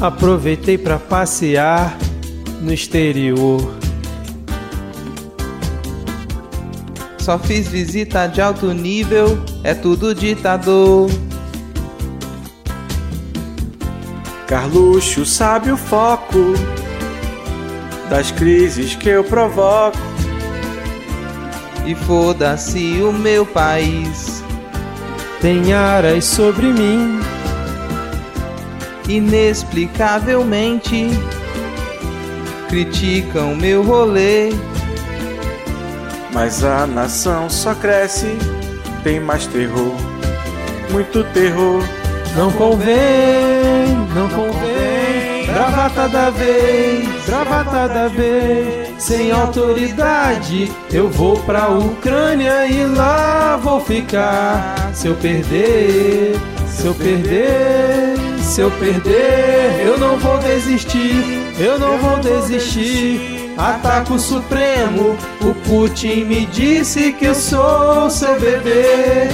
aproveitei para passear no exterior. Só fiz visita de alto nível, é tudo ditador. Carluxo sabe o foco das crises que eu provoco. E foda-se o meu país. Tem aras sobre mim, inexplicavelmente criticam meu rolê. Mas a nação só cresce, tem mais terror, muito terror. Não convém, não convém. Bravata da vez, bravata da vez. Sem autoridade, eu vou pra Ucrânia e lá vou ficar. Se eu perder, se eu perder, se eu perder, eu não vou desistir, eu não vou desistir. Ataco o Supremo, o Putin me disse que eu sou seu bebê.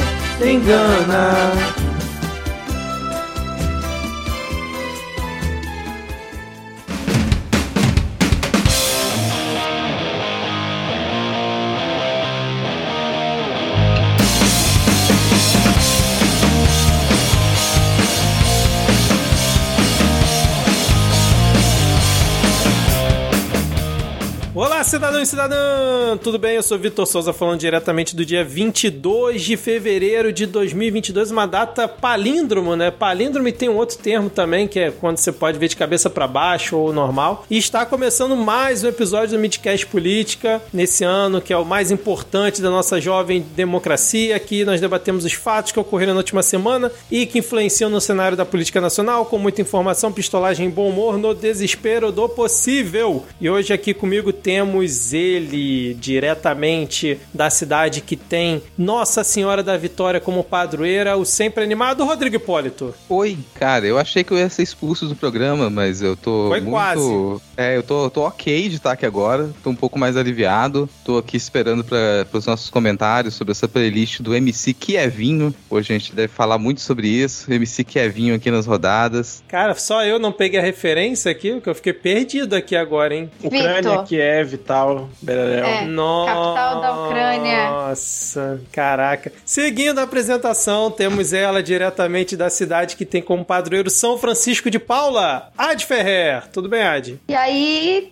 Engana. Cidadão e cidadã! Tudo bem? Eu sou Vitor Souza falando diretamente do dia 22 de fevereiro de 2022, uma data palíndromo, né? Palíndromo tem um outro termo também, que é quando você pode ver de cabeça para baixo ou normal. E está começando mais um episódio do Midcast Política nesse ano, que é o mais importante da nossa jovem democracia. Aqui nós debatemos os fatos que ocorreram na última semana e que influenciam no cenário da política nacional, com muita informação, pistolagem e bom humor no desespero do possível. E hoje aqui comigo temos ele diretamente da cidade que tem Nossa Senhora da Vitória como padroeira, o sempre animado Rodrigo Hipólito. Oi, cara, eu achei que eu ia ser expulso do programa, mas eu tô. Foi muito... quase. É, eu tô, tô ok de estar aqui agora, tô um pouco mais aliviado, tô aqui esperando para os nossos comentários sobre essa playlist do MC Que é Vinho. Hoje a gente deve falar muito sobre isso, MC Que é Vinho aqui nas rodadas. Cara, só eu não peguei a referência aqui, porque eu fiquei perdido aqui agora, hein? Ucrânia, Kiev, capital, Berel. É, Nossa, capital da Ucrânia. Nossa, caraca. Seguindo a apresentação, temos ela diretamente da cidade que tem como padroeiro São Francisco de Paula, Ad Ferrer. Tudo bem, Ad? E aí,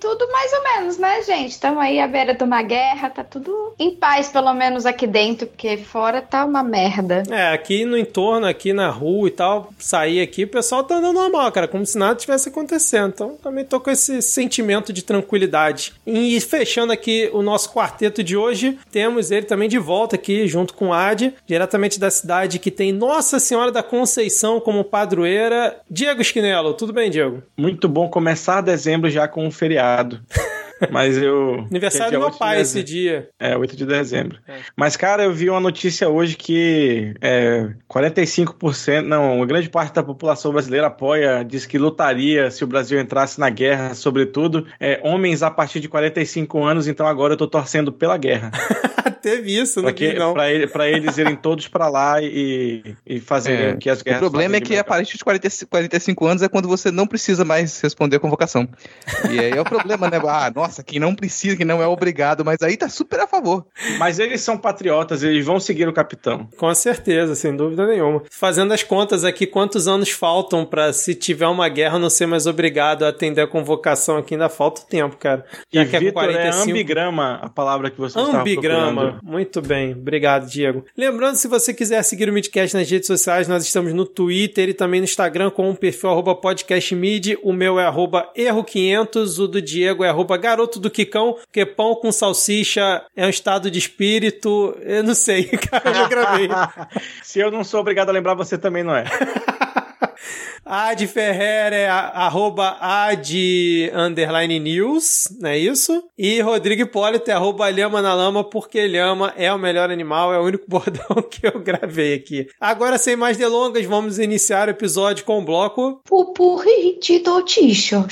tudo mais ou menos, né, gente? Estamos aí à beira de uma guerra, tá tudo em paz, pelo menos aqui dentro, porque fora tá uma merda. É, aqui no entorno, aqui na rua e tal, sair aqui, o pessoal tá andando normal, cara, como se nada tivesse acontecendo. Então, também tô com esse sentimento de tranquilidade. E fechando aqui o nosso quarteto de hoje, temos ele também de volta aqui, junto com o Ad, diretamente da cidade que tem Nossa Senhora da Conceição como padroeira, Diego Esquinelo. Tudo bem, Diego? Muito bom começar dezembro já com um feriado. Mas eu. Aniversário do meu pai de esse dia. É, 8 de dezembro. É. Mas, cara, eu vi uma notícia hoje que é, 45%, não, uma grande parte da população brasileira apoia, diz que lutaria se o Brasil entrasse na guerra, sobretudo é, homens a partir de 45 anos, então agora eu tô torcendo pela guerra. Teve isso, pra que, não. Pra, ele, pra eles irem todos pra lá e, e fazerem é. que as guerras. O problema é que a partir de 40, 45 anos é quando você não precisa mais responder a convocação. E aí é o problema, né? Ah, nossa quem não precisa, quem não é obrigado, mas aí tá super a favor. Mas eles são patriotas, eles vão seguir o capitão. Com certeza, sem dúvida nenhuma. Fazendo as contas aqui, quantos anos faltam para se tiver uma guerra não ser mais obrigado a atender a convocação aqui? Ainda falta tempo, cara. Já e que é 45... é ambigrama a palavra que você Ambigrama. Muito bem. Obrigado, Diego. Lembrando, se você quiser seguir o Midcast nas redes sociais, nós estamos no Twitter e também no Instagram com o perfil arroba podcastmid. O meu é arroba erro500, o do Diego é arroba garoto do Quicão, porque pão com salsicha é um estado de espírito. Eu não sei, cara, eu já gravei. Se eu não sou obrigado a lembrar, você também não é. Ad Ferrer é arroba ad underline news, não é isso? E Rodrigo Hipólito é arroba lhama na lama, porque lhama é o melhor animal, é o único bordão que eu gravei aqui. Agora, sem mais delongas, vamos iniciar o episódio com o bloco... Pupurri de notícias.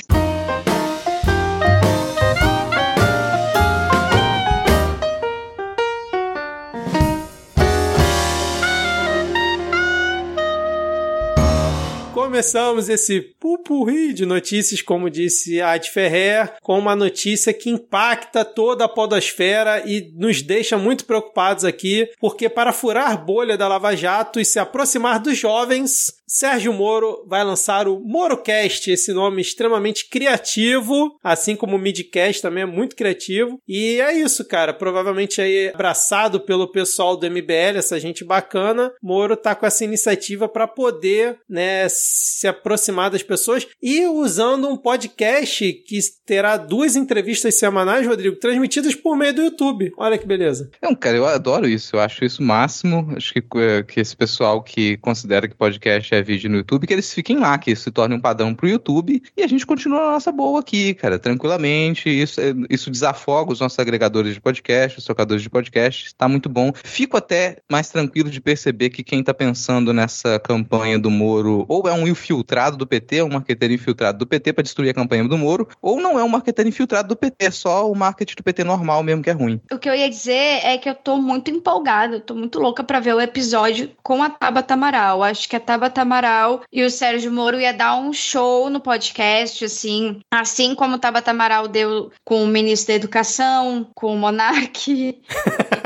Começamos esse pupurri de notícias, como disse Ad Ferrer, com uma notícia que impacta toda a podosfera e nos deixa muito preocupados aqui, porque para furar bolha da Lava Jato e se aproximar dos jovens, Sérgio Moro vai lançar o MoroCast, esse nome extremamente criativo, assim como o Midcast também é muito criativo. E é isso, cara. Provavelmente aí abraçado pelo pessoal do MBL, essa gente bacana, Moro tá com essa iniciativa para poder, né, se aproximar das pessoas e usando um podcast que terá duas entrevistas semanais, Rodrigo, transmitidas por meio do YouTube. Olha que beleza. Não, cara, eu adoro isso. Eu acho isso máximo. Acho que, eh, que esse pessoal que considera que podcast é vídeo no YouTube, que eles fiquem lá, que isso se torne um padrão pro YouTube e a gente continua a nossa boa aqui, cara, tranquilamente. Isso, eh, isso desafoga os nossos agregadores de podcast, os tocadores de podcast. Tá muito bom. Fico até mais tranquilo de perceber que quem tá pensando nessa campanha do Moro ou é um infiltrado do PT, um marqueteiro infiltrado do PT para destruir a campanha do Moro, ou não é um marqueteiro infiltrado do PT, é só o marketing do PT normal mesmo que é ruim. O que eu ia dizer é que eu tô muito empolgada, tô muito louca para ver o episódio com a Tabata Amaral. Acho que a Tabata Amaral e o Sérgio Moro ia dar um show no podcast, assim, assim como o Tabata Amaral deu com o ministro da Educação, com o Monark e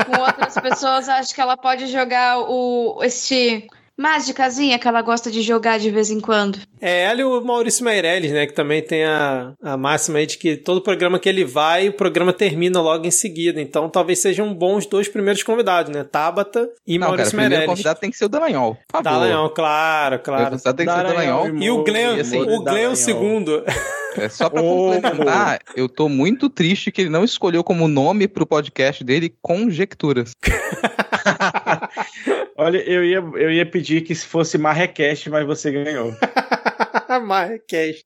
com outras pessoas. Acho que ela pode jogar o esse mágicazinha que ela gosta de jogar de vez em quando. É ela e o Maurício Meirelles, né? Que também tem a, a máxima aí de que todo programa que ele vai, o programa termina logo em seguida. Então talvez sejam bons dois primeiros convidados, né? Tabata e Não, Maurício cara, Meirelles. O convidado tem que ser o Dallagnol, por favor. Dallagnol, claro, claro. O tem que ser o Dallagnol. E o Glenn, assim, o Glenn o segundo. É só pra complementar, eu tô muito triste que ele não escolheu como nome pro podcast dele Conjecturas. Olha, eu ia, eu ia pedir que se fosse Marrecast, mas você ganhou. Marrecast.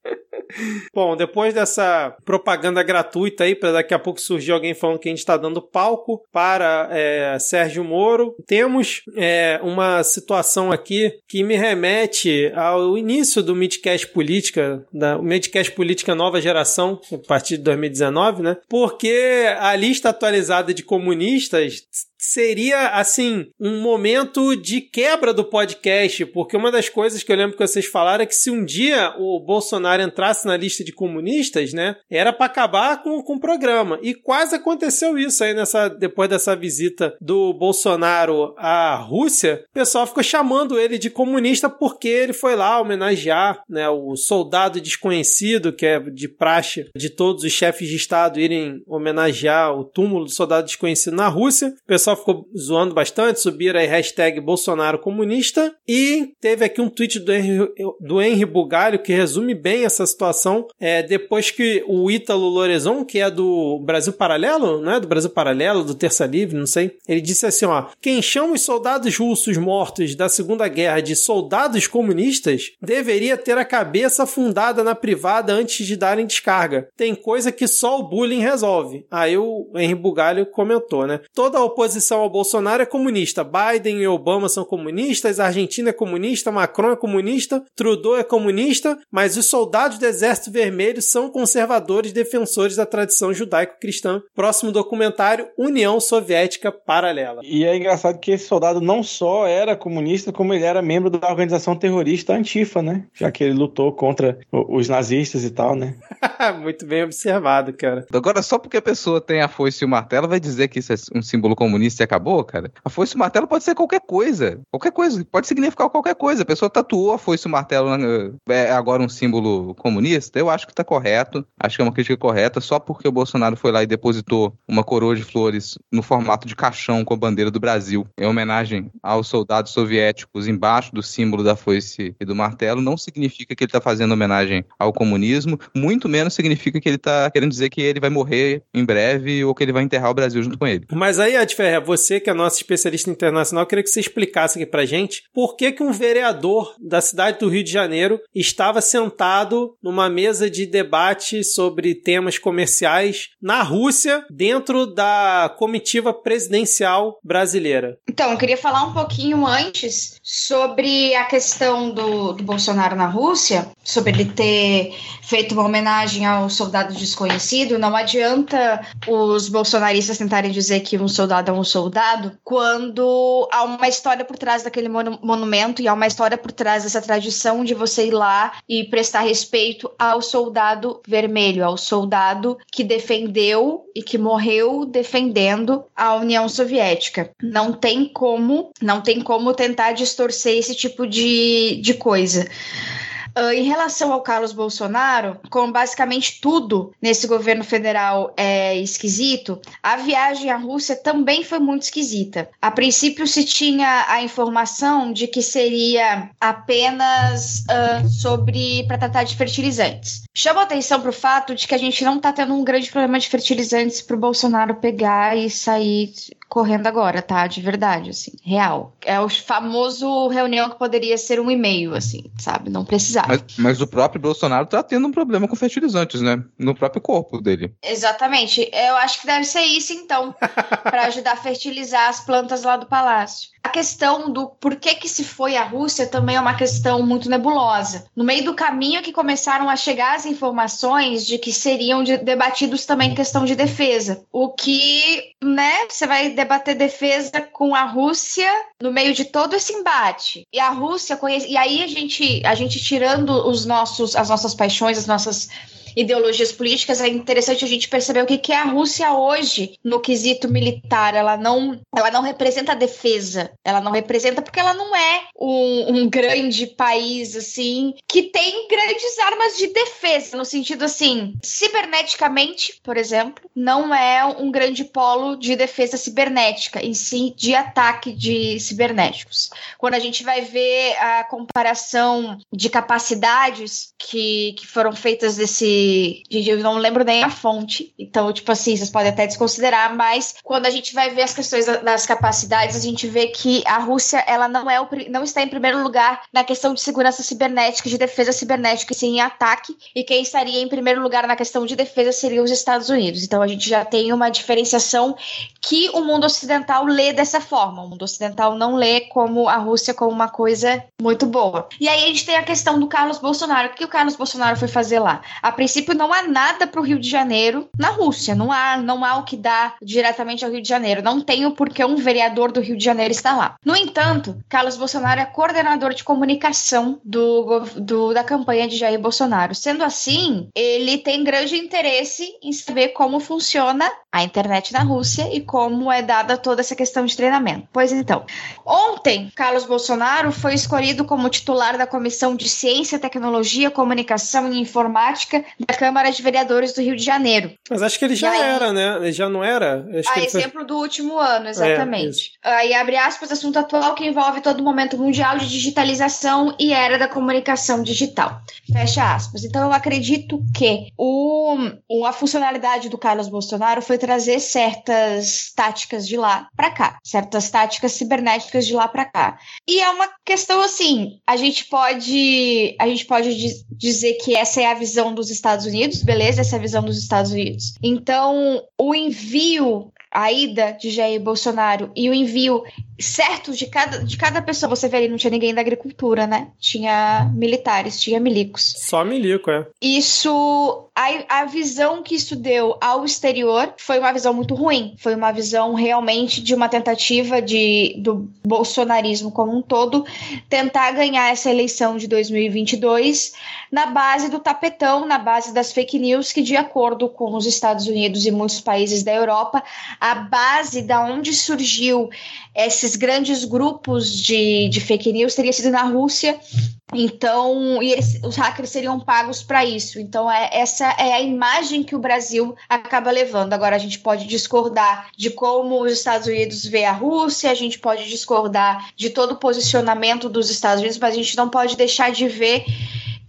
Bom, depois dessa propaganda gratuita aí, para daqui a pouco surgir alguém falando que a gente está dando palco para é, Sérgio Moro, temos é, uma situação aqui que me remete ao início do Midcast Política, da Midcast Política Nova Geração, a partir de 2019, né? Porque a lista atualizada de comunistas seria, assim, um momento de quebra do podcast, porque uma das coisas que eu lembro que vocês falaram é que se um dia o Bolsonaro entrasse na lista de comunistas, né, era para acabar com, com o programa. E quase aconteceu isso aí nessa, depois dessa visita do Bolsonaro à Rússia, o pessoal ficou chamando ele de comunista porque ele foi lá homenagear, né, o soldado desconhecido, que é de praxe de todos os chefes de Estado irem homenagear o túmulo do soldado desconhecido na Rússia. O pessoal pessoal ficou zoando bastante, subiram aí hashtag Bolsonaro comunista e teve aqui um tweet do Henry, do Henry Bugalho que resume bem essa situação. É, depois que o Ítalo Lorezon, que é do Brasil Paralelo, não é? Do Brasil Paralelo, do Terça Livre, não sei. Ele disse assim, ó, quem chama os soldados russos mortos da Segunda Guerra de soldados comunistas deveria ter a cabeça fundada na privada antes de darem descarga. Tem coisa que só o bullying resolve. Aí o Henry Bugalho comentou, né? Toda a oposição oposição ao Bolsonaro é comunista. Biden e Obama são comunistas, a Argentina é comunista, Macron é comunista, Trudeau é comunista, mas os soldados do Exército Vermelho são conservadores defensores da tradição judaico-cristã. Próximo documentário, União Soviética Paralela. E é engraçado que esse soldado não só era comunista, como ele era membro da organização terrorista Antifa, né? Já que ele lutou contra os nazistas e tal, né? Muito bem observado, cara. Agora, só porque a pessoa tem a foice e o martelo, vai dizer que isso é um símbolo comunista e acabou, cara. A foice e o martelo pode ser qualquer coisa. Qualquer coisa. Pode significar qualquer coisa. A pessoa tatuou a foice e o martelo, é agora um símbolo comunista. Eu acho que tá correto. Acho que é uma crítica correta. Só porque o Bolsonaro foi lá e depositou uma coroa de flores no formato de caixão com a bandeira do Brasil, em homenagem aos soldados soviéticos embaixo do símbolo da foice e do martelo, não significa que ele tá fazendo homenagem ao comunismo. Muito menos significa que ele tá querendo dizer que ele vai morrer em breve ou que ele vai enterrar o Brasil junto com ele. Mas aí a diferença é, você que é nosso especialista internacional, queria que você explicasse aqui pra gente por que, que um vereador da cidade do Rio de Janeiro estava sentado numa mesa de debate sobre temas comerciais na Rússia, dentro da comitiva presidencial brasileira. Então, eu queria falar um pouquinho antes sobre a questão do, do Bolsonaro na Rússia, sobre ele ter feito uma homenagem ao soldado desconhecido. Não adianta os bolsonaristas tentarem dizer que um soldado é um soldado quando há uma história por trás daquele monumento e há uma história por trás dessa tradição de você ir lá e prestar respeito ao soldado vermelho, ao soldado que defendeu e que morreu defendendo a União Soviética. Não tem como, não tem como tentar distorcer esse tipo de, de coisa. Uh, em relação ao Carlos Bolsonaro, como basicamente tudo nesse governo federal é esquisito, a viagem à Rússia também foi muito esquisita. A princípio se tinha a informação de que seria apenas uh, sobre para tratar de fertilizantes. Chama atenção para o fato de que a gente não está tendo um grande problema de fertilizantes para o Bolsonaro pegar e sair correndo agora, tá? De verdade, assim, real. É o famoso reunião que poderia ser um e-mail, assim, sabe? Não precisava. Mas, mas, o próprio Bolsonaro tá tendo um problema com fertilizantes, né? No próprio corpo dele. Exatamente. Eu acho que deve ser isso, então, para ajudar a fertilizar as plantas lá do palácio. A questão do por que, que se foi à Rússia também é uma questão muito nebulosa. No meio do caminho que começaram a chegar as informações de que seriam de, debatidos também questão de defesa. O que, né, você vai debater defesa com a Rússia no meio de todo esse embate. E a Rússia conhece, e aí a gente, a gente tirando os nossos, as nossas paixões, as nossas ideologias políticas, é interessante a gente perceber o que, que é a Rússia hoje no quesito militar. Ela não, ela não representa a defesa, ela não representa porque ela não é um, um grande país assim que tem grandes armas de defesa, no sentido assim, ciberneticamente, por exemplo, não é um grande polo de defesa cibernética, em si de ataque de cibernéticos. Quando a gente vai ver a comparação de capacidades que, que foram feitas desse Gente, eu não lembro nem a fonte. Então, tipo assim, vocês podem até desconsiderar, mas quando a gente vai ver as questões das capacidades, a gente vê que a Rússia, ela não, é o, não está em primeiro lugar na questão de segurança cibernética, de defesa cibernética, e sim em ataque. E quem estaria em primeiro lugar na questão de defesa seriam os Estados Unidos. Então, a gente já tem uma diferenciação que o mundo ocidental lê dessa forma. O mundo ocidental não lê como a Rússia como uma coisa muito boa. E aí a gente tem a questão do Carlos Bolsonaro. O que o Carlos Bolsonaro foi fazer lá? A princípio, não há nada para o Rio de Janeiro na Rússia. Não há, não há o que dá diretamente ao Rio de Janeiro. Não tem o porquê um vereador do Rio de Janeiro está lá. No entanto, Carlos Bolsonaro é coordenador de comunicação do, do, da campanha de Jair Bolsonaro. Sendo assim, ele tem grande interesse em saber como funciona a internet na Rússia e como é dada toda essa questão de treinamento. Pois então, ontem, Carlos Bolsonaro foi escolhido como titular da Comissão de Ciência, Tecnologia, Comunicação e Informática da Câmara de Vereadores do Rio de Janeiro. Mas acho que ele já aí, era, né? Ele já não era? Acho a exemplo foi... do último ano, exatamente. É, aí abre aspas, assunto atual que envolve todo o momento mundial de digitalização e era da comunicação digital. Fecha aspas. Então eu acredito que o, a funcionalidade do Carlos Bolsonaro foi trazer certas táticas de lá para cá, certas táticas cibernéticas de lá para cá. E é uma questão assim, a gente pode a gente pode dizer que essa é a visão dos Estados Unidos, beleza? Essa é a visão dos Estados Unidos. Então, o envio a ida de Jair Bolsonaro e o envio certo de cada, de cada pessoa. Você vê ali, não tinha ninguém da agricultura, né? Tinha militares, tinha milicos. Só milico, é. Isso. A, a visão que isso deu ao exterior foi uma visão muito ruim. Foi uma visão realmente de uma tentativa de, do bolsonarismo como um todo tentar ganhar essa eleição de 2022 na base do tapetão, na base das fake news, que, de acordo com os Estados Unidos e muitos países da Europa, a base da onde surgiu esses grandes grupos de, de fake news teria sido na Rússia. Então, e eles, os hackers seriam pagos para isso. Então, é, essa é a imagem que o Brasil acaba levando. Agora, a gente pode discordar de como os Estados Unidos vê a Rússia, a gente pode discordar de todo o posicionamento dos Estados Unidos, mas a gente não pode deixar de ver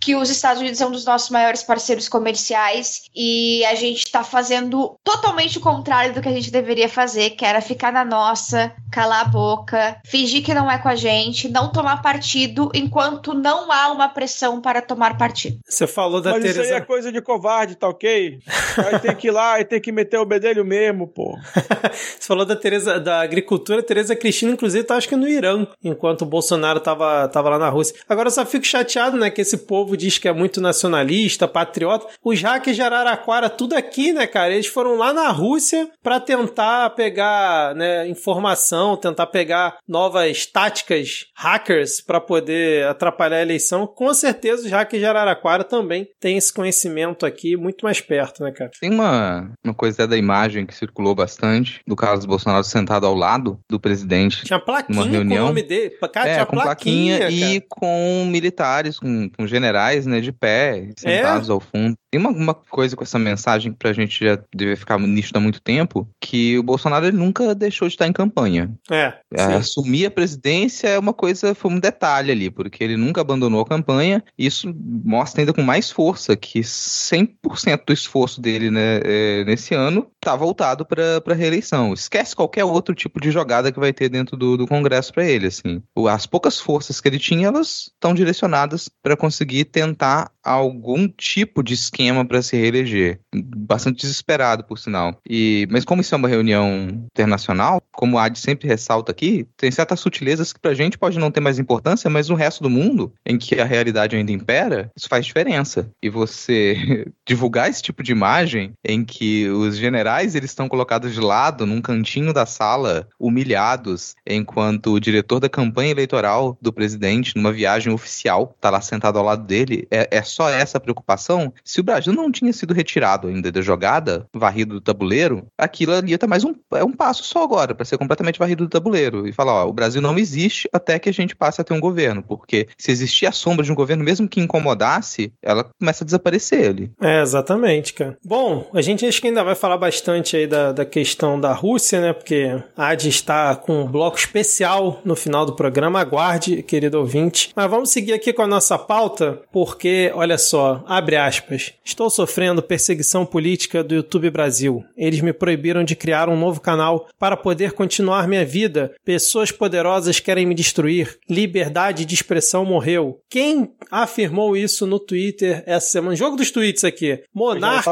que os Estados Unidos são um dos nossos maiores parceiros comerciais e a gente está fazendo totalmente o contrário do que a gente deveria fazer, que era ficar na nossa, calar a boca, fingir que não é com a gente, não tomar partido enquanto não há uma pressão para tomar partido. Você falou da Mas Tereza... isso aí é coisa de covarde, tá ok? Aí tem que ir lá e tem que meter o bedelho mesmo, pô. Você falou da Tereza, da agricultura, Tereza Cristina, inclusive, tá acho que no Irã, enquanto o Bolsonaro tava, tava lá na Rússia. Agora eu só fico chateado, né, que esse povo povo diz que é muito nacionalista, patriota. Os hackers de Araraquara, tudo aqui, né, cara? Eles foram lá na Rússia para tentar pegar né, informação, tentar pegar novas táticas hackers para poder atrapalhar a eleição. Com certeza os hackers de Araraquara também têm esse conhecimento aqui muito mais perto, né, cara? Tem uma, uma coisa da imagem que circulou bastante do Carlos Bolsonaro sentado ao lado do presidente. Tinha plaquinha com o nome dele. Cara, é, com plaquinha, plaquinha e com militares, com, com generais, né, de pé, sentados é? ao fundo. Tem uma, uma coisa com essa mensagem que pra gente já deve ficar nisto há muito tempo, que o Bolsonaro ele nunca deixou de estar em campanha. É. é assumir a presidência é uma coisa, foi um detalhe ali, porque ele nunca abandonou a campanha, e isso mostra ainda com mais força que 100% do esforço dele né, é, nesse ano tá voltado para a reeleição. Esquece qualquer outro tipo de jogada que vai ter dentro do, do Congresso para ele, assim. As poucas forças que ele tinha, elas estão direcionadas para conseguir tentar algum tipo de esquema esquema para se reeleger. Bastante desesperado, por sinal. E, mas como isso é uma reunião internacional, como a AD sempre ressalta aqui, tem certas sutilezas que pra gente pode não ter mais importância, mas no resto do mundo, em que a realidade ainda impera, isso faz diferença. E você divulgar esse tipo de imagem em que os generais eles estão colocados de lado num cantinho da sala, humilhados, enquanto o diretor da campanha eleitoral do presidente, numa viagem oficial, tá lá sentado ao lado dele, é, é só essa preocupação. Se o Brasil não tinha sido retirado ainda da jogada, varrido do tabuleiro, aquilo ali tá mais um, é um passo só agora, para ser completamente varrido do tabuleiro. E falar, ó, o Brasil não existe até que a gente passe a ter um governo, porque se existir a sombra de um governo, mesmo que incomodasse, ela começa a desaparecer ali. É, exatamente, cara. Bom, a gente acho que ainda vai falar bastante aí da, da questão da Rússia, né? Porque a AD está com um bloco especial no final do programa. Aguarde, querido ouvinte. Mas vamos seguir aqui com a nossa pauta, porque, olha só, abre aspas. Estou sofrendo perseguição política do YouTube Brasil. Eles me proibiram de criar um novo canal para poder continuar minha vida. Pessoas poderosas querem me destruir. Liberdade de expressão morreu. Quem afirmou isso no Twitter essa semana? Jogo dos tweets aqui. Monark.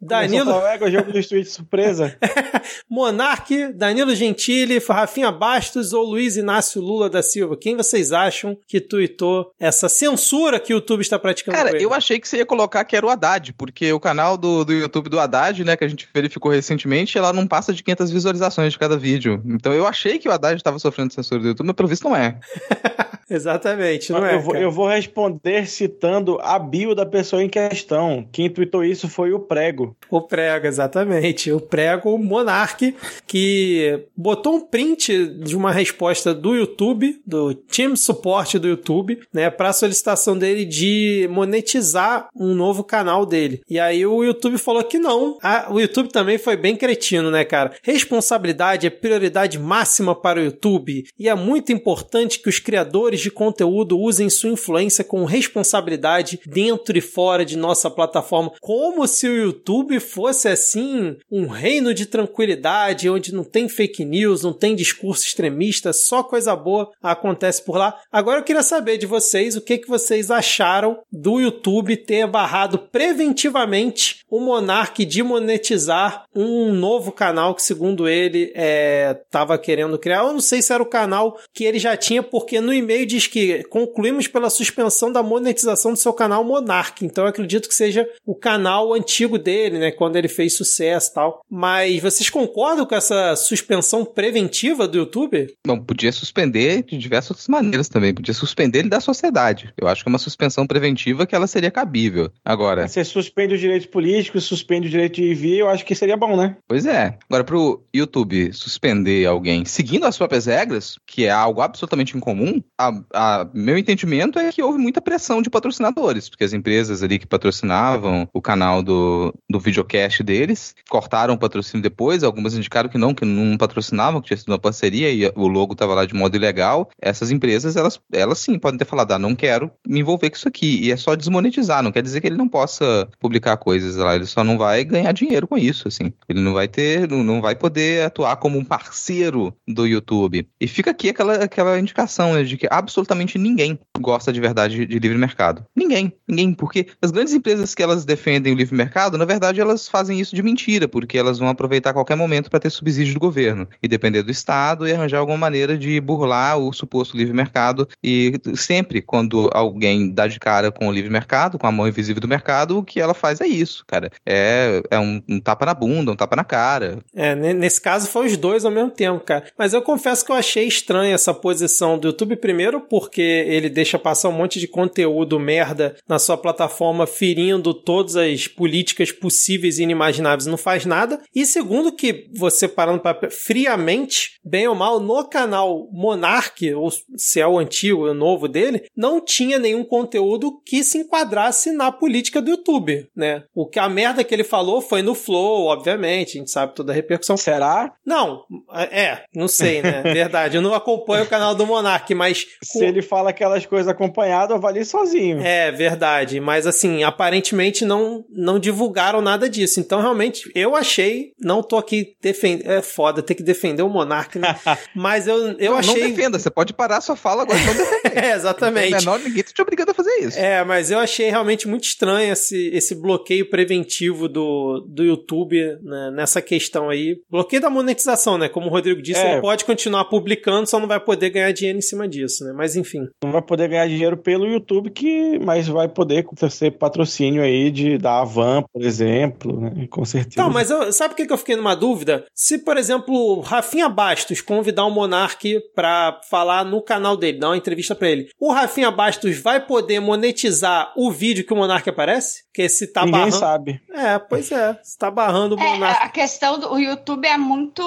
Danilo. É o jogo dos tweets surpresa. Monark, Danilo Gentili, Rafinha Bastos ou Luiz Inácio Lula da Silva? Quem vocês acham que tweetou essa censura que o YouTube está praticando? Cara, eu achei que você ia colocar que era o Haddad, porque o canal do, do YouTube do Haddad, né, que a gente verificou recentemente, ela não passa de 500 visualizações de cada vídeo. Então eu achei que o Haddad estava sofrendo censura do YouTube, mas pelo visto não é. Exatamente, não é? Eu vou, eu vou, responder citando a bio da pessoa em questão. Quem tweetou isso foi o Prego. O Prego, exatamente. O Prego Monark, que botou um print de uma resposta do YouTube, do Team Support do YouTube, né, para a solicitação dele de monetizar um novo canal dele. E aí o YouTube falou que não. Ah, o YouTube também foi bem cretino, né, cara? Responsabilidade é prioridade máxima para o YouTube e é muito importante que os criadores de conteúdo usem sua influência com responsabilidade dentro e fora de nossa plataforma, como se o YouTube fosse assim um reino de tranquilidade, onde não tem fake news, não tem discurso extremista, só coisa boa acontece por lá. Agora eu queria saber de vocês o que, que vocês acharam do YouTube ter barrado preventivamente o Monark de monetizar um novo canal que, segundo ele, estava é, querendo criar. Eu não sei se era o canal que ele já tinha, porque no e-mail diz que concluímos pela suspensão da monetização do seu canal Monark. Então eu acredito que seja o canal antigo dele, né? Quando ele fez sucesso e tal. Mas vocês concordam com essa suspensão preventiva do YouTube? Não, podia suspender de diversas outras maneiras também. Podia suspender ele da sociedade. Eu acho que é uma suspensão preventiva que ela seria cabível. Agora. Você suspende os direitos políticos, suspende o direito de vir, eu acho que seria bom, né? Pois é. Agora, pro YouTube suspender alguém seguindo as próprias regras, que é algo absolutamente incomum, a, a, meu entendimento é que houve muita pressão de patrocinadores, porque as empresas ali que patrocinavam o canal do, do videocast deles cortaram o patrocínio depois, algumas indicaram que não, que não patrocinavam, que tinha sido uma parceria e o logo estava lá de modo ilegal. Essas empresas, elas, elas sim podem ter falado, ah, não quero me envolver com isso aqui. E é só desmonetizar, não quer dizer que ele não possa publicar coisas lá, ele só não vai ganhar dinheiro com isso, assim. Ele não vai ter, não, não vai poder atuar como um parceiro do YouTube. E fica aqui aquela, aquela indicação né, de que a absolutamente ninguém gosta de verdade de livre mercado. Ninguém. Ninguém. Porque as grandes empresas que elas defendem o livre mercado, na verdade, elas fazem isso de mentira, porque elas vão aproveitar qualquer momento para ter subsídio do governo e depender do Estado e arranjar alguma maneira de burlar o suposto livre mercado. E sempre, quando alguém dá de cara com o livre mercado, com a mão invisível do mercado, o que ela faz é isso, cara. É, é um, um tapa na bunda, um tapa na cara. É, nesse caso foi os dois ao mesmo tempo, cara. Mas eu confesso que eu achei estranha essa posição do YouTube, primeiro porque ele deixa passar um monte de conteúdo merda na sua plataforma, ferindo todas as políticas possíveis e inimagináveis, não faz nada. E segundo que você parando para friamente, bem ou mal, no canal Monarch, ou se é o antigo, o novo dele, não tinha nenhum conteúdo que se enquadrasse na política do YouTube, né? O que a merda que ele falou foi no Flow, obviamente, a gente sabe toda a repercussão. Será? Não, é, não sei, né? Verdade, eu não acompanho o canal do Monark, mas. Se ele fala aquelas coisas acompanhado, avalie sozinho. É, verdade. Mas assim, aparentemente não, não divulgaram nada disso. Então, realmente, eu achei. Não tô aqui defendendo. É foda ter que defender o Monark, né? mas eu, eu não, achei. Não defenda, você pode parar sua fala agora não defender. é, exatamente. Menor, ninguém tá te obrigando a fazer isso. É, mas eu achei realmente muito estranho esse, esse bloqueio preventivo do, do YouTube né, nessa questão aí. Bloqueio da monetização, né? Como o Rodrigo disse, é. ele pode continuar publicando, só não vai poder ganhar dinheiro em cima disso, né? Mas enfim. Não vai poder ganhar dinheiro pelo YouTube, que mas vai poder ser patrocínio aí de da Avan, por exemplo, né? Com certeza. Não, mas eu, sabe o que eu fiquei numa dúvida? Se, por exemplo, Rafinha Bastos convidar o Monark pra falar no canal dele, dar uma entrevista para ele, o Rafinha Bastos vai poder monetizar o vídeo que o Monark aparece? Porque se tá Ninguém barrando. sabe. É, pois é. Se tá barrando o É, Monark. a questão do YouTube é muito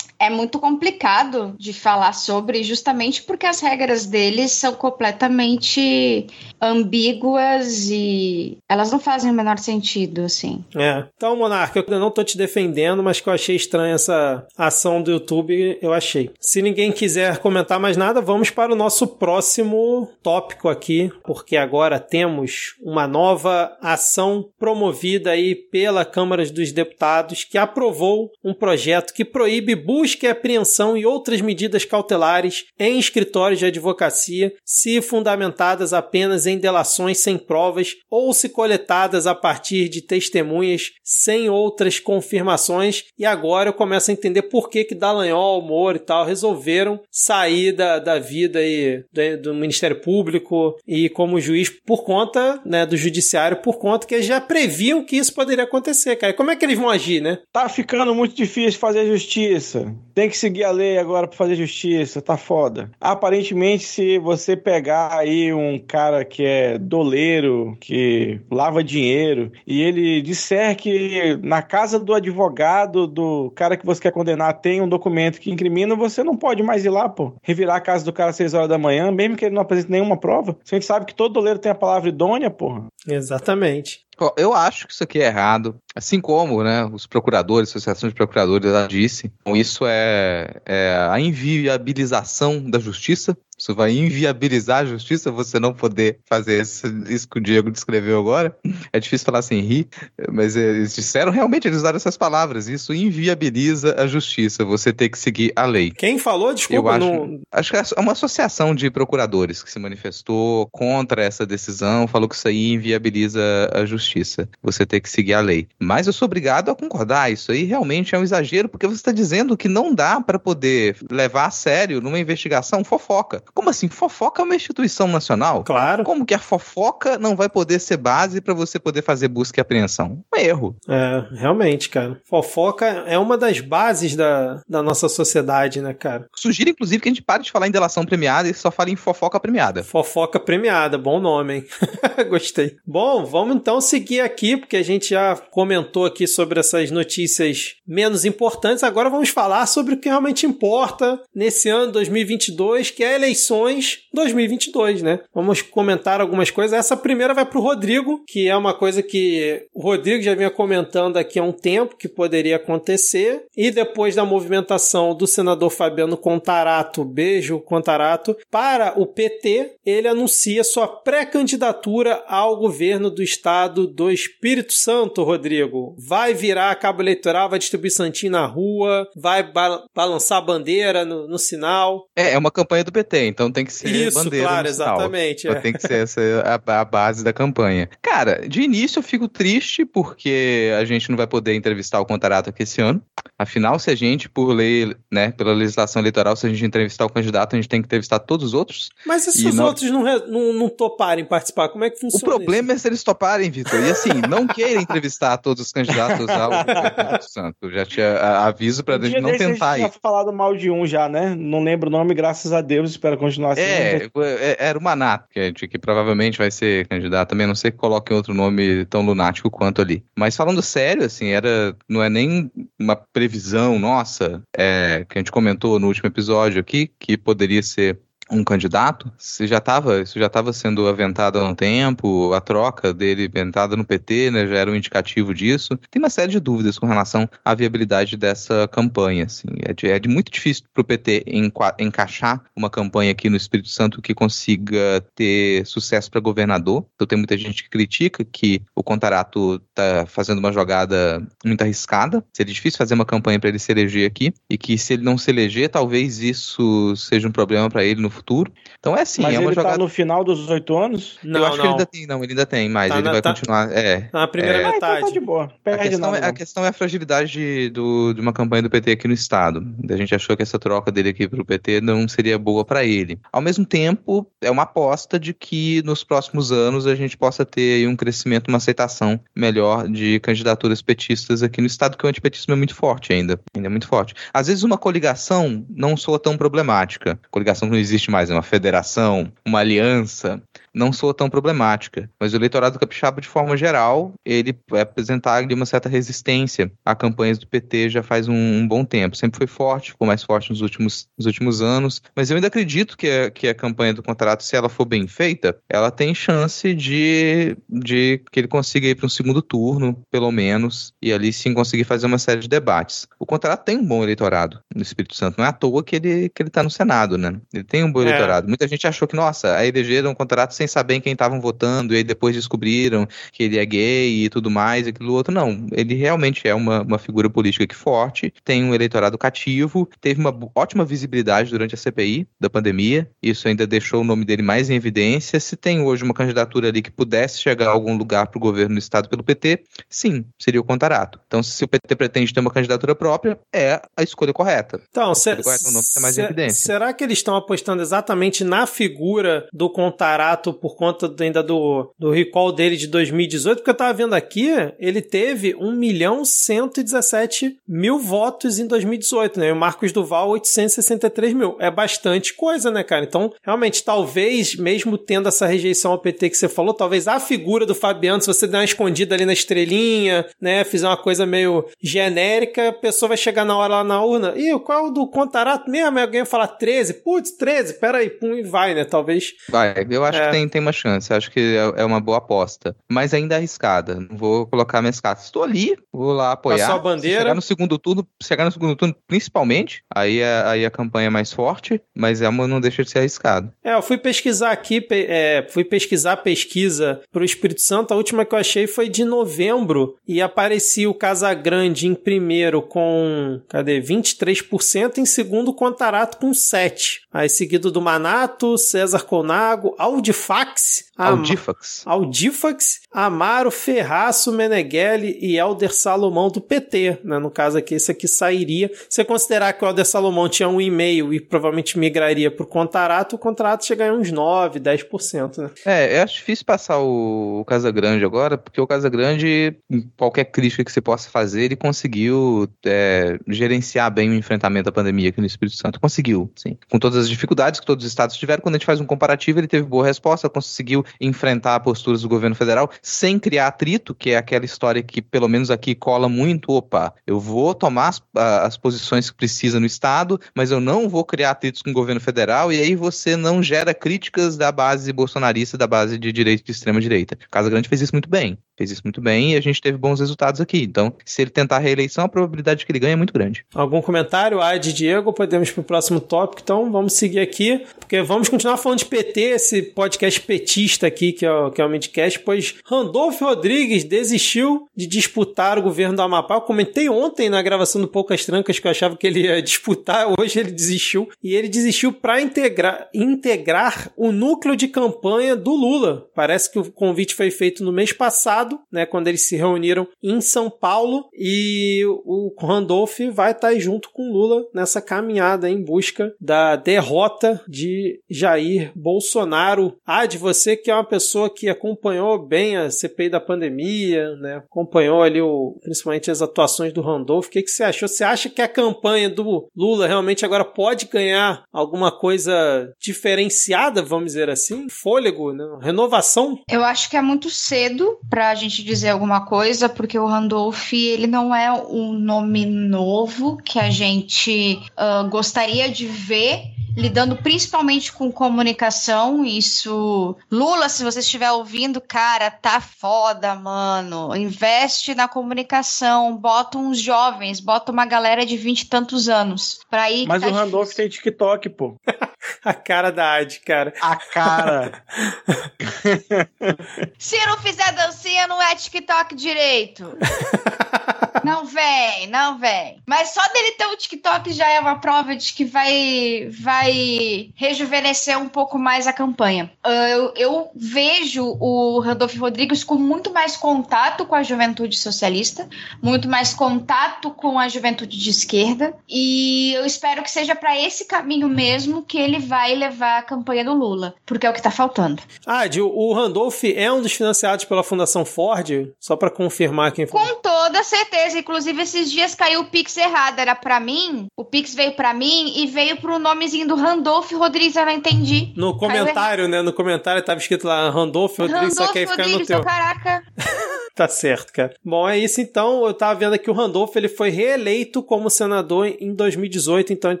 é muito complicado de falar sobre, justamente porque as regras deles são completamente ambíguas e elas não fazem o menor sentido, assim. É. Então, Monark, eu não tô te defendendo, mas que eu achei estranha essa ação do YouTube, eu achei. Se ninguém quiser comentar mais nada, vamos para o nosso próximo tópico aqui, porque agora temos uma nova ação promovida aí pela Câmara dos Deputados que aprovou um projeto que proíbe busca e apreensão e outras medidas cautelares em escritórios de advocacia se fundamentadas apenas em delações sem provas ou se coletadas a partir de testemunhas sem outras confirmações. E agora eu começo a entender por que que Dallagnol, Moro e tal resolveram sair da, da vida aí do, do Ministério Público e como juiz por conta né, do judiciário, por conta que eles já previam que isso poderia acontecer, cara. Como é que eles vão agir, né? Tá ficando muito difícil fazer justiça. Tem que seguir a lei agora para fazer justiça, tá foda. Aparentemente, se você pegar aí um cara que é doleiro, que lava dinheiro, e ele disser que na casa do advogado do cara que você quer condenar tem um documento que incrimina, você não pode mais ir lá, pô. Revirar a casa do cara às 6 horas da manhã, mesmo que ele não apresente nenhuma prova. A gente sabe que todo doleiro tem a palavra idônea, porra. Exatamente. Eu acho que isso aqui é errado, assim como né, os procuradores, Associação de Procuradores já disse. Então, isso é, é a inviabilização da justiça. Isso vai inviabilizar a justiça, você não poder fazer isso, isso que o Diego descreveu agora. É difícil falar sem rir, mas eles disseram realmente, eles usaram essas palavras. Isso inviabiliza a justiça, você tem que seguir a lei. Quem falou? Desculpa, Eu acho, não... acho que é uma associação de procuradores que se manifestou contra essa decisão, falou que isso aí inviabiliza a justiça. Você tem que seguir a lei. Mas eu sou obrigado a concordar, isso aí realmente é um exagero, porque você está dizendo que não dá para poder levar a sério numa investigação fofoca. Como assim? Fofoca é uma instituição nacional? Claro. Como que a fofoca não vai poder ser base para você poder fazer busca e apreensão? Um erro. É, realmente, cara. Fofoca é uma das bases da, da nossa sociedade, né, cara? Sugiro, inclusive, que a gente pare de falar em delação premiada e só fale em fofoca premiada. Fofoca premiada, bom nome, hein? Gostei. Bom, vamos então seguir aqui, porque a gente já comentou aqui sobre essas notícias menos importantes. Agora vamos falar sobre o que realmente importa nesse ano 2022, que é a eleição eleições 2022, né? Vamos comentar algumas coisas. Essa primeira vai para o Rodrigo, que é uma coisa que o Rodrigo já vinha comentando aqui há um tempo que poderia acontecer. E depois da movimentação do senador Fabiano Contarato, beijo Contarato, para o PT, ele anuncia sua pré-candidatura ao governo do estado do Espírito Santo, Rodrigo. Vai virar cabo eleitoral, vai distribuir santinho na rua, vai ba balançar a bandeira no, no sinal. É, é uma campanha do PT, então tem que ser Isso, bandeira claro, exatamente. Então é. Tem que ser essa a, a base da campanha. Cara, de início eu fico triste porque a gente não vai poder entrevistar o Contarato aqui esse ano. Afinal, se a gente, por lei, né, pela legislação eleitoral, se a gente entrevistar o candidato, a gente tem que entrevistar todos os outros. Mas e se E os não- outros não, não, não toparem participar? Como é que O funciona problema é se eles toparem, Vitor. E assim, não queira entrevistar todos os candidatos ao Espírito Santo. Eu já te a- aviso pra Um gente não tentar A ir. gente tinha falado mal de um já, né? Não lembro o nome, graças a Deus, espero continuar assim. É, é- era o Manato, que, é- que provavelmente vai ser candidato também. a não sei que coloquem outro nome tão lunático quanto ali. Mas falando sério, assim, era, não é nem uma previsão nossa, é, que a gente comentou no último episódio aqui, que poderia ser um candidato, se já tava, isso já estava sendo aventado há um tempo, a troca dele aventada no PT, né, já era um indicativo disso. Tem uma série de dúvidas com relação à viabilidade dessa campanha, assim. É, de- é de muito difícil para o PT enqua- encaixar uma campanha aqui no Espírito Santo que consiga ter sucesso para governador. Então tem muita gente que critica que o Contarato tá fazendo uma jogada muito arriscada. Seria difícil fazer uma campanha para ele se eleger aqui e que se ele não se eleger, talvez isso seja um problema para ele no futuro. Então é assim, Mas é ele uma tá jogada. no final dos oito anos? Não, eu acho não. que ele ainda tem, não, ele ainda tem mais, Tá ele na- vai tá- continuar. É. Na primeira É. Ah, então metade. tá de boa. A questão, nada. é, a questão é a fragilidade de, do- de uma campanha do PT aqui no estado. A gente achou que essa troca dele aqui pro PT não seria boa para ele. Ao mesmo tempo, é uma aposta de que nos próximos anos a gente possa ter aí um crescimento, uma aceitação melhor de candidaturas petistas aqui no estado, que o antipetismo é muito forte ainda. Ainda é muito forte. Às vezes uma coligação não soa tão problemática. Coligação não existe mais, uma federação, uma aliança não soa tão problemática. Mas o eleitorado capixaba, de forma geral, ele vai apresentar uma certa resistência a campanhas do PT já faz um, um bom tempo. Sempre foi forte, ficou mais forte nos últimos, nos últimos anos. Mas eu ainda acredito que a, que a campanha do contrato, se ela for bem feita, ela tem chance de, de que ele consiga ir para um segundo turno, pelo menos, e ali sim conseguir fazer uma série de debates. O contrato tem um bom eleitorado no Espírito Santo. Não é à toa que ele, que ele tá no Senado, né? Ele tem um bom É. eleitorado. Muita gente achou que, nossa, aí elegeram um contrato sem saber em quem estavam votando, e aí depois descobriram que ele é gay e tudo mais, aquilo outro. Não, ele realmente é uma, uma figura política que forte, tem um eleitorado cativo, teve uma ótima visibilidade durante a CPI da pandemia, isso ainda deixou o nome dele mais em evidência. Se tem hoje uma candidatura ali que pudesse chegar a algum lugar para o governo do estado pelo PT, sim, seria o Contarato. Então, se o PT pretende ter uma candidatura própria, é a escolha correta. Então, se, o nome que tá mais em se- evidência. será que eles estão apostando exatamente na figura do Contarato por conta do- ainda do, do recall dele de 2018? Porque eu tava vendo aqui, ele teve 1 milhão 117 mil votos em 2018, né? E o Marcos Duval, 863 mil. É bastante coisa, né, cara? Então, realmente, talvez, mesmo tendo essa rejeição ao PT que você falou, talvez a figura do Fabiano, se você der uma escondida ali na estrelinha, né, fizer uma coisa meio genérica, a pessoa vai chegar na hora lá na urna, e qual é o do Contarato mesmo? Aí alguém vai falar 13? Putz, 13, peraí, pum, e vai, né? Talvez. Vai, eu acho É. que tem, tem uma chance, acho que é, é uma boa aposta. Mas ainda é arriscada. Não vou colocar minhas cartas. Estou ali, vou lá apoiar. Passou a bandeira. Se chegar no segundo turno, chegar no segundo turno, principalmente, aí, é- aí a campanha é mais forte, mas é uma, não deixa de ser arriscado. É, eu fui pesquisar aqui, é, fui pesquisar a pesquisa pro Espírito Santo. A última que eu achei foi de novembro e aparecia o Casagrande em primeiro com, cadê? 23%, em segundo o Contarato com 7%. Aí seguido do Manato, César Conago, Audifax, Audifax. Audifax, Amaro, Ferraço, Meneghelli e Helder Salomão do PT, né? No caso aqui, esse aqui sairia. Se você considerar que o Helder Salomão tinha um e-mail e provavelmente migraria pro Contarato, o contrato chega a uns 9, 10%, né? É, eu acho difícil passar o, o Casagrande agora, porque o Casagrande, em qualquer crítica que você possa fazer, ele conseguiu é, gerenciar bem o enfrentamento à pandemia aqui no Espírito Santo. Conseguiu, sim. Com todas as dificuldades que todos os estados tiveram, quando a gente faz um comparativo, ele teve boa resposta, conseguiu enfrentar posturas do governo federal sem criar atrito, que é aquela história que, pelo menos aqui, cola muito. Opa, eu vou tomar as, as posições que precisa no estado, mas eu não vou criar atritos com o governo federal, e aí você não gera críticas da base bolsonarista, da base de direita e de extrema direita. Casa Grande fez isso muito bem. Fez isso muito bem e a gente teve bons resultados aqui. Então, se ele tentar a reeleição, a probabilidade de que ele ganhe é muito grande. Algum comentário? Ah, Diego, podemos pro próximo tópico, então vamos seguir aqui, porque vamos continuar falando de PT, esse podcast petista aqui, que é o, que é o Midcast, pois Randolfo Rodrigues desistiu de disputar o governo do Amapá. Eu comentei ontem na gravação do Poucas Trancas que eu achava que ele ia disputar, hoje ele desistiu. E ele desistiu para integrar, integrar o núcleo de campanha do Lula. Parece que o convite foi feito no mês passado, né, quando eles se reuniram em São Paulo, e o Randolph vai estar junto com Lula nessa caminhada em busca da derrota de Jair Bolsonaro. Ah, de você que é uma pessoa que acompanhou bem a CPI da pandemia, né? Acompanhou ali o, principalmente as atuações do Randolph. O que, que você achou? Você acha que a campanha do Lula realmente agora pode ganhar alguma coisa diferenciada, vamos dizer assim? Fôlego, né? Renovação? Eu acho que é muito cedo para a gente dizer alguma coisa, porque o Randolph ele não é um nome novo que a gente uh, gostaria de ver lidando principalmente com comunicação. Isso. Lula, se você estiver ouvindo, cara, tá foda, mano. Investe na comunicação, bota uns jovens, bota uma galera de vinte e tantos anos. Pra ir. Mas tá o Randolph tem TikTok, pô. A cara da Ad, cara. A cara. Se não fizer dancinha, não é TikTok direito. não vem, não vem. Mas só dele ter o TikTok já é uma prova de que vai, vai rejuvenescer um pouco mais a campanha. Eu, eu vejo o Randolfo Rodrigues com muito mais contato com a juventude socialista, muito mais contato com a juventude de esquerda, e eu espero que seja para esse caminho mesmo que ele vai levar a campanha do Lula, porque é o que tá faltando. Ah, o Randolph é um dos financiados pela Fundação Ford? Só para confirmar quem foi. Com toda certeza. Inclusive, esses dias caiu o Pix errado. Era para mim, o Pix veio para mim e veio pro nomezinho do Randolph Rodrigues, eu não entendi. No comentário, né? No comentário tava escrito lá Randolph Rodrigues, Randolph só que aí fica no teu. Caraca. tá certo, cara. Bom, é isso então. Eu tava vendo aqui o Randolph, ele foi reeleito como senador em 2018, então ele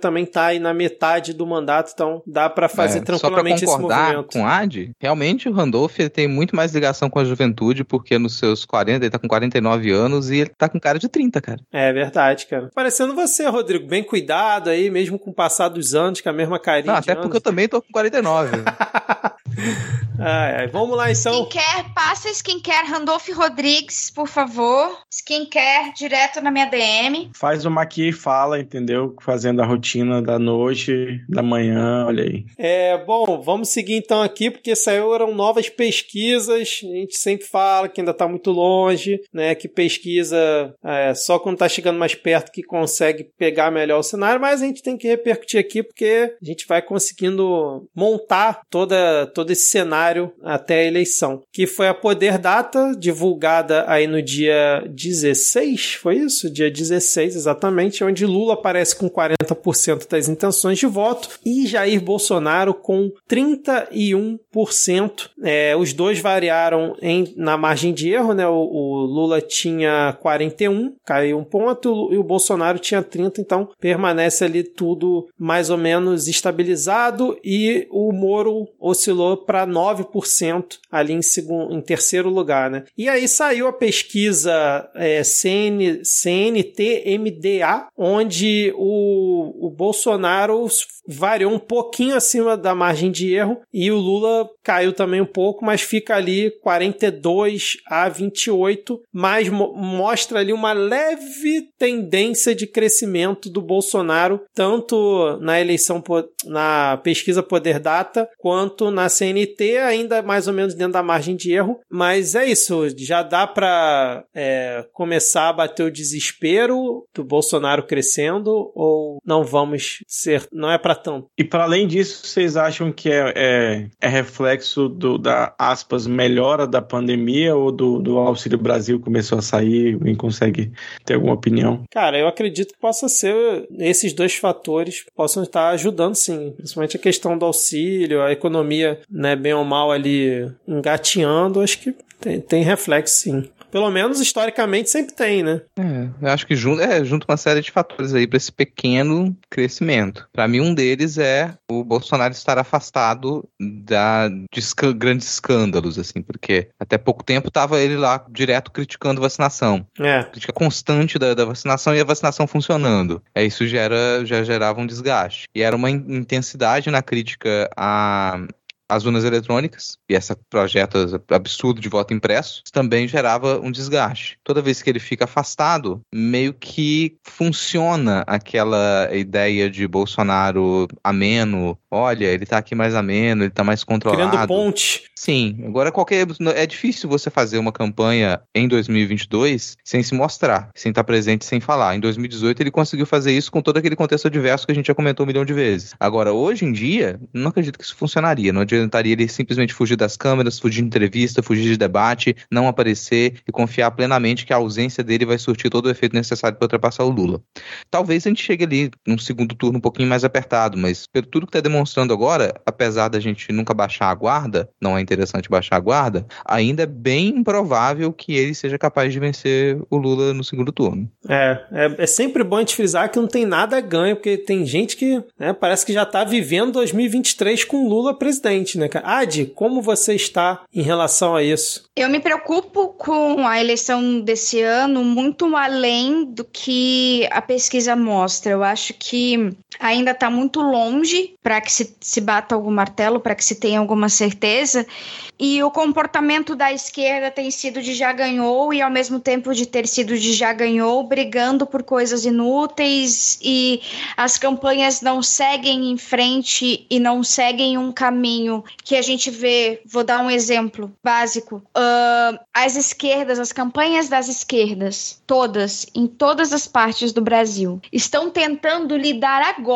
também tá aí na metade do mandato, então dá para fazer é, tranquilamente só pra concordar esse movimento. com Ad, realmente o Randolph ele tem muito mais ligação com a juventude, porque nos seus 40, ele tá com 49 anos e ele tá com cara de 30, cara. É verdade, cara. Parecendo você, Rodrigo, bem cuidado aí, mesmo com o passar dos anos, com a mesma carinha. Não, até anos. porque eu também tô com 49. ai, ai. Vamos lá então. Skincare, passa skincare Randolph Rodrigues, por favor. Skincare direto na minha DM. Faz uma aqui e fala, entendeu? Fazendo a rotina da noite, da manhã, olha aí. É, bom, vamos seguir então aqui, porque saíram novas pesquisas. A gente sempre fala que ainda está muito longe, né? Que pesquisa é, só quando está chegando mais perto que consegue pegar melhor o cenário, mas a gente tem que repercutir aqui porque a gente vai conseguindo montar toda, todo esse cenário até a eleição. Que foi a Poder Data, divulgada aí no dia 16, foi isso? Dia 16, exatamente, onde Lula aparece com 40% das intenções de voto e Jair Bolsonaro com 31%. É, os dois variaram em, na margem de erro, né? O, o, Lula tinha 41, caiu um ponto, e o Bolsonaro tinha 30, então permanece ali tudo mais ou menos estabilizado e o Moro oscilou para 9% ali em, segundo, em terceiro lugar, né? E aí saiu a pesquisa é, CN, CNT-MDA, onde o, o Bolsonaro variou um pouquinho acima da margem de erro e o Lula caiu também um pouco, mas fica ali 42 a 28, mas mo mostra ali uma leve tendência de crescimento do Bolsonaro, tanto na eleição na pesquisa Poder Data quanto na CNT, ainda mais ou menos dentro da margem de erro, mas é isso, já dá para é, começar a bater o desespero do Bolsonaro crescendo ou não vamos ser, não é para tanto. E para além disso, vocês acham que é, é, é reflexo do, da, aspas, melhora da pandemia ou do, do Auxílio Brasil começou a sair? Alguém consegue ter alguma opinião? Cara, eu acredito que possa ser esses dois fatores possam estar ajudando sim, principalmente a questão do auxílio, a economia, né, bem ou mal ali engateando, acho que tem, tem reflexo sim. Pelo menos historicamente sempre tem, né? É, eu acho que junto, é, junto uma série de fatores aí para esse pequeno crescimento. Para mim, um deles é o Bolsonaro estar afastado da, de esca grandes escândalos, assim, porque até pouco tempo estava ele lá direto criticando vacinação. É. Crítica constante da, da vacinação e a vacinação funcionando. É, isso gera, já gerava um desgaste. E era uma intensidade na crítica a as urnas eletrônicas e esse projeto absurdo de voto impresso também gerava um desgaste. Toda vez que ele fica afastado, meio que funciona aquela ideia de Bolsonaro ameno. Olha, ele tá aqui mais ameno, ele tá mais controlado. Criando ponte. Sim, agora qualquer. É difícil você fazer uma campanha em 2022 sem se mostrar, sem estar presente, sem falar. Em 2018 ele conseguiu fazer isso com todo aquele contexto adverso que a gente já comentou um milhão de vezes. Agora, hoje em dia, não acredito que isso funcionaria. Não adiantaria ele simplesmente fugir das câmeras, fugir de entrevista, fugir de debate, não aparecer e confiar plenamente que a ausência dele vai surtir todo o efeito necessário para ultrapassar o Lula. Talvez a gente chegue ali num segundo turno um pouquinho mais apertado, mas pelo tudo que está demonstrando agora, apesar da gente nunca baixar a guarda, não é interessante baixar a guarda, ainda é bem improvável que ele seja capaz de vencer o Lula no segundo turno. É, é, é sempre bom a gente frisar que não tem nada a ganho, porque tem gente que né, parece que já está vivendo 2023 com Lula presidente, né, cara? Adi, como você está em relação a isso? Eu me preocupo com a eleição desse ano muito além do que a pesquisa mostra. Eu acho que ainda está muito longe para que se, se bata algum martelo, para que se tenha alguma certeza. E o comportamento da esquerda tem sido de já ganhou e ao mesmo tempo de ter sido de já ganhou, brigando por coisas inúteis e as campanhas não seguem em frente e não seguem um caminho que a gente vê. Vou dar um exemplo básico. Uh, as esquerdas, as campanhas das esquerdas, todas, em todas as partes do Brasil, estão tentando lidar agora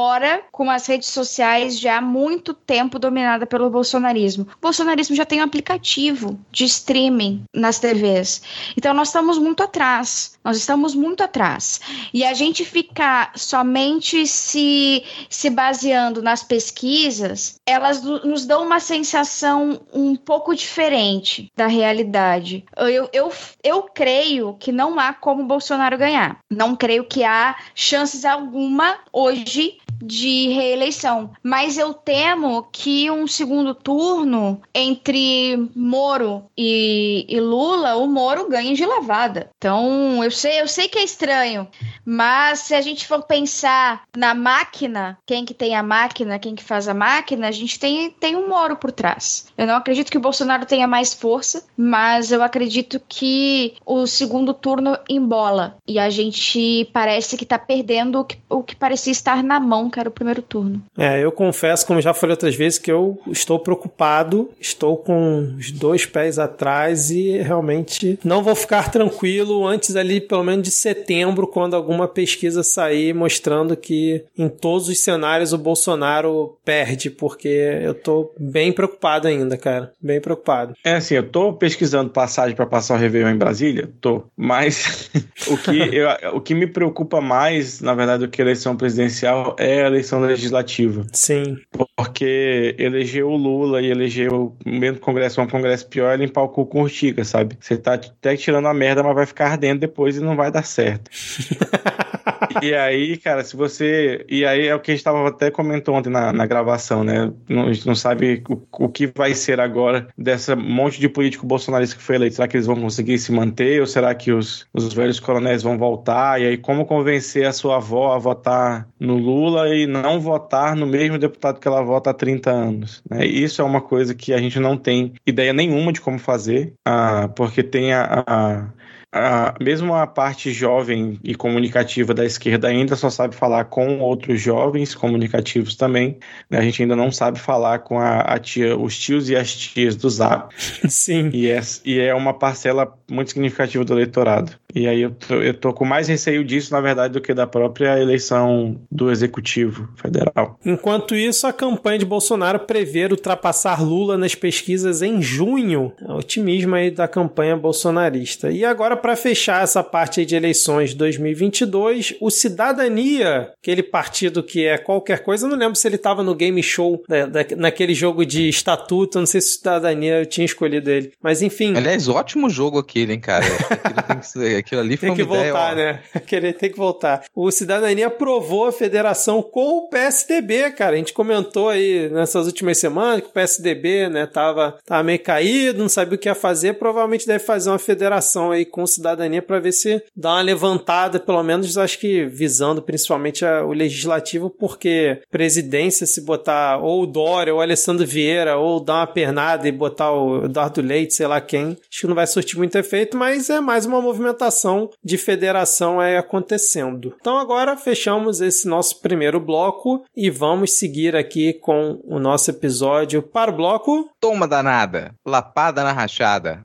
com as redes sociais já há muito tempo dominada pelo bolsonarismo. O bolsonarismo já tem um aplicativo de streaming nas TVs. Então nós estamos muito atrás. Nós estamos muito atrás. E a gente ficar somente se, se baseando nas pesquisas, elas nos dão uma sensação um pouco diferente da realidade. Eu, eu, eu creio que não há como Bolsonaro ganhar. Não creio que há chances alguma hoje de reeleição. Mas eu temo que um segundo turno entre Moro e, e, Lula, o Moro ganhe de lavada. Então, eu sei, eu sei que é estranho, mas se a gente for pensar na máquina, quem que tem a máquina, quem que faz a máquina, a gente tem, tem um Moro por trás. Eu não acredito que o Bolsonaro tenha mais força, mas eu acredito que o segundo turno embola. E a gente parece que tá perdendo o que, o que parecia estar na mão que era o primeiro turno. É, eu confesso, como já falei outras vezes, que eu estou preocupado, estou com os dois pés atrás e realmente não vou ficar tranquilo antes ali, pelo menos de setembro, quando alguma pesquisa sair mostrando que em todos os cenários o Bolsonaro perde, porque eu tô bem preocupado ainda, cara. Bem preocupado. É assim, eu tô pesquisando passagem para passar o Réveillon em Brasília, tô, mas o que, eu, o que me preocupa mais, na verdade, do que a eleição presidencial é a eleição legislativa. Sim. Porque elegeu o Lula e elegeu o mesmo Congresso, um Congresso pior, é limpar o cu com urtiga, sabe? Você tá até tirando a merda, mas vai ficar ardendo depois e não vai dar certo. e aí, cara, se você. E aí é o que a gente tava até comentou ontem na, na gravação, né? Não, a gente não sabe o, o que vai ser agora dessa monte de político bolsonarista que foi eleito. Será que eles vão conseguir se manter? Ou será que os, os velhos coronéis vão voltar? E aí, como convencer a sua avó a votar no Lula e não votar no mesmo deputado que ela vota há 30 anos? Né? Isso é uma coisa que a gente não tem ideia nenhuma de como fazer, ah, porque tem a, a a, mesmo a parte jovem e comunicativa da esquerda ainda só sabe falar com outros jovens comunicativos também. Né? A gente ainda não sabe falar com a, a, tia, os tios e as tias do Zap. Sim. E é, e é uma parcela muito significativa do eleitorado. E aí eu tô, eu tô com mais receio disso, na verdade, do que da própria eleição do Executivo Federal. Enquanto isso, a campanha de Bolsonaro prevê ultrapassar Lula nas pesquisas em junho. É otimismo aí da campanha bolsonarista. E agora, para fechar essa parte de eleições 2022, o Cidadania, aquele partido que é qualquer coisa, eu não lembro se ele estava no game show, né, naquele jogo de estatuto, não sei se Cidadania eu tinha escolhido ele. Mas enfim. Aliás, ótimo jogo aquele, hein, cara. Aquilo tem que ser aquilo ali foi Tem que voltar, né? Aquele tem que voltar. O Cidadania aprovou a federação com o PSDB, cara. A gente comentou aí nessas últimas semanas que o PSDB, né, tava, tava meio caído, não sabia o que ia fazer. Provavelmente deve fazer uma federação aí com o Cidadania para ver se dá uma levantada, pelo menos acho que visando principalmente a, o legislativo, porque presidência, se botar ou o Dória, ou o Alessandro Vieira, ou dar uma pernada e botar o Eduardo Leite, sei lá quem, acho que não vai surtir muito efeito, mas é mais uma movimentação de federação aí acontecendo. Então agora fechamos esse nosso primeiro bloco e vamos seguir aqui com o nosso episódio para o bloco. Toma danada, lapada na rachada.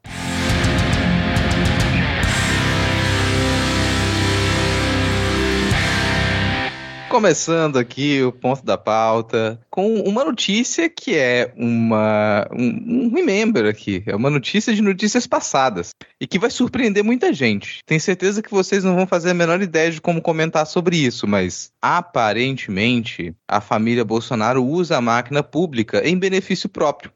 Começando aqui o ponto da pauta com uma notícia que é uma um, um, remember aqui, é uma notícia de notícias passadas e que vai surpreender muita gente. Tenho certeza que vocês não vão fazer a menor ideia de como comentar sobre isso, mas aparentemente a família Bolsonaro usa a máquina pública em benefício próprio.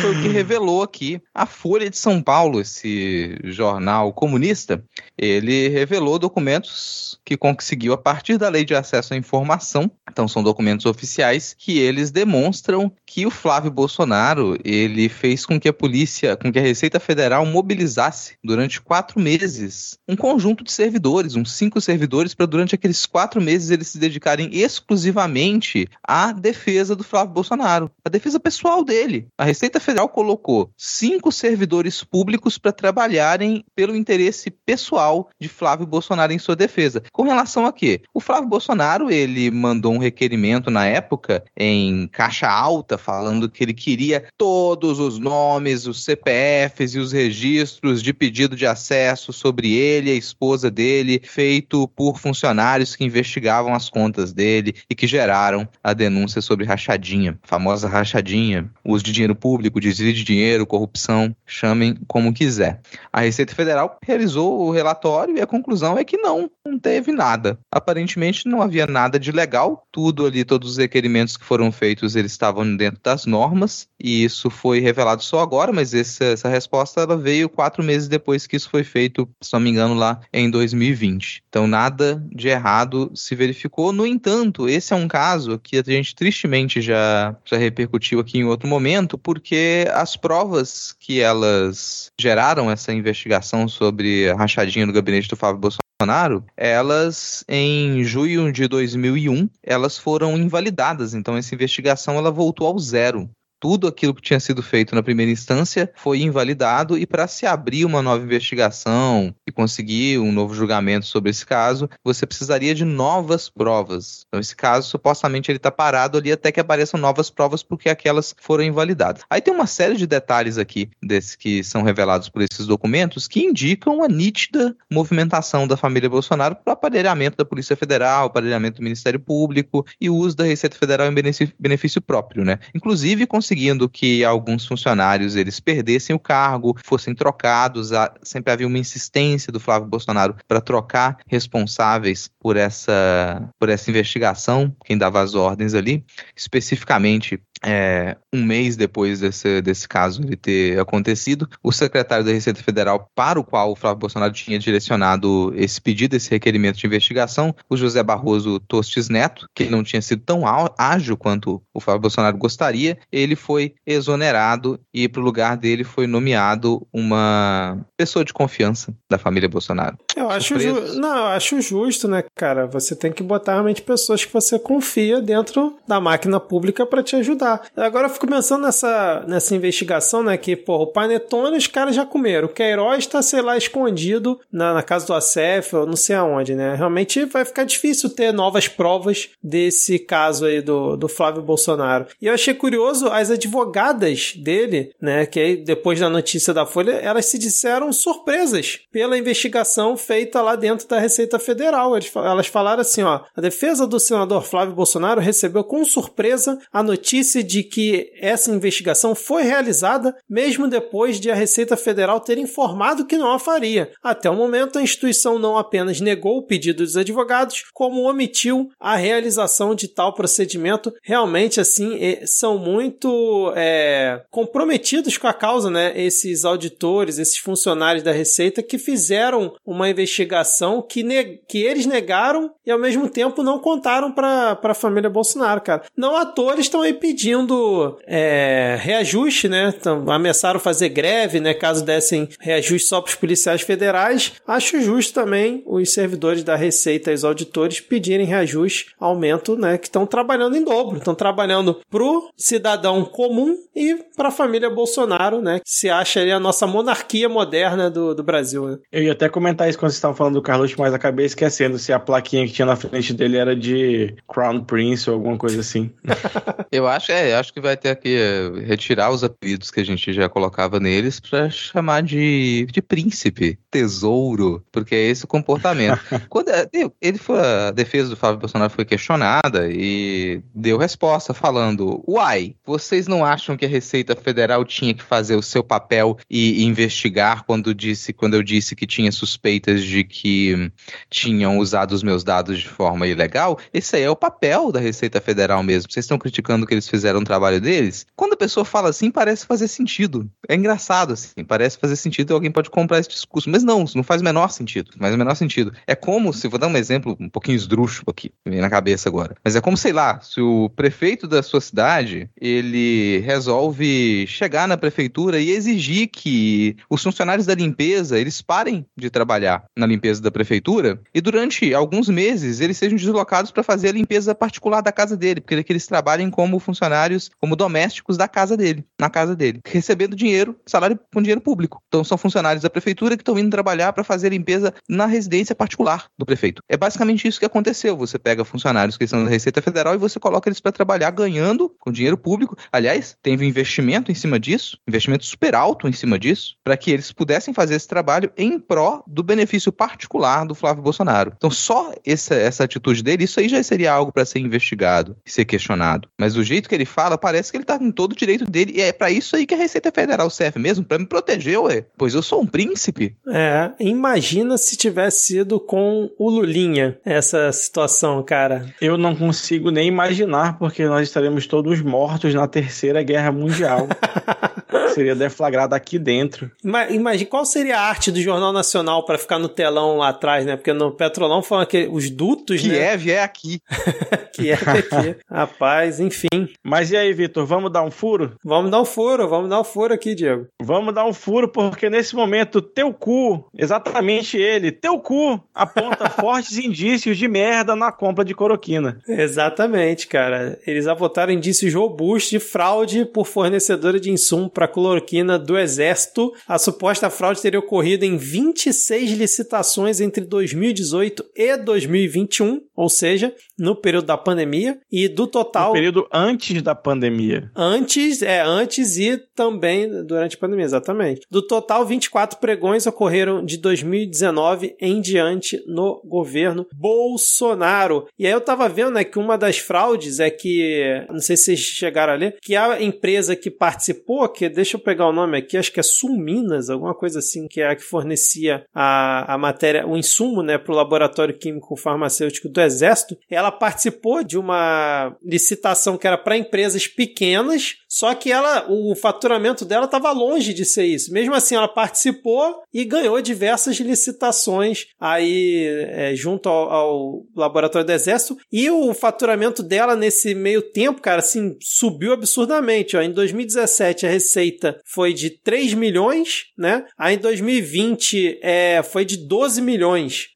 Foi o que revelou aqui a Folha de São Paulo, esse jornal comunista. Ele revelou documentos que conseguiu a partir da Lei de Acesso à Informação informação. Então são documentos oficiais que eles demonstram que o Flávio Bolsonaro ele fez com que a polícia, com que a Receita Federal mobilizasse durante quatro meses um conjunto de servidores, uns cinco servidores, para durante aqueles quatro meses eles se dedicarem exclusivamente à defesa do Flávio Bolsonaro, a defesa pessoal dele. A Receita Federal colocou cinco servidores públicos para trabalharem pelo interesse pessoal de Flávio Bolsonaro em sua defesa. Com relação a quê? O Flávio Bolsonaro ele ele mandou um requerimento na época em caixa alta, falando que ele queria todos os nomes, os CPFs e os registros de pedido de acesso sobre ele e a esposa dele, feito por funcionários que investigavam as contas dele e que geraram a denúncia sobre rachadinha, famosa rachadinha, uso de dinheiro público, desvio de dinheiro, corrupção, chamem como quiser. A Receita Federal realizou o relatório e a conclusão é que não, não teve nada. Aparentemente não havia nada nada de legal, tudo ali, todos os requerimentos que foram feitos, eles estavam dentro das normas, e isso foi revelado só agora, mas essa, essa resposta ela veio quatro meses depois que isso foi feito, se não me engano, lá em 2020. Então nada de errado se verificou. No entanto, esse é um caso que a gente tristemente já, já repercutiu aqui em outro momento, porque as provas que elas geraram essa investigação sobre a rachadinha no gabinete do Fábio Bolsonaro Bolsonaro, elas em junho de 2001, elas foram invalidadas. Então essa investigação ela voltou ao zero tudo aquilo que tinha sido feito na primeira instância foi invalidado e para se abrir uma nova investigação e conseguir um novo julgamento sobre esse caso, você precisaria de novas provas. Então esse caso supostamente ele está parado ali até que apareçam novas provas porque aquelas foram invalidadas. Aí tem uma série de detalhes aqui desses que são revelados por esses documentos que indicam a nítida movimentação da família Bolsonaro para o aparelhamento da Polícia Federal, aparelhamento do Ministério Público e o uso da Receita Federal em benefício próprio, né? Inclusive conseguir conseguindo que alguns funcionários eles perdessem o cargo, fossem trocados. Sempre havia uma insistência do Flávio Bolsonaro para trocar responsáveis por essa, por essa investigação, quem dava as ordens ali, especificamente é, um mês depois desse, desse caso ele ter acontecido, o secretário da Receita Federal, para o qual o Flávio Bolsonaro tinha direcionado esse pedido, esse requerimento de investigação, o José Barroso Tostes Neto, que não tinha sido tão ágil quanto o Flávio Bolsonaro gostaria, ele foi exonerado e para o lugar dele foi nomeado uma pessoa de confiança da família Bolsonaro. Eu acho, ju... não, eu acho justo, né, cara? Você tem que botar realmente pessoas que você confia dentro da máquina pública para te ajudar. Agora eu fico pensando nessa, nessa investigação, né? Que, pô, o Panetone os caras já comeram. O Queiroz tá, sei lá, escondido na, na casa do Acef, ou não sei aonde, né? Realmente vai ficar difícil ter novas provas desse caso aí do, do Flávio Bolsonaro. E eu achei curioso as advogadas dele, né? Que aí, depois da notícia da Folha, elas se disseram surpresas pela investigação feita lá dentro da Receita Federal. Elas falaram assim, ó. A defesa do senador Flávio Bolsonaro recebeu com surpresa a notícia de que essa investigação foi realizada mesmo depois de a Receita Federal ter informado que não a faria. Até o momento, a instituição não apenas negou o pedido dos advogados, como omitiu a realização de tal procedimento. Realmente, assim, são muito é, comprometidos com a causa, né? Esses auditores, esses funcionários da Receita que fizeram uma investigação que, que eles negaram e ao mesmo tempo não contaram para a família Bolsonaro, cara. Não atores estão aí pedindo é, reajuste, né? Tão, ameaçaram fazer greve, né? Caso dessem reajuste só para os policiais federais. Acho justo também os servidores da Receita e os auditores pedirem reajuste, aumento, né? Que estão trabalhando em dobro. Estão trabalhando pro cidadão comum e para a família Bolsonaro, né? Que se acha ali a nossa monarquia moderna do, do Brasil. Né? Eu ia até comentar isso quando vocês estavam falando do Carlos, mas acabei esquecendo se a plaquinha que tinha na frente dele era de Crown Prince ou alguma coisa assim. eu acho, é, acho que vai ter que eh, retirar os apelidos que a gente já colocava neles para chamar de, de príncipe, tesouro, porque é esse o comportamento. quando eh, ele foi a defesa do Fábio Bolsonaro foi questionada e deu resposta falando: "Uai, vocês não acham que a Receita Federal tinha que fazer o seu papel e, investigar quando disse quando eu disse que tinha suspeitas de que tinham usado os meus dados de forma ilegal? Esse aí é o papel da Receita Federal mesmo. Vocês estão criticando que eles fizeram o trabalho deles? Quando a pessoa fala assim, parece fazer sentido. É engraçado assim, parece fazer sentido e alguém pode comprar esse discurso, mas não, não faz o menor sentido. Faz o menor sentido. É como se vou dar um exemplo um pouquinho esdrúxulo aqui, na cabeça agora. Mas é como, sei lá, se o prefeito da sua cidade, ele resolve chegar na prefeitura e exigir que os funcionários da limpeza, eles parem de trabalhar na limpeza da prefeitura e durante alguns meses eles sejam deslocados para fazer a limpeza particular da casa dele, porque ele que eles trabalhem como funcionários, como domésticos da casa dele, na casa dele, recebendo dinheiro, salário com dinheiro público. Então são funcionários da prefeitura que estão indo trabalhar para fazer limpeza na residência particular do prefeito. É basicamente isso que aconteceu. Você pega funcionários que são da Receita Federal e você coloca eles para trabalhar ganhando com dinheiro público. Aliás, teve investimento em cima disso, investimento super alto em cima disso, para que eles pudessem fazer esse trabalho em pró do benefício particular do Flávio Bolsonaro. Então, só essa, essa atitude dele, isso aí já seria algo para ser investigado e ser questionado. Mas do jeito que ele fala, parece que ele tá com todo o direito dele. E é para isso aí que a Receita Federal serve mesmo, para me proteger, ué. Pois eu sou um príncipe. É, imagina se tivesse sido com o Lulinha essa situação, cara. Eu não consigo nem imaginar, porque nós estaremos todos mortos na Terceira Guerra Mundial. seria deflagrado aqui dentro. Imagina, qual seria a arte do Jornal Nacional para ficar no telão lá atrás, né? Porque no Petrolão falam que os dutos, Kiev né? é aqui. Kiev é aqui. Rapaz, enfim. Mas e aí, Vitor, vamos dar um furo? Vamos dar um furo, vamos dar um furo aqui, Diego. Vamos dar um furo, porque nesse momento, teu cu, exatamente ele, teu cu, aponta fortes indícios de merda na compra de coroquina. Exatamente, cara. Eles apontaram indícios robustos de fraude por fornecedora de insumo para cloroquina do Exército. A suposta fraude teria ocorrido em 26 licitações entre 2018 e 2021, ou seja, no período da pandemia, e do total. No período antes da pandemia. Antes, é, antes e também durante a pandemia, exatamente. Do total, 24 pregões ocorreram de 2019 em diante no governo Bolsonaro. E aí eu tava vendo, né, que uma das fraudes é que, não sei se vocês chegaram a ler, que a empresa que participou, que deixa eu pegar o nome aqui, acho que é Suminas, alguma coisa assim, que é a que fornecia a, a matéria, o insumo, né, para o laboratório químico farmacêutico do Exército, ela participou de uma licitação que era para empresas pequenas, só que ela, o faturamento dela estava longe de ser isso. Mesmo assim, ela participou e ganhou diversas licitações aí é, junto ao, ao laboratório do Exército e o faturamento dela nesse meio tempo, cara, assim, subiu absurdamente. Ó. Em 2017 a receita foi de 3 milhões, né? Aí em 2020 é, foi de 12 milhões.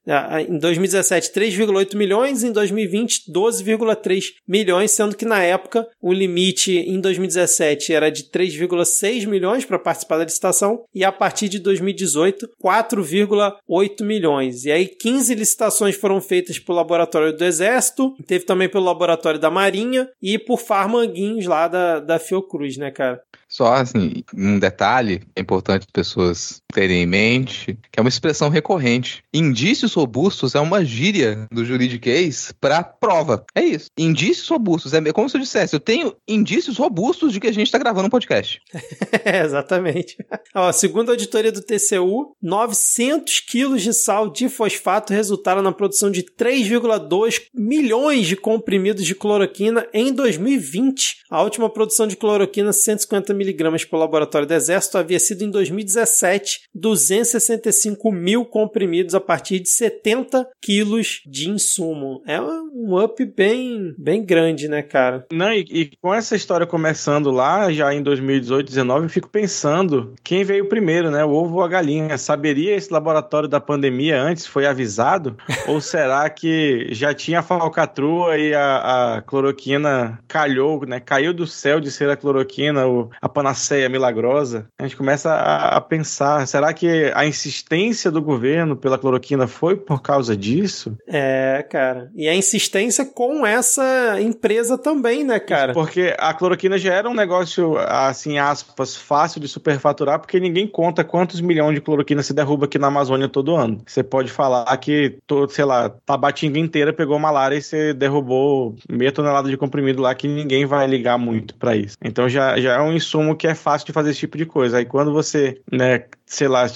Em 2017 3,8 milhões, em 2020 12,3 milhões, sendo que na época o limite em 2017 era de 3,6 milhões para participar da licitação e a partir de 2018 4,8 milhões. E aí 15 licitações foram feitas pelo laboratório do Exército, teve também pelo laboratório da Marinha e por farmanguinhos lá da, da Fiocruz, né, cara? Só assim, um detalhe é importante as pessoas terem em mente, que é uma expressão recorrente. Indícios robustos é uma gíria do juridiquês para prova. É isso. Indícios robustos. É como se eu dissesse, eu tenho indícios robustos de que a gente está gravando um podcast. é, exatamente. Ó, segundo a auditoria do TCU, 900 quilos de sal de fosfato resultaram na produção de 3,2 milhões de comprimidos de cloroquina em 2020. A última produção de cloroquina, 150 miligramas pelo laboratório do Exército, havia sido em 2017, 265 mil comprimidos a partir de 70 quilos de insumo. É um up bem, bem grande, né, cara? Não, e, e com essa história começando lá, já em 2018, 2019, eu fico pensando quem veio primeiro, né? O ovo ou a galinha? Saberia esse laboratório da pandemia antes? Foi avisado? ou será que já tinha a falcatrua e a, a cloroquina calhou, né? Caiu do céu de ser a cloroquina, o, a panaceia milagrosa? A gente começa a, a pensar, será que a insistência do governo pela cloroquina foi por causa disso? É, cara. E a insistência com essa empresa também, né, cara? Porque a cloroquina já era um negócio, assim, aspas, fácil de superfaturar, porque ninguém conta quantos milhões de cloroquina se derruba aqui na Amazônia todo ano. Você pode falar que, todo, sei lá, Tabatinga inteira pegou malária e você derrubou meia tonelada de comprimido lá que ninguém vai ligar muito para isso. Então já, já é um insumo que é fácil de fazer esse tipo de coisa. Aí quando você, né, sei lá,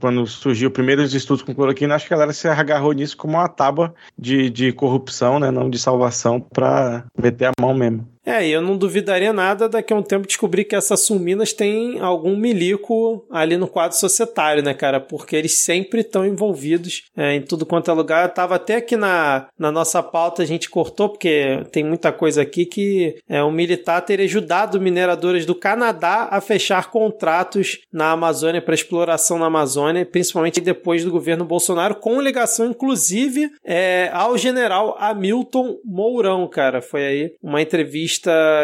quando surgiu primeiros estudos com cloroquina, acho que a galera se agarrou nisso como uma tábua de, de corrupção, né, não de salvação, para meter a mão mesmo. É, e eu não duvidaria nada daqui a um tempo descobrir que essas suminas têm algum milico ali no quadro societário, né, cara? Porque eles sempre estão envolvidos é, em tudo quanto é lugar. Eu tava até aqui na, na nossa pauta, a gente cortou, porque tem muita coisa aqui que é, o militar teria ajudado mineradoras do Canadá a fechar contratos na Amazônia para exploração na Amazônia, principalmente depois do governo Bolsonaro, com ligação, inclusive, é, ao general Hamilton Mourão, cara. Foi aí uma entrevista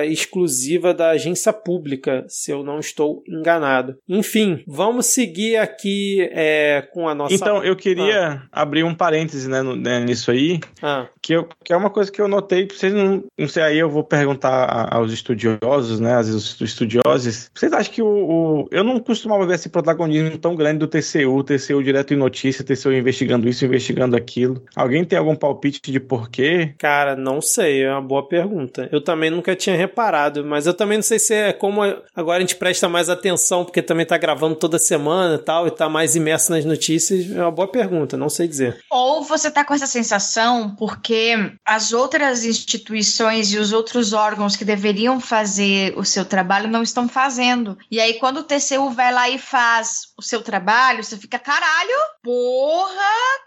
exclusiva da agência pública, se eu não estou enganado. Enfim, vamos seguir aqui é, com a nossa. Então, eu queria ah. abrir um parêntese né, né, nisso aí, ah. que, eu, que é uma coisa que eu notei, vocês não, não sei, aí eu vou perguntar aos estudiosos, né, às vezes os estudiosos, vocês acham que o, o, Eu não costumava ver esse protagonismo tão grande do TCU, TCU direto em notícia, TCU investigando isso, investigando aquilo. Alguém tem algum palpite de porquê? Cara, não sei, é uma boa pergunta. Eu também não nunca tinha reparado, mas eu também não sei se é como agora a gente presta mais atenção, porque também tá gravando toda semana e tal, e tá mais imerso nas notícias. É uma boa pergunta, não sei dizer. Ou você tá com essa sensação porque as outras instituições e os outros órgãos que deveriam fazer o seu trabalho não estão fazendo. E aí, quando o TCU vai lá e faz o seu trabalho, você fica, caralho, porra,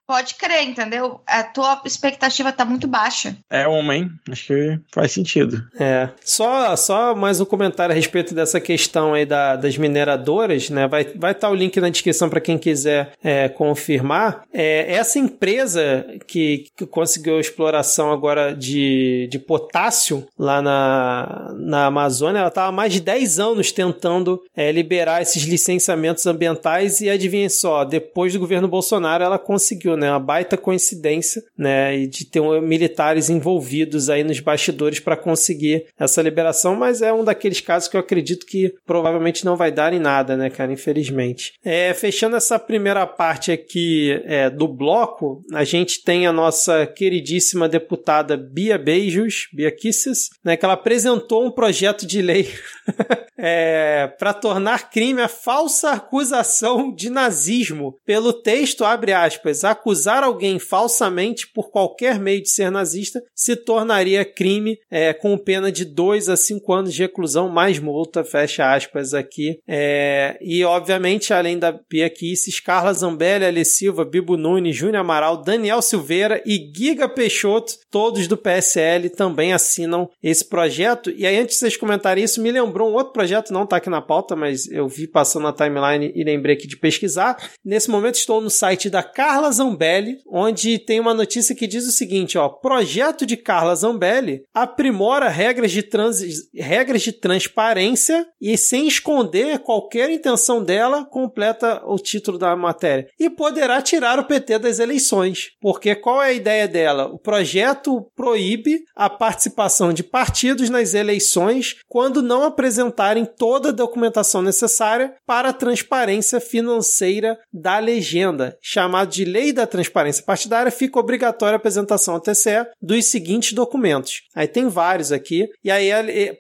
pode crer, entendeu? A tua expectativa tá muito baixa. É uma, hein? Acho que faz sentido. É. Só, só mais um comentário a respeito dessa questão aí da, das mineradoras, né? Vai estar vai tá o link na descrição para quem quiser é, confirmar. É, essa empresa que, que conseguiu a exploração agora de, de potássio lá na, na Amazônia, ela estava há mais de 10 anos tentando é, liberar esses licenciamentos ambientais e adivinha só, depois do governo Bolsonaro ela conseguiu, né? Uma baita coincidência, né? De ter militares envolvidos aí nos bastidores para conseguir conseguir essa liberação, mas é um daqueles casos que eu acredito que provavelmente não vai dar em nada, né, cara? Infelizmente. É, fechando essa primeira parte aqui é, do bloco, a gente tem a nossa queridíssima deputada Bia Beijos, Bia Kisses, né, que ela apresentou um projeto de lei é, para tornar crime a falsa acusação de nazismo. Pelo texto, abre aspas, acusar alguém falsamente por qualquer meio de ser nazista se tornaria crime é, com pena de 2 a 5 anos de reclusão mais multa, fecha aspas aqui. É, e, obviamente, além da Bia Kisses, Carla Zambelli, Ale Silva, Bibo Nunes, Júnior Amaral, Daniel Silveira e Giga Peixoto, todos do PSL, também assinam esse projeto. E aí, antes de vocês comentarem isso, me lembrou um outro projeto, não está aqui na pauta, mas eu vi passando na timeline e lembrei aqui de pesquisar. Nesse momento estou no site da Carla Zambelli, onde tem uma notícia que diz o seguinte, ó, projeto de Carla Zambelli aprimora regras de, trans, regras de transparência e sem esconder qualquer intenção dela, completa o título da matéria. E poderá tirar o PT das eleições. Porque qual é a ideia dela? O projeto proíbe a participação de partidos nas eleições quando não apresentarem toda a documentação necessária para a transparência financeira da legenda. Chamado de Lei da Transparência Partidária, fica obrigatória a apresentação ao TCE dos seguintes documentos. Aí tem vários aqui. E aí,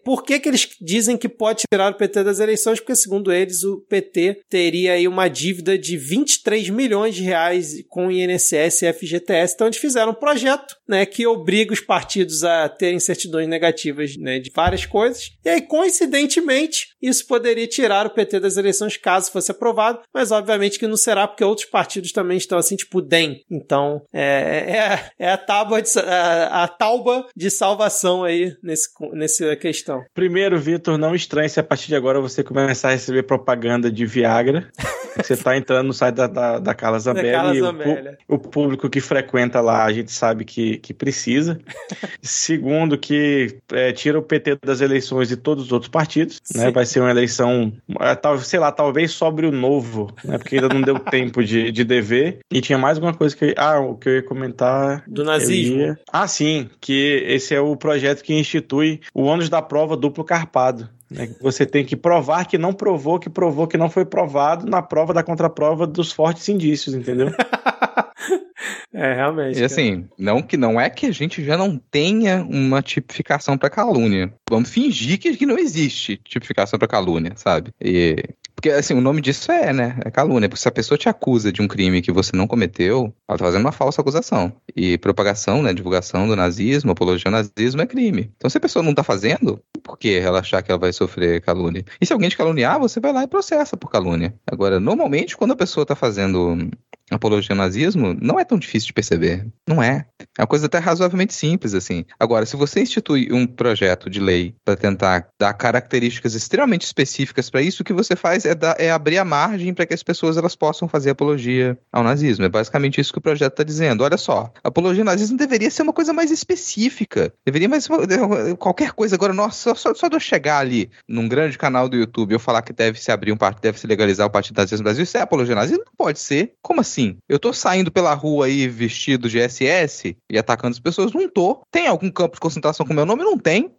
por que, que eles dizem que pode tirar o PT das eleições? Porque, segundo eles, o PT teria aí uma dívida de 23 milhões de reais com INSS e FGTS. Então, eles fizeram um projeto né, que obriga os partidos a terem certidões negativas né, de várias coisas. E aí, coincidentemente, isso poderia tirar o PT das eleições caso fosse aprovado, mas obviamente que não será, porque outros partidos também estão assim, tipo DEM. Então, é, é, é a, tábua de, a, a tauba de salvação aí nesse, nessa questão. Primeiro, Vitor, não estranhe se a partir de agora você começar a receber propaganda de Viagra. Você está entrando no site da, da, da Carla Zambelli. Da Carla Zambelli. O, o, público que frequenta lá, a gente sabe que, que precisa. Segundo, que é, tira o PT das eleições de todos os outros partidos. Né? Vai ser uma eleição, é, sei lá, talvez sobre o novo, né? porque ainda não deu tempo de, de dever. E tinha mais alguma coisa que. Ah, o que eu ia comentar. Do nazismo. Ia... Ah, sim, que esse é o projeto que institui o ônus da prova duplo carpado. Né? Você tem que provar que não provou, que provou que não foi provado na prova da contraprova dos fortes indícios, entendeu? é, realmente. E assim, não que não é que a gente já não tenha uma tipificação para calúnia. Vamos fingir que, que não existe tipificação para calúnia, sabe? E porque, assim, o nome disso é, né? É calúnia. Porque se a pessoa te acusa de um crime que você não cometeu, ela tá fazendo uma falsa acusação. E propagação, né? Divulgação do nazismo, apologia ao nazismo é crime. Então, se a pessoa não tá fazendo, por que ela achar que ela vai sofrer calúnia? E se alguém te caluniar, você vai lá e processa por calúnia. Agora, normalmente, quando a pessoa tá fazendo apologia ao nazismo, não é tão difícil de perceber. Não é. É uma coisa até razoavelmente simples, assim. Agora, se você institui um projeto de lei para tentar dar características extremamente específicas para isso, o que você faz é, dar, é abrir a margem para que as pessoas elas possam fazer apologia ao nazismo. É basicamente isso que o projeto está dizendo. Olha só, apologia ao nazismo deveria ser uma coisa mais específica. Deveria mais qualquer coisa. Agora, nossa, só, só de eu chegar ali num grande canal do YouTube e eu falar que deve se abrir um partido, deve se legalizar o partido nazismo no Brasil, isso é apologia ao nazismo? Não pode ser. Como assim? Eu tô saindo pela rua aí vestido de SS e atacando as pessoas? Não tô. Tem algum campo de concentração com meu nome? Não tem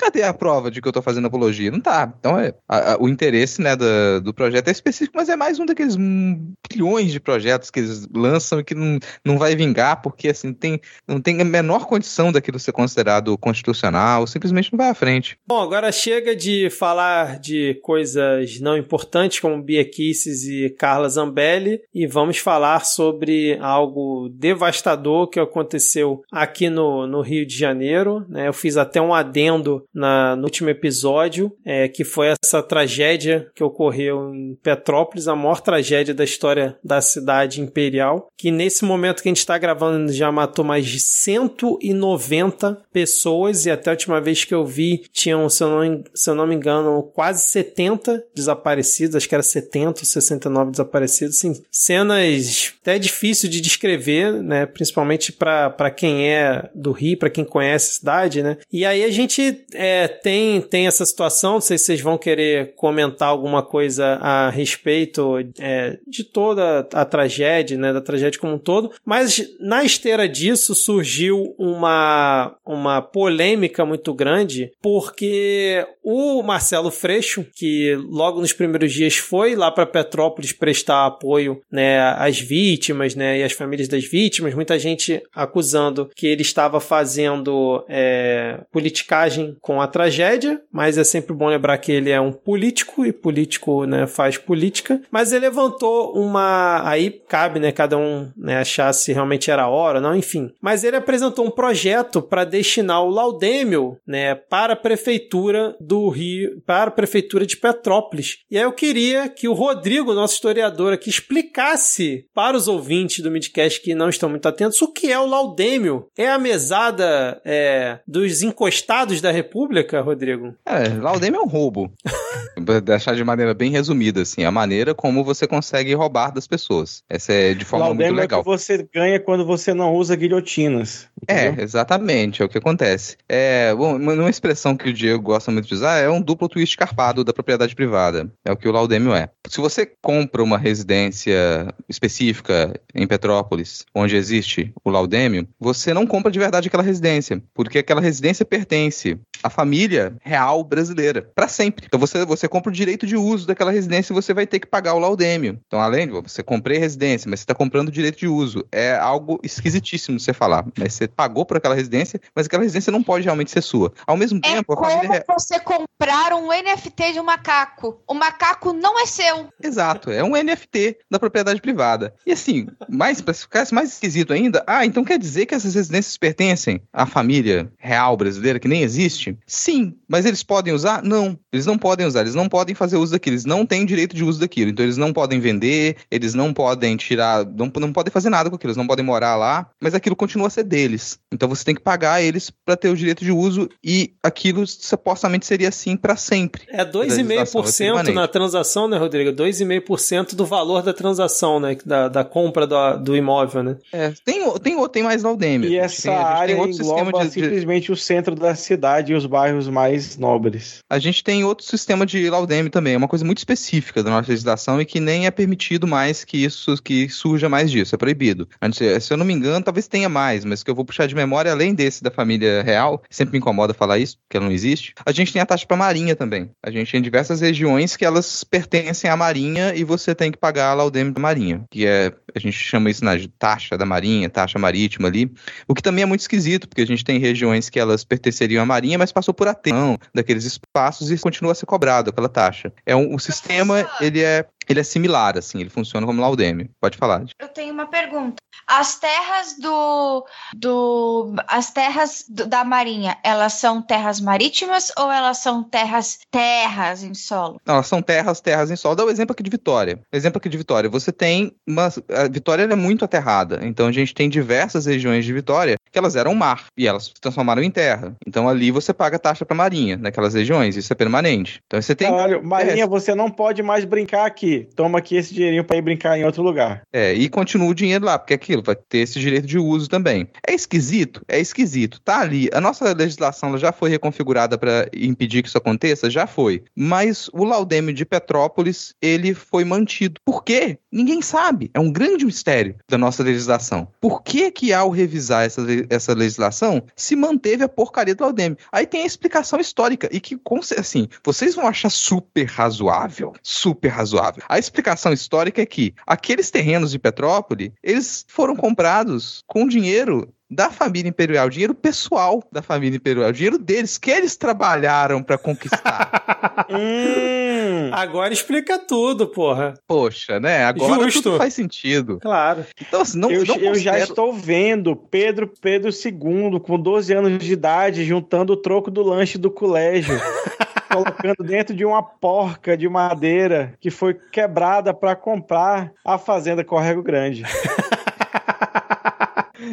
cadê a prova de que eu tô fazendo apologia? Não tá. Então, é, a, a, o interesse né, do, do projeto é específico, mas é mais um daqueles bilhões de projetos que eles lançam e que não, não vai vingar, porque assim, tem, não tem a menor condição daquilo ser considerado constitucional, simplesmente não vai à frente. Bom, agora chega de falar de coisas não importantes como Bia Kisses e Carla Zambelli e vamos falar sobre algo devastador que aconteceu aqui no, no Rio de Janeiro. Né? Eu fiz até um adendo na, no último episódio, é, que foi essa tragédia que ocorreu em Petrópolis, a maior tragédia da história da cidade imperial, que nesse momento que a gente está gravando já matou mais de 190 pessoas e até a última vez que eu vi tinham, se eu não, se eu não me engano, quase 70 desaparecidos, acho que era 70 ou 69 desaparecidos, assim, cenas até difícil de descrever, né, principalmente para quem é do Rio, para quem conhece a cidade, né, e aí a gente é, tem, tem essa situação, não sei se vocês vão querer comentar alguma coisa a respeito é, de toda a tragédia, né, da tragédia como um todo, mas na esteira disso surgiu uma, uma polêmica muito grande, porque o Marcelo Freixo, que logo nos primeiros dias foi lá para Petrópolis prestar apoio né, às vítimas né, e às famílias das vítimas, muita gente acusando que ele estava fazendo é, politicagem com a tragédia, mas é sempre bom lembrar que ele é um político e político né, faz política. Mas ele levantou uma. Aí cabe, né, cada um né, achar se realmente era a hora, não, enfim. Mas ele apresentou um projeto para destinar o Laudêmio né, para a prefeitura do Rio, para a prefeitura de Petrópolis. E aí eu queria que o Rodrigo, nosso historiador aqui, explicasse para os ouvintes do Midcast que não estão muito atentos o que é o Laudêmio. É a mesada é, dos encostados da República República, Rodrigo? É, Laudem é um roubo. deixar de maneira bem resumida, assim, a maneira como você consegue roubar das pessoas. Essa é de forma Laudem muito legal. É o que você ganha quando você não usa guilhotinas. Entendeu? É, exatamente, é o que acontece. É, bom, uma expressão que o Diego gosta muito de usar é um duplo twist carpado da propriedade privada. É o que o Laudêmio é. Se você compra uma residência específica em Petrópolis, onde existe o Laudêmio, você não compra de verdade aquela residência, porque aquela residência pertence a família real brasileira, para sempre. Então você, você compra o direito de uso daquela residência e você vai ter que pagar o laudêmio. Então, além de você comprei residência, mas você está comprando o direito de uso. É algo esquisitíssimo você falar. Mas você pagou por aquela residência, mas aquela residência não pode realmente ser sua. Ao mesmo é tempo, a família. como você comprar um NFT de um macaco. O macaco não é seu. Exato, é um NFT da propriedade privada. E assim, mais para ficar mais esquisito ainda, ah, então quer dizer que essas residências pertencem à família real brasileira que nem existe? Sim, mas eles podem usar? Não, eles não podem usar, eles não podem fazer uso daquilo, eles não têm direito de uso daquilo. Então eles não podem vender, eles não podem tirar, não, não podem fazer nada com aquilo, eles não podem morar lá, mas aquilo continua a ser deles. Então você tem que pagar eles para ter o direito de uso e aquilo supostamente seria assim para sempre. É 2,5% na transação, né, Rodrigo? 2,5% do valor da transação, né? Da, da compra do, do imóvel, né? É, tem, tem, tem mais Laudemir. E essa tem, área tem outro engloba de, simplesmente o centro da cidade e os bairros mais nobres. A gente tem outro sistema de Laudemir também, é uma coisa muito específica da nossa legislação e que nem é permitido mais que isso que surja mais disso, é proibido. Se eu não me engano, talvez tenha mais, mas que eu vou puxar de memória, além desse da família real, sempre me incomoda falar isso, porque ela não existe, a gente tem a taxa para marinha também. A gente tem diversas regiões que elas pertencem à marinha e você tem que pagar a Laudemir da marinha, que é, a gente chama isso na taxa da marinha, taxa marítima ali, o que também é muito esquisito, porque a gente tem regiões que elas pertenceriam à marinha, mas passou por atenção daqueles espaços e continua a ser cobrado aquela taxa. É um, o sistema, ele é ele é similar, assim, ele funciona como laudêmio. Pode falar. Eu tenho uma pergunta. As terras do, do as terras do, da Marinha, elas são terras marítimas ou elas são terras terras em solo? Não, elas são terras terras em solo. Dá o um exemplo aqui de Vitória. Exemplo aqui de Vitória. Você tem uma a Vitória é muito aterrada. Então a gente tem diversas regiões de Vitória que elas eram mar e elas se transformaram em terra. Então ali você paga taxa para Marinha naquelas regiões. Isso é permanente. Então você tem Caralho, Marinha, é. você não pode mais brincar aqui toma aqui esse dinheirinho para ir brincar em outro lugar. É, e continua o dinheiro lá, porque aquilo vai ter esse direito de uso também. É esquisito? É esquisito. Tá ali. A nossa legislação já foi reconfigurada para impedir que isso aconteça? Já foi. Mas o laudêmio de Petrópolis, ele foi mantido. Por quê? Ninguém sabe. É um grande mistério da nossa legislação. Por que que ao revisar essa, essa legislação, se manteve a porcaria do laudêmio? Aí tem a explicação histórica e que, assim, vocês vão achar super razoável. Super razoável. A explicação histórica é que aqueles terrenos de Petrópolis, eles foram comprados com dinheiro da família imperial, dinheiro pessoal da família imperial, dinheiro deles que eles trabalharam para conquistar. hum, agora explica tudo, porra. Poxa, né? Agora Justo. tudo faz sentido. Claro. Então, assim, não, eu, não eu já estou vendo Pedro Pedro II com 12 anos de idade juntando o troco do lanche do colégio. colocando dentro de uma porca de madeira que foi quebrada para comprar a fazenda Corrego Grande.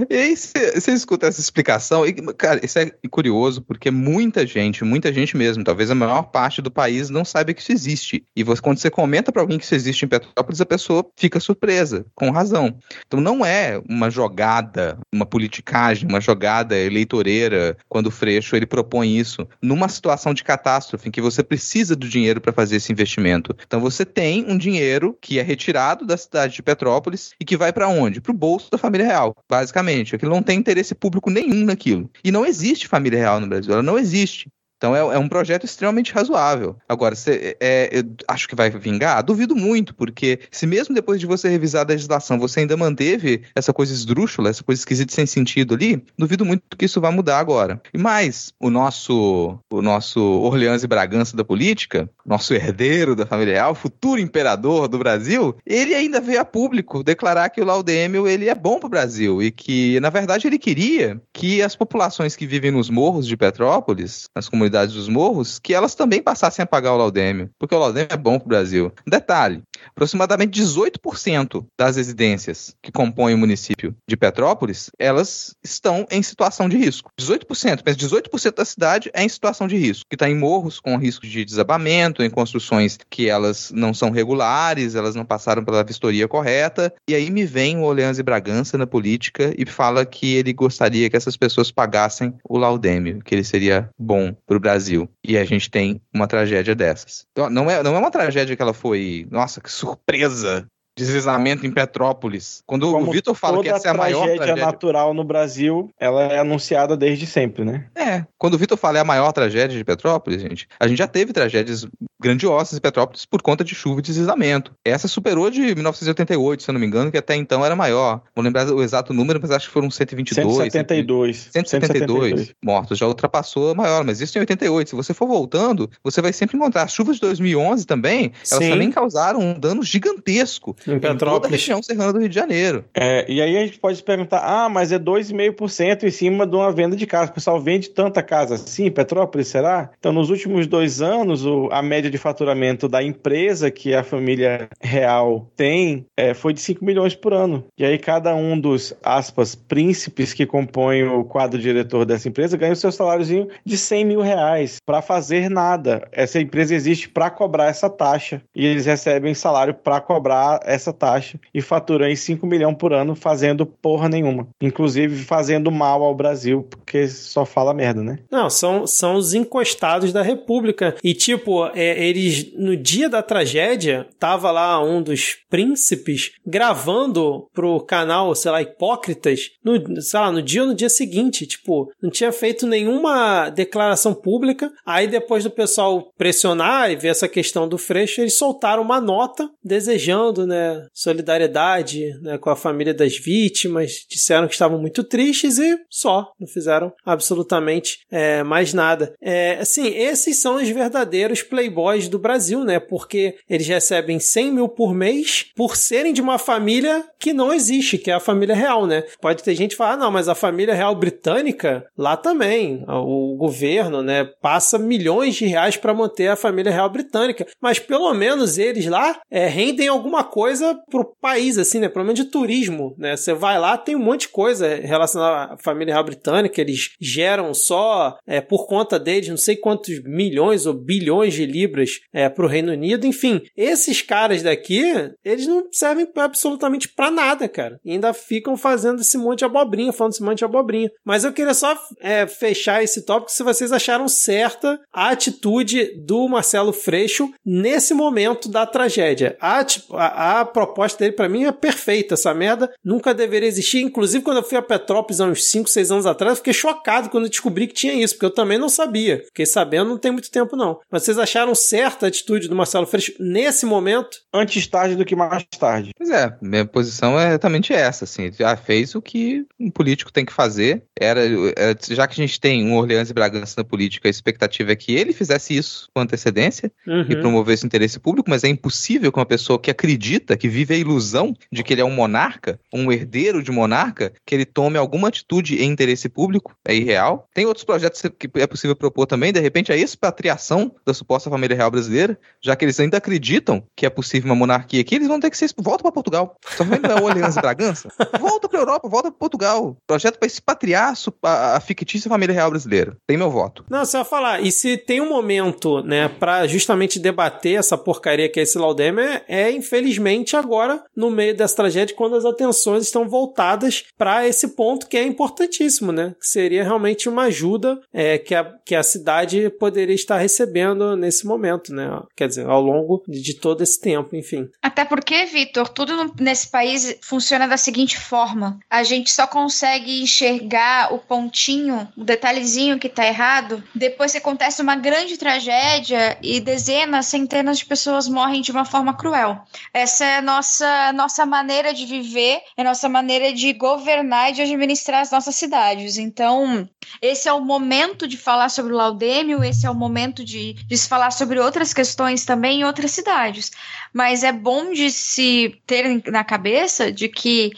E aí você escuta essa explicação, e, cara, isso é curioso, porque muita gente, muita gente mesmo, talvez a maior parte do país não saiba que isso existe. E você, quando você comenta para alguém que isso existe em Petrópolis, a pessoa fica surpresa, com razão. Então não é uma jogada, uma politicagem, uma jogada eleitoreira, quando o Freixo ele propõe isso, numa situação de catástrofe, em que você precisa do dinheiro para fazer esse investimento. Então você tem um dinheiro que é retirado da cidade de Petrópolis e que vai para onde? Para o bolso da família real, basicamente basicamente. Aquilo não tem interesse público nenhum naquilo. E não existe família real no Brasil, ela não existe. Então é, é, um projeto extremamente razoável. Agora, cê, é, eu acho que vai vingar? Duvido muito, porque se mesmo depois de você revisar a legislação você ainda manteve essa coisa esdrúxula, essa coisa esquisita sem sentido ali, duvido muito que isso vá mudar agora. E mais, o nosso, o nosso Orleans e Bragança da política, nosso herdeiro da família real, futuro imperador do Brasil, ele ainda veio a público declarar que o Laudêmio ele é bom para o Brasil e que, na verdade, ele queria que as populações que vivem nos morros de Petrópolis, nas comunidades comunidades dos morros que elas também passassem a pagar o laudêmio, porque o laudêmio é bom para o Brasil. Detalhe, aproximadamente 18% das residências que compõem o município de Petrópolis, elas estão em situação de risco. 18%, mas 18% da cidade é em situação de risco, que está em morros com risco de desabamento, em construções que elas não são regulares, elas não passaram pela vistoria correta, e aí me vem o Oleanze Bragança na política e fala que ele gostaria que essas pessoas pagassem o laudêmio, que ele seria bom para para o Brasil. E a gente tem uma tragédia dessas. Então, não é, não é uma tragédia que ela foi, nossa, que surpresa deslizamento em Petrópolis. Quando Como o Vitor fala que essa é a maior tragédia natural no Brasil, ela é anunciada desde sempre, né? É. Quando o Vitor fala é a maior tragédia de Petrópolis, gente, a gente já teve tragédias grandiosas em Petrópolis por conta de chuva e deslizamento. Essa superou de 1988, se eu não me engano, que até então era maior. Vou lembrar o exato número, mas acho que foram 122. 172. 172, 172. mortos. Já ultrapassou a maior, mas isso em 88. Se você for voltando, você vai sempre encontrar. As chuvas de 2011 também, elas Sim. também causaram um dano gigantesco em, em toda a região serrana do Rio de Janeiro. É, e aí a gente pode se perguntar, ah, mas é 2,5% em cima de uma venda de casa. O pessoal vende tanta casa assim, Petrópolis, será? Então, nos últimos dois anos, a média de faturamento da empresa que a família real tem é, foi de 5 milhões por ano. E aí cada um dos, aspas, príncipes que compõem o quadro diretor dessa empresa ganha o seu saláriozinho de 100 mil reais para fazer nada. Essa empresa existe para cobrar essa taxa e eles recebem salário para cobrar essa taxa e faturam em 5 milhões por ano fazendo porra nenhuma. Inclusive fazendo mal ao Brasil, porque só fala merda, né? Não, são, são os encostados da República. E, tipo, é, eles, no dia da tragédia, tava lá um dos príncipes gravando pro canal, sei lá, Hipócritas, no, sei lá, no dia ou no dia seguinte. Tipo, não tinha feito nenhuma declaração pública. Aí, depois do pessoal pressionar e ver essa questão do Freixo, eles soltaram uma nota desejando, né, solidariedade né, com a família das vítimas. Disseram que estavam muito tristes e só. Não fizeram absolutamente é, mais nada. É, assim, esses são os verdadeiros playboys do Brasil, né? Porque eles recebem 100 mil por mês por serem de uma família que não existe, que é a família real, né? Pode ter gente que ah, não, mas a família real britânica, lá também, o governo, né, passa milhões de reais para manter a família real britânica. Mas pelo menos eles lá é, rendem alguma coisa pro país, assim, né? Pelo menos de turismo, né? Você vai lá, tem um monte de coisa relacionada à família real britânica, eles geram só é, por conta deles não sei quantos milhões ou bilhões de libras é, pro Reino Unido. Enfim, esses caras daqui, eles não servem absolutamente para nada, cara. E ainda ficam fazendo esse monte de abobrinha, falando esse monte de abobrinha. Mas eu queria só é, fechar esse tópico se vocês acharam certa a atitude do Marcelo Freixo nesse momento da tragédia. A, a, a proposta dele, para mim, é perfeita. Essa merda nunca deveria existir. Inclusive, quando eu fui a Petrópolis há uns 5, 6 anos atrás, eu fiquei chocado quando eu descobri que tinha isso, porque eu também não sabia. Fiquei sabendo não tem muito tempo, não. Mas vocês acharam certa a atitude do Marcelo Freixo nesse momento? Antes tarde do que mais tarde. Pois é, minha posição é exatamente essa, assim. Já fez o que um político tem que fazer. Era, é, já que a gente tem um Orleans e Bragança na política, a expectativa é que ele fizesse isso com antecedência uhum. e promovesse o interesse público, mas é impossível que uma pessoa que acredita, que vive a ilusão de que ele é um monarca, um herdeiro de monarca, que ele tome alguma atitude em interesse público, é irreal. Tem outros projetos que é possível propor também, de repente, a expatriação da suposta família real brasileira, já que eles ainda acreditam que é possível uma monarquia aqui, eles vão ter que ser. Volta para Portugal. Só não é o Orleans e Bragança? Volta para Europa, volta para Portugal. Projeto para expatriar a, a fictícia família real brasileira. Tem meu voto. Não, você vai falar. E se tem um momento, né, para justamente debater essa porcaria que é esse Laudemir, é, é infelizmente agora, no meio dessa tragédia, quando as atenções estão voltadas para esse ponto que é importantíssimo, né? Que seria realmente uma ajuda é, que, a, que a cidade poderia estar recebendo nesse momento, né? Quer dizer, ao longo de todo esse tempo, enfim. Até porque, Vitor, tudo nesse país funciona da seguinte forma: a gente só consegue enxergar o pontinho, o detalhezinho que tá errado, depois que acontece uma grande tragédia e dezenas, centenas de pessoas morrem de uma forma cruel. Essa é a nossa, nossa maneira de viver, é a nossa maneira de governar e de administrar as nossas cidades. Então, esse é o momento de falar sobre o Laudêmio, esse é o momento de, de se falar sobre outras questões também em outras cidades. Mas é bom de se ter na cabeça de que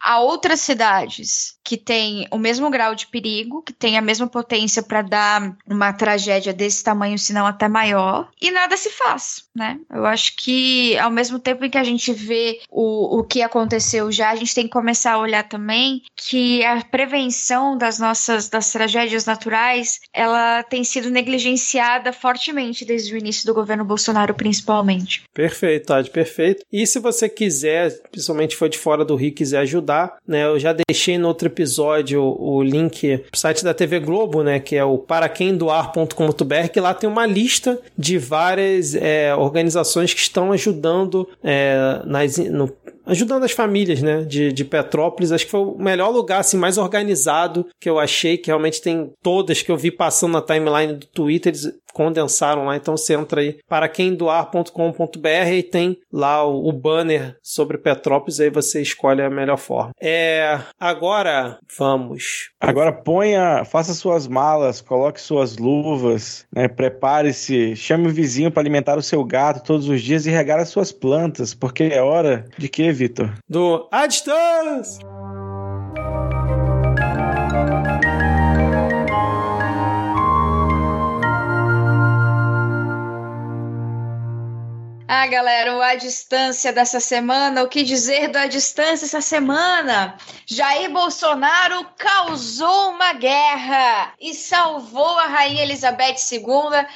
há outras cidades que têm o mesmo grau de perigo, que têm a mesma potência para dar uma tragédia desse tamanho, se não até maior, e nada se faz, né? Eu acho que ao mesmo tempo em que a gente vê o, o que aconteceu já, a gente tem que começar a olhar também que a prevenção das nossas das tragédias naturais, ela tem sido negligenciada fortemente desde o início do governo Bolsonaro, principalmente. Perfeito, Tade, perfeito. E se você quiser, principalmente foi de fora do Rio, quiser ajudar, né? Eu já deixei no outro episódio o link pro site da TV Globo, né? Que é o paraquemdoar.com.br, que lá tem uma lista de várias é, organizações que estão ajudando é, nas, no, ajudando as famílias, né, de, de Petrópolis. Acho que foi o melhor lugar, assim, mais organizado que eu achei, que realmente tem todas que eu vi passando na timeline do Twitter, eles condensaram lá, então você entra aí para quem doar.com.br e tem lá o, o, banner sobre Petrópolis, aí você escolhe a melhor forma. É, agora vamos. Agora ponha, faça suas malas, coloque suas luvas, né, prepare-se, chame o vizinho para alimentar o seu gato todos os dias e regar as suas plantas, porque é hora de que, Vitor? Do A Distância! Ah, galera, o A Distância dessa semana, o que dizer do A Distância essa semana? Jair Bolsonaro causou uma guerra e salvou a Rainha Elizabeth II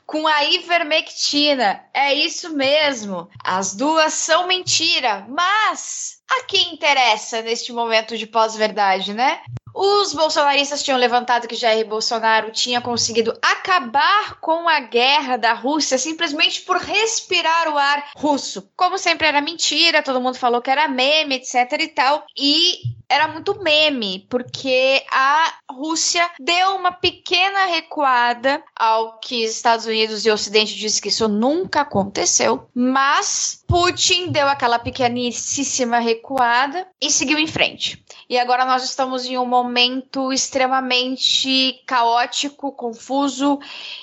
com a ivermectina. É isso mesmo, as duas são mentira, mas a quem interessa neste momento de pós-verdade, né? Os bolsonaristas tinham levantado que Jair Bolsonaro tinha conseguido acabar com a guerra da Rússia simplesmente por respirar o ar russo. Como sempre era mentira, todo mundo falou que era meme, etc e tal. E era muito meme, porque a Rússia deu uma pequena recuada ao que Estados Unidos e Ocidente dizem que isso nunca aconteceu, mas Putin deu aquela pequeníssima recuada e seguiu em frente. E agora nós estamos em um momento extremamente caótico, confuso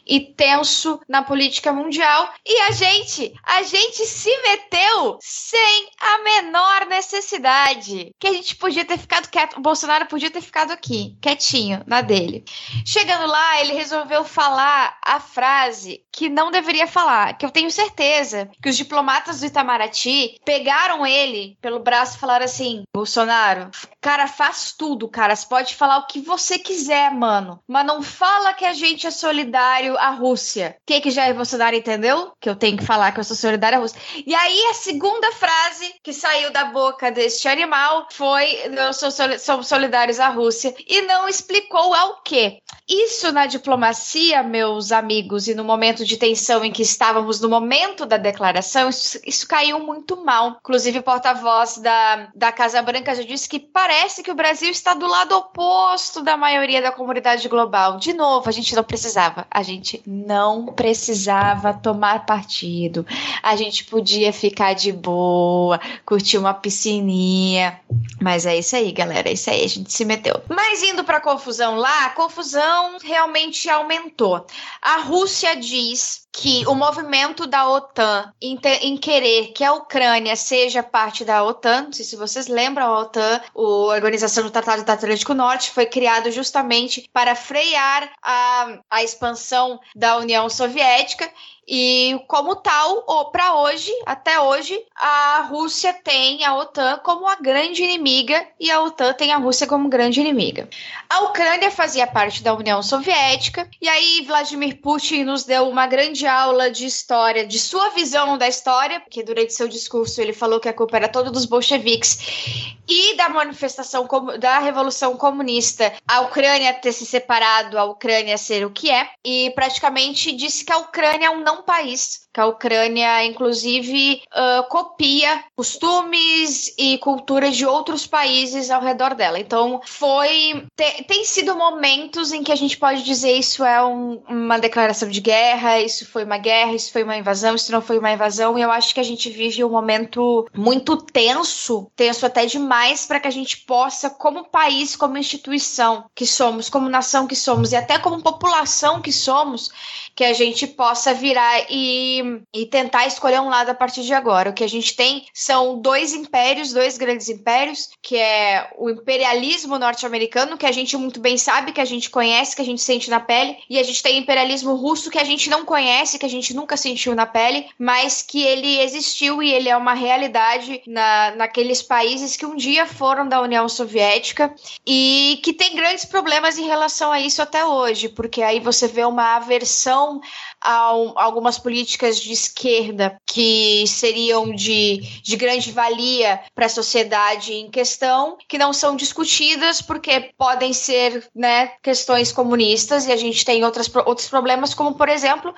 e tenso na política mundial. E a gente, a gente se meteu sem a menor necessidade. Que a gente podia ter ter ficado quieto. O Bolsonaro podia ter ficado aqui, quietinho, na dele. Chegando lá, ele resolveu falar a frase que não deveria falar, que eu tenho certeza que os diplomatas do Itamaraty pegaram ele pelo braço e falaram assim: Bolsonaro, cara, faz tudo, cara. Você pode falar o que você quiser, mano. Mas não fala que a gente é solidário à Rússia. O que, que Jair Bolsonaro entendeu? Que eu tenho que falar que eu sou solidário à Rússia. E aí, a segunda frase que saiu da boca deste animal foi: não somos solidários à Rússia e não explicou ao quê. Isso na diplomacia, meus amigos, e no momento de tensão em que estávamos no momento da declaração, isso, isso caiu muito mal. Inclusive, o porta-voz da, da Casa Branca já disse que parece que o Brasil está do lado oposto da maioria da comunidade global. De novo, a gente não precisava. A gente não precisava tomar partido. A gente podia ficar de boa, curtir uma piscininha. Mas é isso aí, galera. É isso aí, a gente se meteu. Mas indo pra confusão lá, a confusão realmente aumentou. A Rússia diz piece que o movimento da OTAN em, em, querer que a Ucrânia seja parte da OTAN, não sei se vocês lembram, a OTAN, a Organização do Tratado do Atlântico Norte, foi criado justamente para frear a, a expansão da União Soviética e como tal, para hoje, até hoje, a Rússia tem a OTAN como a grande inimiga e a OTAN tem a Rússia como grande inimiga. A Ucrânia fazia parte da União Soviética e aí Vladimir Putin nos deu uma grande aula de história, de sua visão da história, porque durante seu discurso ele falou que a culpa era toda dos bolcheviques e da manifestação da Revolução Comunista, a Ucrânia ter se separado, a Ucrânia ser o que é, e praticamente disse que a Ucrânia é um não país que a Ucrânia, inclusive, uh, copia costumes e culturas de outros países ao redor dela. Então, foi. Te, tem sido momentos em que a gente pode dizer isso é um, uma declaração de guerra, isso foi uma guerra, isso foi uma invasão, isso não foi uma invasão. E eu acho que a gente vive um momento muito tenso, tenso até demais, para que a gente possa, como país, como instituição que somos, como nação que somos e até como população que somos, que a gente possa virar e e tentar escolher um lado a partir de agora. O que a gente tem são dois impérios, dois grandes impérios, que é o imperialismo norte-americano, que a gente muito bem sabe, que a gente conhece, que a gente sente na pele, e a gente tem o imperialismo russo, que a gente não conhece, que a gente nunca sentiu na pele, mas que ele existiu e ele é uma realidade na, naqueles países que um dia foram da União Soviética e que tem grandes problemas em relação a isso até hoje, porque aí você vê uma aversão então, algumas políticas de esquerda que seriam de, de grande valia para a sociedade em questão, que não são discutidas porque podem ser né, questões comunistas e a gente tem outras, outros problemas, como por exemplo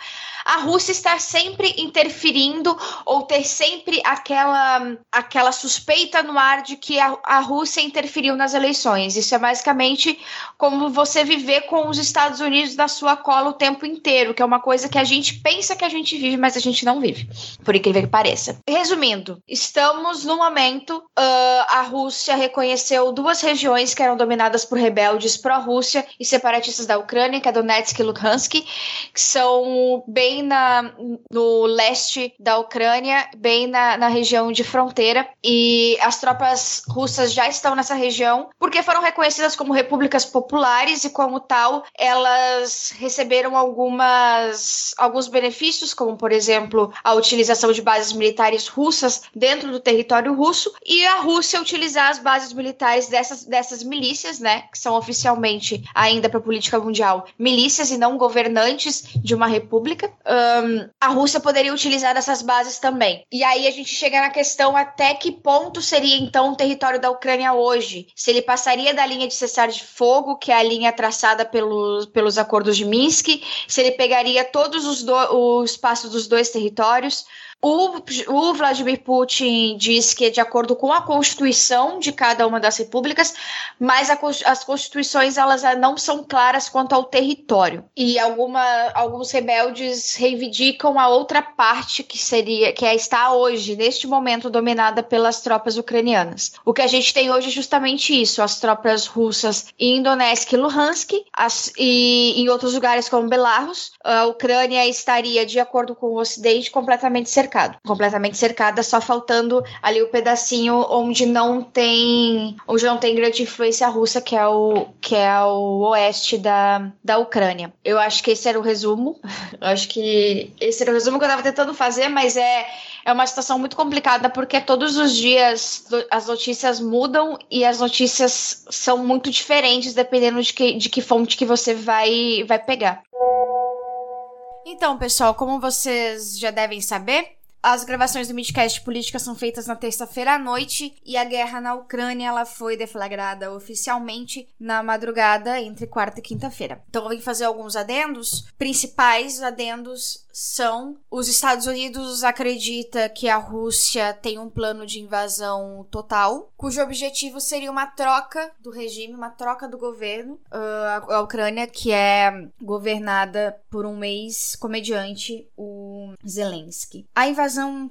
a Rússia estar sempre interferindo ou ter sempre aquela, aquela suspeita no ar de que a, a Rússia interferiu nas eleições. Isso é basicamente como você viver com os Estados Unidos na sua cola o tempo inteiro, que é uma coisa que a gente pensa que a gente vive, mas a gente não vive, por incrível que pareça. Resumindo, estamos no momento, uh, a Rússia reconheceu duas regiões que eram dominadas por rebeldes pró-Rússia e separatistas da Ucrânia, que é Donetsk e Luhansk, que são bem na, no leste da Ucrânia, bem na, na região de fronteira. E as tropas russas já estão nessa região porque foram reconhecidas como repúblicas populares e, como tal, elas receberam algumas, alguns benefícios, como, por exemplo, a utilização de bases militares russas dentro do território russo e a Rússia utilizar as bases militares dessas, dessas milícias, né, que são oficialmente, ainda para a política mundial, milícias e não governantes de uma república um, a Rússia poderia utilizar essas bases também. E aí a gente chega na questão até que ponto seria então o território da Ucrânia hoje? Se ele passaria da linha de cessar de fogo, que é a linha traçada pelos, pelos acordos de Minsk, se ele pegaria todos os, do, o espaço dos dois territórios, o, o, Vladimir Putin diz que é de acordo com a constituição de cada uma das repúblicas, mas a, as constituições elas não são claras quanto ao território. E alguma, alguns rebeldes reivindicam a outra parte que seria que é, está hoje, neste momento, dominada pelas tropas ucranianas. O que a gente tem hoje é justamente isso: as tropas russas em Donetsk e Luhansk, as, e em outros lugares como Belarus. A Ucrânia estaria, de acordo com o Ocidente, completamente cercada cercado, completamente cercada, só faltando ali o pedacinho onde não tem, onde não tem grande influência russa, que é o que é o oeste da, da Ucrânia. Eu acho que esse era o resumo. Eu acho que esse era o resumo que eu estava tentando fazer, mas é é uma situação muito complicada porque todos os dias as notícias mudam e as notícias são muito diferentes dependendo de que, de que fonte que você vai, vai pegar. Então, pessoal, como vocês já devem saber, as gravações do Midcast Política são feitas na terça-feira à noite e a guerra na Ucrânia ela foi deflagrada oficialmente na madrugada entre quarta e quinta-feira. Então eu vim fazer alguns adendos. Principais adendos são os Estados Unidos acredita que a Rússia tem um plano de invasão total, cujo objetivo seria uma troca do regime, uma troca do governo. Uh, a Ucrânia que é governada por um ex-comediante, o Zelensky. A invasão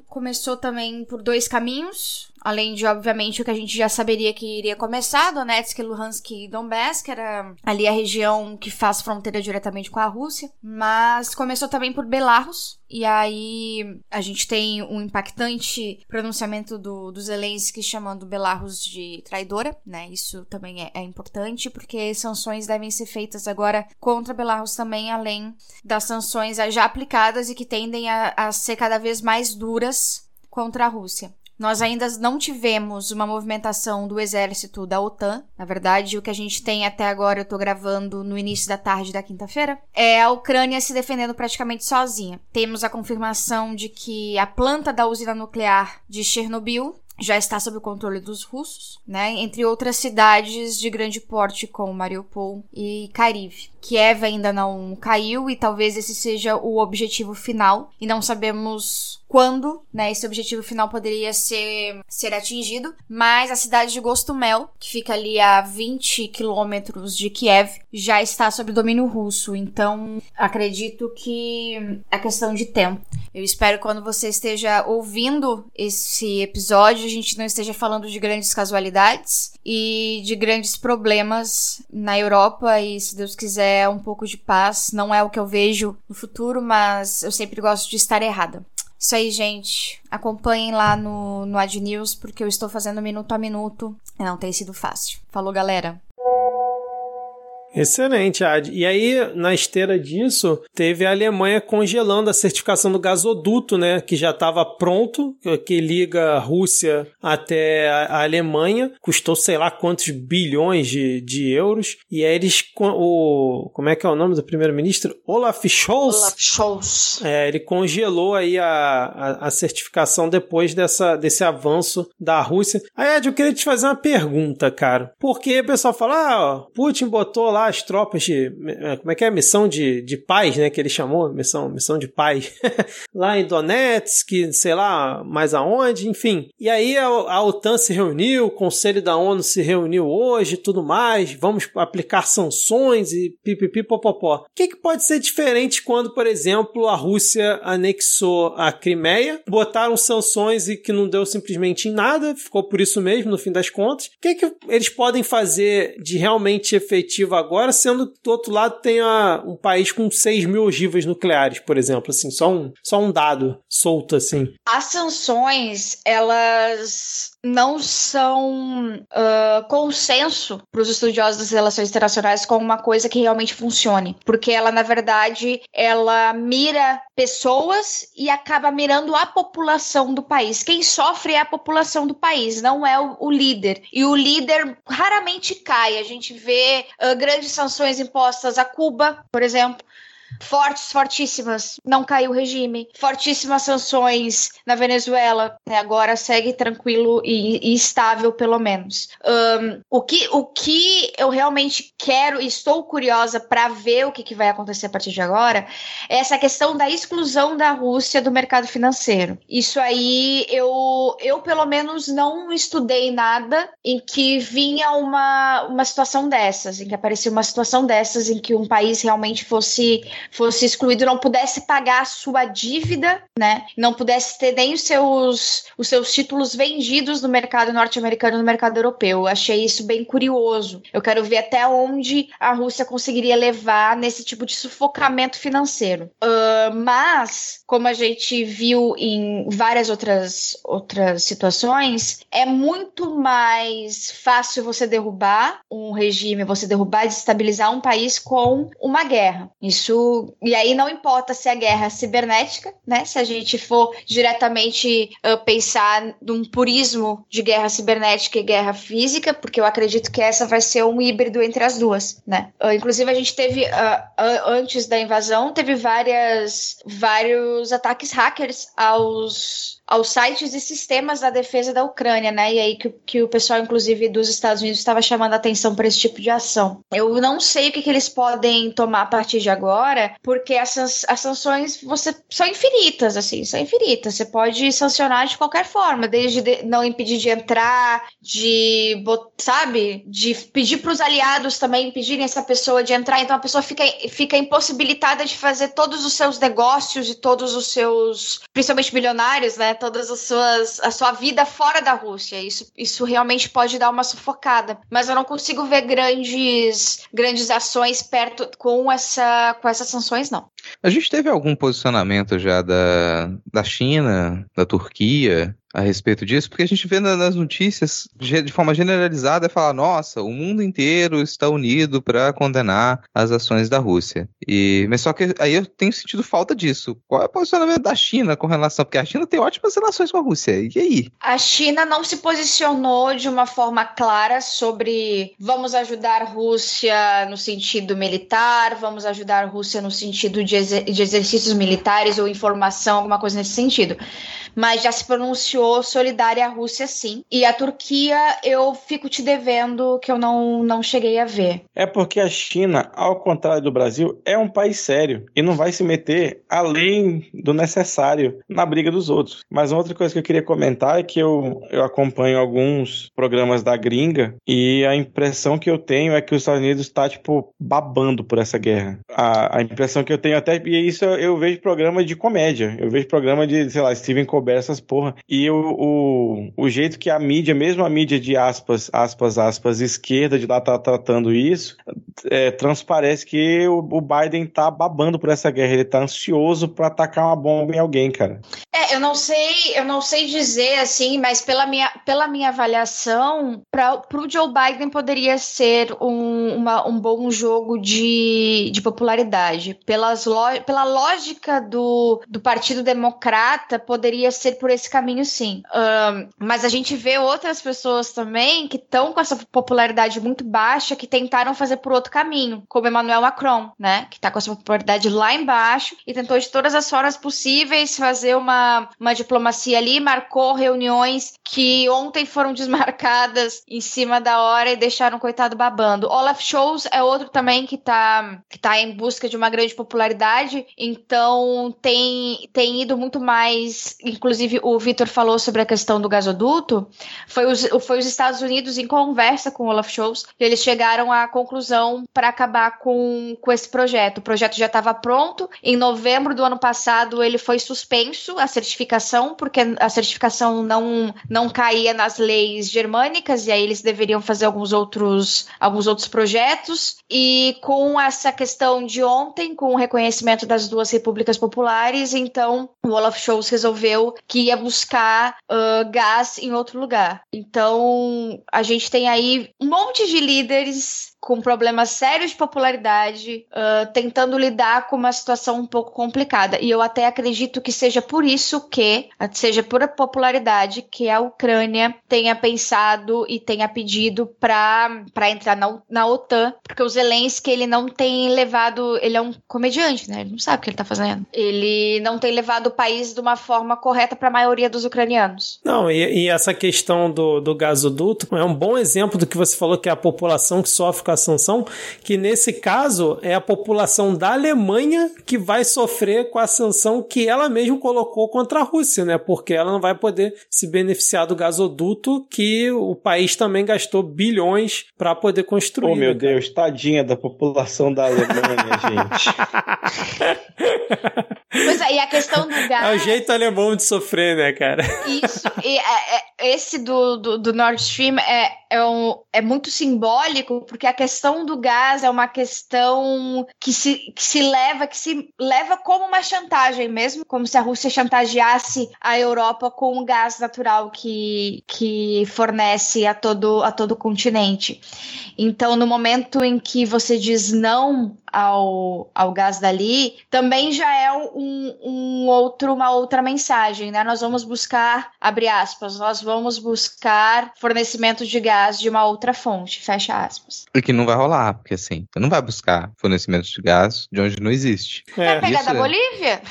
começou também por dois caminhos. Além de, obviamente, o que a gente já saberia que iria começar, Donetsk, Luhansk e Donbass, que era ali a região que faz fronteira diretamente com a Rússia. Mas começou também por Belarus, e aí a gente tem um impactante pronunciamento do, do Zelensky chamando Belarus de traidora, né? Isso também é, é, importante, porque sanções devem ser feitas agora contra Belarus também, além das sanções já aplicadas e que tendem a, a ser cada vez mais duras contra a Rússia. Nós ainda não tivemos uma movimentação do exército da OTAN. Na verdade, o que a gente tem até agora, eu tô gravando no início da tarde da quinta-feira, é a Ucrânia se defendendo praticamente sozinha. Temos a confirmação de que a planta da usina nuclear de Chernobyl já está sob o controle dos russos, né? Entre outras cidades de grande porte como Mariupol e Kharkiv. Kiev ainda não caiu e talvez esse seja o objetivo final e não sabemos quando, né, esse objetivo final poderia ser, ser atingido, mas a cidade de Gostomel, que fica ali a 20 quilômetros de Kiev, já está sob domínio russo, então acredito que é questão de tempo. Eu espero que quando você esteja ouvindo esse episódio, a gente não esteja falando de grandes casualidades e de grandes problemas na Europa e, se Deus quiser, um pouco de paz. Não é o que eu vejo no futuro, mas eu sempre gosto de estar errada. Isso aí, gente. Acompanhem lá no, no Ad News, porque eu estou fazendo minuto a minuto não tem sido fácil. Falou, galera. Excelente, Ad. E aí, na esteira disso, teve a Alemanha congelando a certificação do gasoduto, né? Que já estava pronto, que liga a Rússia até a Alemanha. Custou sei lá quantos bilhões de, de euros. E aí eles. O, como é que é o nome do primeiro-ministro? Olaf Scholz. Olaf Scholz. É, ele congelou aí a, a, a, certificação depois dessa, desse avanço da Rússia. Aí, Ed, eu queria te fazer uma pergunta, cara. Porque o pessoal fala, ah, Putin botou lá as tropas de. É, como é que é? Missão de, de paz, né? Que ele chamou, missão, missão de paz. lá em Donetsk, sei lá mais aonde, enfim. E aí a, a OTAN se reuniu, o Conselho da ONU se reuniu hoje tudo mais, vamos aplicar sanções e pipipi popopó. O que, que pode ser diferente quando, por exemplo, a Rússia anexou a Crimeia, botaram sanções e que não deu simplesmente em nada, ficou por isso mesmo no fim das contas? O que, que eles podem fazer de realmente efetivo agora, sendo que do outro lado tem a, um país com 6 mil ogivas nucleares, por exemplo, assim, só um, só um dado solto assim. As sanções, elas não são uh, consenso para os estudiosos das relações internacionais como uma coisa que realmente funcione, porque ela na verdade ela mira pessoas e acaba mirando a população do país. Quem sofre é a população do país, não é o, o líder. E o líder raramente cai. A gente vê uh, grandes sanções impostas a Cuba, por exemplo fortes, fortíssimas, não caiu o regime, fortíssimas sanções na Venezuela, né, agora segue tranquilo e, e estável, pelo menos. Um, o, que, o que eu realmente quero e estou curiosa para ver o que, que vai acontecer a partir de agora é essa questão da exclusão da Rússia do mercado financeiro. Isso aí eu, eu pelo menos, não estudei nada em que vinha uma, uma situação dessas, em que aparecia uma situação dessas em que um país realmente fosse fosse excluído, não pudesse pagar a sua dívida, né? Não pudesse ter nem os seus, os seus títulos vendidos no mercado norte-americano e no mercado europeu. Eu achei isso bem curioso. Eu quero ver até onde a Rússia conseguiria levar nesse tipo de sufocamento financeiro. Uh, mas, como a gente viu em várias outras, outras situações, é muito mais fácil você derrubar um regime, você derrubar e desestabilizar um país com uma guerra. Isso e aí não importa se a guerra é cibernética, né? Se a gente for diretamente uh, pensar num purismo de guerra cibernética e guerra física, porque eu acredito que essa vai ser um híbrido entre as duas, né? Uh, inclusive a gente teve uh, antes da invasão teve várias vários ataques hackers aos aos sites e sistemas da defesa da Ucrânia, né? E aí que, que o pessoal, inclusive, dos Estados Unidos estava chamando a atenção para esse tipo de ação. Eu não sei o que, que eles podem tomar a partir de agora, porque essas as sanções você, são infinitas, assim, são infinitas. Você pode sancionar de qualquer forma, desde de não impedir de entrar, de, sabe, de pedir para os aliados também impedirem essa pessoa de entrar. Então a pessoa fica, fica impossibilitada de fazer todos os seus negócios e todos os seus, principalmente bilionários, né? Todas as suas a sua vida fora da Rússia. Isso, isso realmente pode dar uma sufocada. Mas eu não consigo ver grandes grandes ações perto com essa com essas sanções não. A gente teve algum posicionamento já da, da China, da Turquia, a respeito disso, porque a gente vê nas notícias de forma generalizada falar, nossa, o mundo inteiro está unido para condenar as ações da Rússia. E mas só que aí eu tenho sentido falta disso. Qual é o posicionamento da China com relação, porque a China tem ótimas relações com a Rússia. E aí? A China não se posicionou de uma forma clara sobre vamos ajudar a Rússia no sentido militar, vamos ajudar a Rússia no sentido de, exer de exercícios militares ou informação, alguma coisa nesse sentido. Mas já se pronunciou solidária à Rússia, sim. E a Turquia, eu fico te devendo que eu não, não cheguei a ver. É porque a China, ao contrário do Brasil, é um país sério e não vai se meter além do necessário na briga dos outros. Mas outra coisa que eu queria comentar é que eu, eu acompanho alguns programas da gringa e a impressão que eu tenho é que os Estados Unidos está, tipo, babando por essa guerra. A, a impressão que eu tenho até, e isso eu, eu vejo programa de comédia, eu vejo programa de, sei lá, Steven Colbert, essas porra, e o, o, o jeito que a mídia, mesmo a mídia de aspas, aspas, aspas, esquerda de lá tá tratando isso, é, transparece que o, o, Biden tá babando por essa guerra, ele tá ansioso para atacar uma bomba em alguém, cara. É, eu não sei, eu não sei dizer assim, mas pela minha, pela minha avaliação, para o Joe Biden poderia ser um, uma, um bom jogo de, de popularidade. Pelas lo, pela lógica do, do Partido Democrata, poderia ser por esse caminho, sim. Um, mas a gente vê outras pessoas também que estão com essa popularidade muito baixa, que tentaram fazer por outro caminho, como Emmanuel Macron, né? Que está com essa popularidade lá embaixo e tentou de todas as formas possíveis fazer uma, uma diplomacia ali, marcou reuniões que ontem foram desmarcadas em cima da hora e deixaram o coitado babando. Olaf Scholz é outro também que está que tá em busca de uma grande popularidade, então tem, tem ido muito mais. Inclusive, o Vitor falou sobre a questão do gasoduto. Foi os, foi os Estados Unidos em conversa com Olaf Scholz e eles chegaram à conclusão para acabar com, com esse projeto. O projeto já estava pronto. Em novembro do ano passado, ele foi suspenso a certificação, porque a certificação não, não caía nas leis germânicas, e aí eles deveriam fazer alguns outros, alguns outros projetos. E com essa questão de ontem, com o reconhecimento das duas repúblicas populares, então o Olaf Scholz resolveu que ia buscar uh, gás em outro lugar. Então a gente tem aí um monte de líderes com problemas sérios de popularidade, uh, tentando lidar com uma situação um pouco complicada. E eu até acredito que seja por isso que, seja por popularidade, que a Ucrânia tenha pensado e tenha pedido para entrar na, na OTAN, porque o Zelensky ele não tem levado, ele é um comediante, né? Ele não sabe o que ele tá fazendo. Ele não tem levado o país de uma forma correta para a maioria dos ucranianos. Não, e, e, essa questão do, do gasoduto é um bom exemplo do que você falou que é a população que sofre com a sanção, que nesse caso é a população da Alemanha que vai sofrer com a sanção que ela mesma colocou contra a Rússia, né? Porque ela não vai poder se beneficiar do gasoduto que o país também gastou bilhões para poder construir. Oh, meu né, Deus, tadinha da população da Alemanha, gente. Pois é, e a questão do gás. É o jeito alemão de sofrer, né, cara? Isso. E é, é, esse do, do, do, Nord Stream é, é, um, é muito simbólico, porque a questão do gás é uma questão que se, que se leva, que se leva como uma chantagem mesmo, como se a Rússia chantageasse a Europa com o gás natural que, que fornece a todo, a todo o continente. Então, no momento em que você diz não ao, ao gás dali, também já é um, um outro, uma outra mensagem, né? Nós vamos buscar, abre aspas, nós vamos buscar fornecimento de gás de uma outra fonte, fecha aspas. O que não vai rolar, porque assim, você não vai buscar fornecimento de gás de onde não existe. É. Vai pegar Isso da é... Bolívia?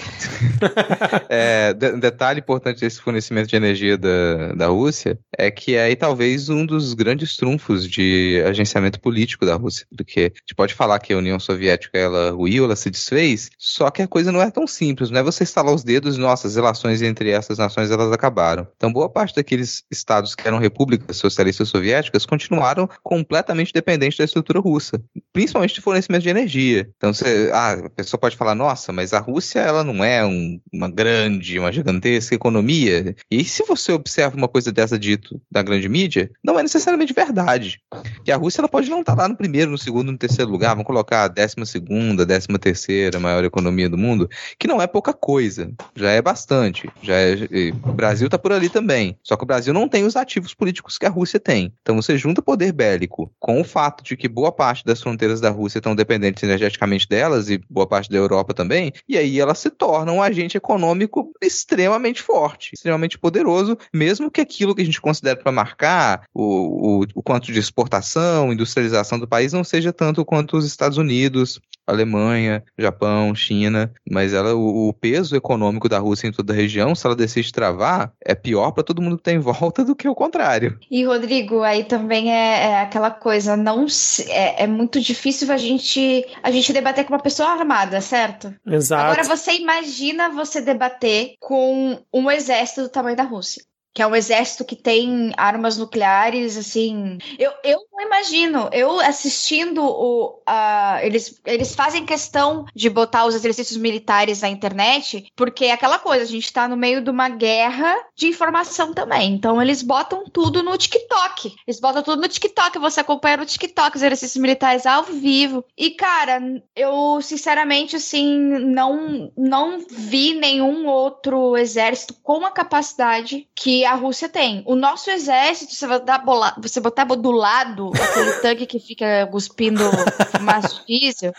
é, de, detalhe importante desse fornecimento de energia da, da Rússia é que é aí talvez um dos grandes trunfos de agenciamento político da Rússia, porque a gente pode falar que a União Soviética Soviética ela ruiu, ela se desfez, só que a coisa não é tão simples, não é você estalar os dedos e, as relações entre essas nações elas acabaram. Então, boa parte daqueles estados que eram repúblicas socialistas soviéticas continuaram completamente dependentes da estrutura russa, principalmente de fornecimento de energia. Então, você, ah, a pessoa pode falar, nossa, mas a Rússia ela não é um, uma grande, uma gigantesca economia. E se você observa uma coisa dessa dito da grande mídia, não é necessariamente verdade. Que a Rússia ela pode não estar lá no primeiro, no segundo, no terceiro lugar, vamos colocar a décima segunda, décima terceira maior economia do mundo, que não é pouca coisa, já é bastante. Já é, o Brasil está por ali também. Só que o Brasil não tem os ativos políticos que a Rússia tem. Então você junta poder bélico com o fato de que boa parte das fronteiras da Rússia estão dependentes energeticamente delas e boa parte da Europa também, e aí ela se torna um agente econômico extremamente forte, extremamente poderoso, mesmo que aquilo que a gente considera para marcar o, o, o quanto de exportação, industrialização do país não seja tanto quanto os Estados Unidos, Alemanha, Japão, China, mas ela, o, o, peso econômico da Rússia em toda a região, se ela decide travar, é pior para todo mundo que está em volta do que o contrário. E Rodrigo, aí também é, é aquela coisa, não se, é, é, muito difícil a gente a gente debater com uma pessoa armada, certo? Exato. Agora você imagina você debater com um exército do tamanho da Rússia. Que é um exército que tem armas nucleares, assim. Eu, eu não imagino. Eu assistindo o. Uh, eles, eles fazem questão de botar os exercícios militares na internet, porque é aquela coisa, a gente tá no meio de uma guerra de informação também. Então eles botam tudo no TikTok. Eles botam tudo no TikTok, você acompanha no TikTok os exercícios militares ao vivo. E, cara, eu sinceramente, assim, não, não vi nenhum outro exército com a capacidade que a Rússia tem. O nosso exército, você botar, bola, você botar do lado aquele tanque que fica cuspindo fumaça diesel,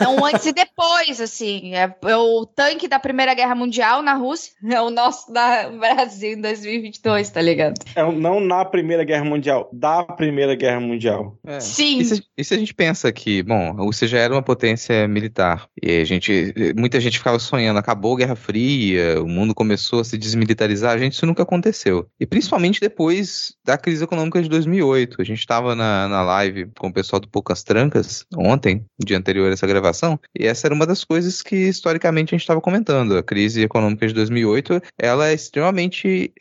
é um antes e depois, assim. É, é, o tanque da Primeira Guerra Mundial na Rússia, é o nosso da Brasil em 2022, tá ligado? É, não na Primeira Guerra Mundial, da Primeira Guerra Mundial. É. Sim. E se, e se, a gente pensa que, bom, a Rússia já era uma potência militar, e a gente, muita gente ficava sonhando, acabou a Guerra Fria, o mundo começou a se desmilitarizar, a gente, isso nunca aconteceu. E principalmente depois da crise econômica de 2008. A gente estava na, na live com o pessoal do Poucas Trancas, ontem, dia anterior a essa gravação, e essa era uma das coisas que historicamente a gente estava comentando. A crise econômica de 2008, ela é extremamente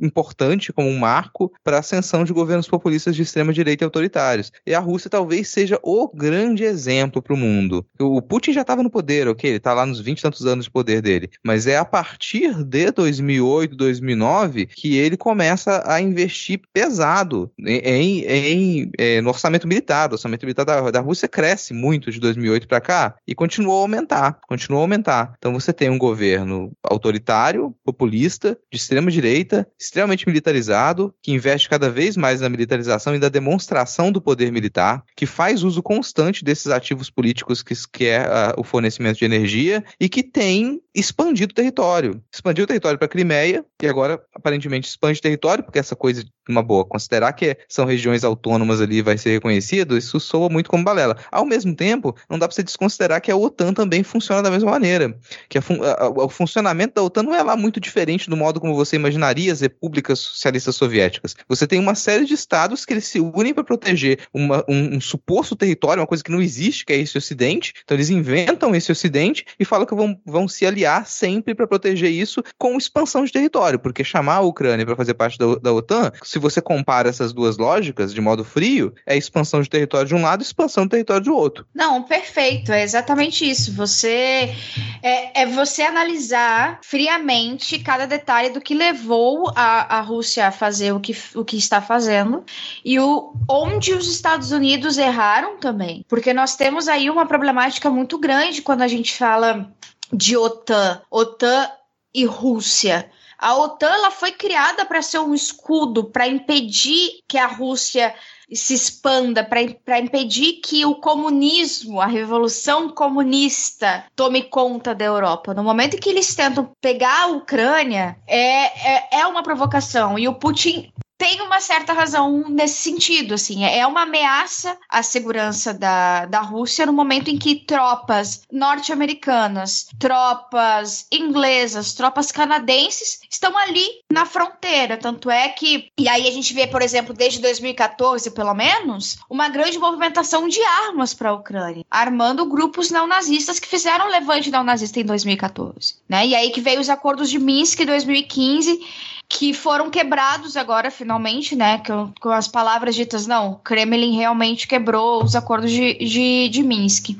importante como um marco para a ascensão de governos populistas de extrema direita e autoritários. E a Rússia talvez seja o grande exemplo para o mundo. O Putin já estava no poder, ok? Ele está lá nos 20 e tantos anos de poder dele. Mas é a partir de 2008, 2009 que ele começa a investir pesado em, em, em é, no orçamento militar. O orçamento militar da, da Rússia cresce muito de 2008 para cá e continuou a aumentar, continuou a aumentar. Então você tem um governo autoritário, populista, de extrema direita, extremamente militarizado, que investe cada vez mais na militarização e da demonstração do poder militar, que faz uso constante desses ativos políticos que, que é uh, o fornecimento de energia e que tem expandido o território. Expandiu o território para a Crimeia e agora aparentemente expande território, porque essa coisa uma boa. Considerar que são regiões autônomas ali vai ser reconhecido, isso soa muito como balela. Ao mesmo tempo, não dá para você desconsiderar que a OTAN também funciona da mesma maneira. Que fun a, o funcionamento da OTAN não é lá muito diferente do modo como você imaginaria as repúblicas socialistas soviéticas. Você tem uma série de estados que eles se unem para proteger uma, um, um, suposto território, uma coisa que não existe, que é esse ocidente. Então eles inventam esse ocidente e falam que vão, vão se aliar sempre para proteger isso com expansão de território, porque chamar a Ucrânia para fazer parte da, da OTAN, se você compara essas duas lógicas de modo frio, é expansão de território de um lado e expansão de território do outro. Não, perfeito, é exatamente isso. Você é, é você analisar friamente cada detalhe do que levou a, a Rússia a fazer o que, o que está fazendo e o, onde os Estados Unidos erraram também. Porque nós temos aí uma problemática muito grande quando a gente fala de OTAN, OTAN e Rússia. A OTAN ela foi criada para ser um escudo para impedir que a Rússia se expanda, para impedir que o comunismo, a revolução comunista, tome conta da Europa. No momento que eles tentam pegar a Ucrânia, é, é, é uma provocação. E o Putin tem uma certa razão nesse sentido, assim, é uma ameaça à segurança da, da Rússia no momento em que tropas norte-americanas, tropas inglesas, tropas canadenses estão ali na fronteira, tanto é que, e aí a gente vê, por exemplo, desde 2014, pelo menos, uma grande movimentação de armas para a Ucrânia, armando grupos neonazistas que fizeram o levante neonazista em 2014, né? E aí que veio os acordos de Minsk em 2015 que foram quebrados agora, finalmente, né? Com, com as palavras ditas, não, Kremlin realmente quebrou os acordos de, de, de Minsk.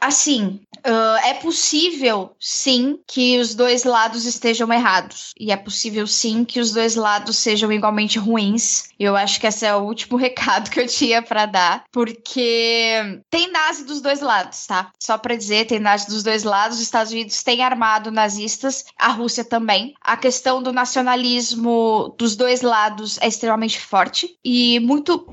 Assim, Uh, é possível, sim, que os dois lados estejam errados. E é possível, sim, que os dois lados sejam igualmente ruins. Eu acho que esse é o último recado que eu tinha para dar. Porque tem nazi dos dois lados, tá? Só pra dizer, tem nazi dos dois lados. Os Estados Unidos têm armado nazistas, a Rússia também. A questão do nacionalismo dos dois lados é extremamente forte. E muito,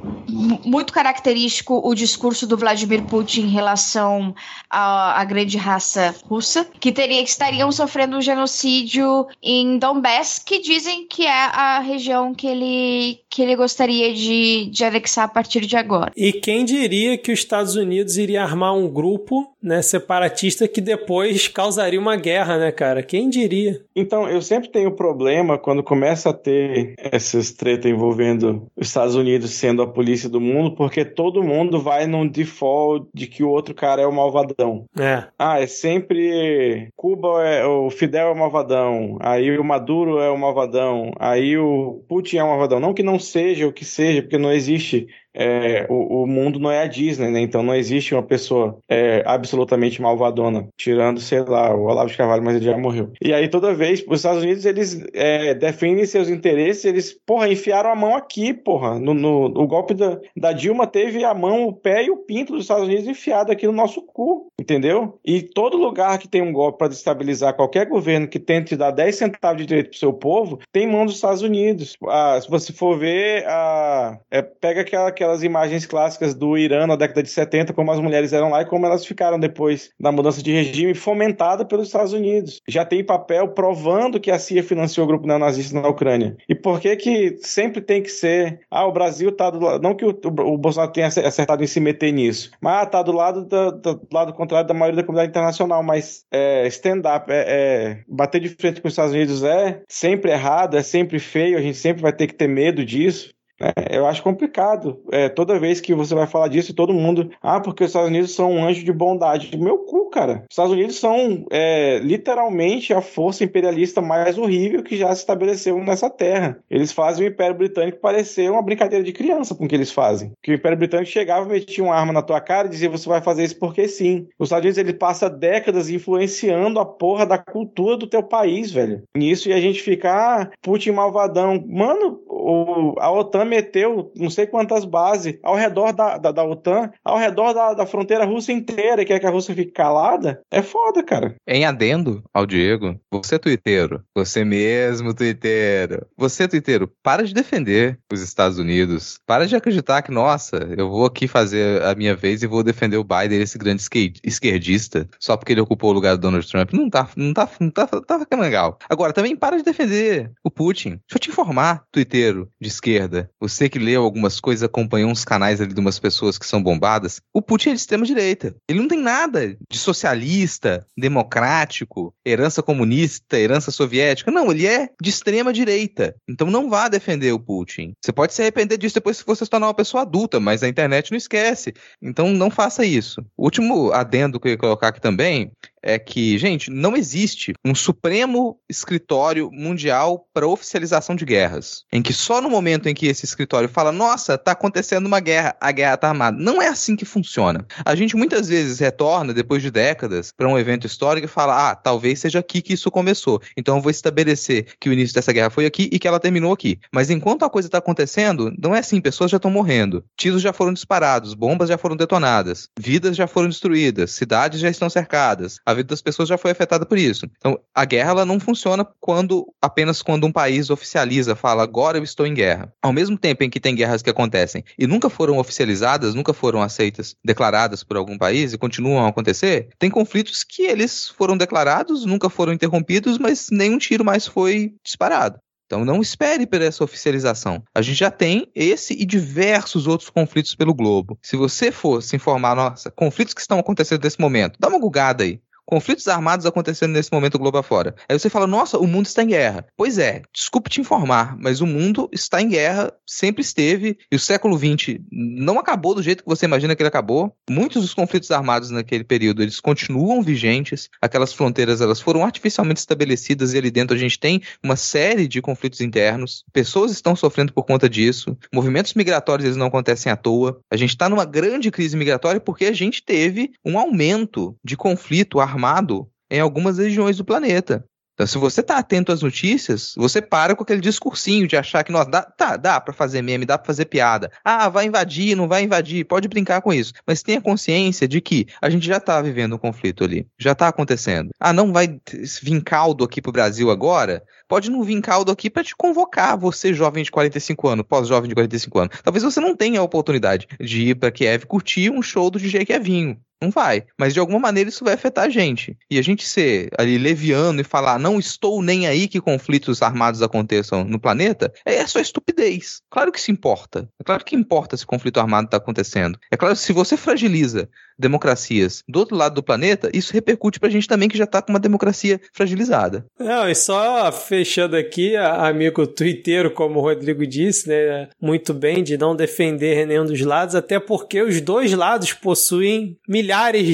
muito característico o discurso do Vladimir Putin em relação à, à grande raça russa, que teria estariam sofrendo um genocídio em Donbass, que dizem que é a região que ele que ele gostaria de, de anexar a partir de agora. E quem diria que os Estados Unidos iria armar um grupo né, separatista que depois causaria uma guerra, né, cara? Quem diria? Então, eu sempre tenho problema quando começa a ter essas tretas envolvendo os Estados Unidos sendo a polícia do mundo, porque todo mundo vai num default de que o outro cara é o malvadão. É. Ah, é sempre Cuba é o Fidel é o malvadão, aí o Maduro é o malvadão, aí o Putin é o malvadão. Não que não seja o que seja, porque não existe é, o, o, mundo não é a Disney, né? Então não existe uma pessoa é, absolutamente malvadona, tirando, sei lá, o Olavo de Carvalho, mas ele já morreu. E aí toda vez, os Estados Unidos, eles é, defendem seus interesses, eles, porra, enfiaram a mão aqui, porra. No, no, golpe da, da Dilma teve a mão, o pé e o pinto dos Estados Unidos enfiado aqui no nosso cu, entendeu? E todo lugar que tem um golpe para destabilizar qualquer governo que tente dar 10 centavos de direito pro seu povo, tem mão dos Estados Unidos. Ah, se você for ver, ah, é, pega aquela, aquela aquelas imagens clássicas do Irã na década de 70, como as mulheres eram lá e como elas ficaram depois da mudança de regime, fomentada pelos Estados Unidos. Já tem papel provando que a CIA financiou o grupo neonazista na Ucrânia. E por que que sempre tem que ser, ah, o Brasil tá do lado, não que o, o, Bolsonaro tenha acertado em se meter nisso, mas ah, tá do lado, do, do lado contrário da maioria da comunidade internacional, mas é, stand-up, é, é, bater de frente com os Estados Unidos é sempre errado, é sempre feio, a gente sempre vai ter que ter medo disso. É, eu acho complicado. É, toda vez que você vai falar disso, todo mundo. Ah, porque os Estados Unidos são um anjo de bondade. Meu cu, cara. Os Estados Unidos são é, literalmente a força imperialista mais horrível que já se estabeleceu nessa terra. Eles fazem o Império Britânico parecer uma brincadeira de criança com o que eles fazem. Que o Império Britânico chegava, metia uma arma na tua cara e dizia você vai fazer isso porque sim. Os Estados Unidos ele passa décadas influenciando a porra da cultura do teu país, velho. Nisso e a gente fica, ah, Putin malvadão. Mano, o, a OTAN meteu não sei quantas bases ao redor da, da, da OTAN, ao redor da, da fronteira russa inteira, e quer que a Rússia fique calada, é foda, cara. Em adendo ao Diego, você tuiteiro, você mesmo tuiteiro, você tuiteiro, para de defender os Estados Unidos, para de acreditar que, nossa, eu vou aqui fazer a minha vez e vou defender o Biden, esse grande esquerdista, só porque ele ocupou o lugar do Donald Trump. Não tá, não tá, não tá, tá, tá legal. Agora, também para de defender o Putin. Deixa eu te informar, tuiteiro de esquerda, você que leu algumas coisas, acompanhou uns canais ali de umas pessoas que são bombadas, o Putin é de extrema direita. Ele não tem nada de socialista, democrático, herança comunista, herança soviética. Não, ele é de extrema direita. Então não vá defender o Putin. Você pode se arrepender disso depois se você se tornar uma pessoa adulta, mas a internet não esquece. Então não faça isso. O último adendo que eu ia colocar aqui também é que, gente, não existe um supremo escritório mundial para oficialização de guerras, em que só no momento em que esse escritório fala, nossa, tá acontecendo uma guerra, a guerra tá armada. Não é assim que funciona. A gente muitas vezes retorna, depois de décadas, para um evento histórico e fala, ah, talvez seja aqui que isso começou. Então eu vou estabelecer que o início dessa guerra foi aqui e que ela terminou aqui. Mas enquanto a coisa está acontecendo, não é assim, pessoas já estão morrendo, tiros já foram disparados, bombas já foram detonadas, vidas já foram destruídas, cidades já estão cercadas, a vida das pessoas já foi afetada por isso. Então, a guerra ela não funciona quando apenas quando um país oficializa, fala agora eu estou em guerra. Ao mesmo tempo em que tem guerras que acontecem e nunca foram oficializadas, nunca foram aceitas, declaradas por algum país e continuam a acontecer, tem conflitos que eles foram declarados, nunca foram interrompidos, mas nenhum tiro mais foi disparado. Então não espere por essa oficialização. A gente já tem esse e diversos outros conflitos pelo globo. Se você for se informar, nossa, conflitos que estão acontecendo nesse momento, dá uma gugada aí conflitos armados acontecendo nesse momento globo afora. Aí você fala, nossa, o mundo está em guerra. Pois é, desculpe te informar, mas o mundo está em guerra, sempre esteve, e o século XX não acabou do jeito que você imagina que ele acabou. Muitos dos conflitos armados naquele período, eles continuam vigentes, aquelas fronteiras elas foram artificialmente estabelecidas e ali dentro a gente tem uma série de conflitos internos, pessoas estão sofrendo por conta disso, movimentos migratórios eles não acontecem à toa. A gente está numa grande crise migratória porque a gente teve um aumento de conflito armado armado em algumas regiões do planeta. Então, se você está atento às notícias, você para com aquele discursinho de achar que, nós dá, tá, dá para fazer meme, dá para fazer piada. Ah, vai invadir, não vai invadir, pode brincar com isso. Mas tenha consciência de que a gente já está vivendo um conflito ali, já está acontecendo. Ah, não vai vir caldo aqui pro Brasil agora? Pode não vir caldo aqui para te convocar, você jovem de 45 anos, pós-jovem de 45 anos. Talvez você não tenha a oportunidade de ir para Kiev curtir um show do DJ Kevinho. Não vai. Mas de alguma maneira isso vai afetar a gente. E a gente ser ali leviano e falar, não estou nem aí que conflitos armados aconteçam no planeta, é só estupidez. Claro que se importa. É claro que importa se conflito armado está acontecendo. É claro que se você fragiliza democracias do outro lado do planeta, isso repercute pra gente também que já tá com uma democracia fragilizada. Não, e só fechando aqui, amigo twitteiro, como o Rodrigo disse, né, muito bem de não defender nenhum dos lados, até porque os dois lados possuem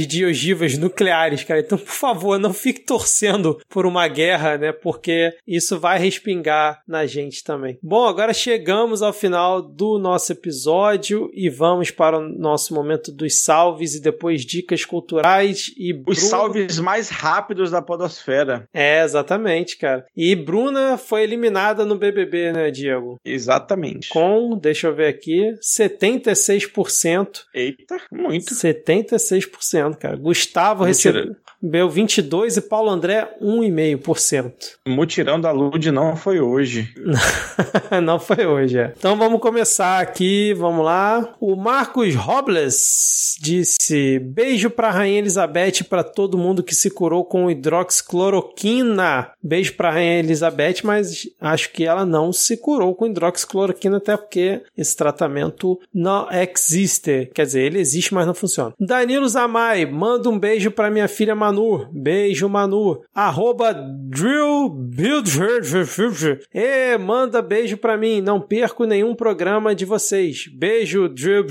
de ogivas nucleares, cara. Então, por favor, não fique torcendo por uma guerra, né, porque isso vai respingar na gente também. Bom, agora chegamos ao final do nosso episódio e vamos para o nosso momento dos salves e depois depois dicas culturais e Bruno... Os salves mais rápidos da podosfera. É, exatamente, cara. E Bruna foi eliminada no BBB, né, Diego? Exatamente. Com, deixa eu ver aqui, 76%. Eita, muito. 76%, cara. Gustavo recebeu recebeu 22 e Paulo André 1,5%. O mutirão da Lud não foi hoje. não foi hoje, é. Então vamos começar aqui, vamos lá. O Marcos Robles disse: "Beijo para Rainha Elizabeth e para todo mundo que se curou com hidroxicloroquina". Beijo para Rainha Elizabeth, mas acho que ela não se curou com hidroxicloroquina até porque esse tratamento não existe. Quer dizer, ele existe, mas não funciona. Danilo Zamai, manda um beijo para minha filha Manu Manu. Beijo, Manu. Arroba Drill E manda beijo pra mim. Não perco nenhum programa de vocês. Beijo, Drill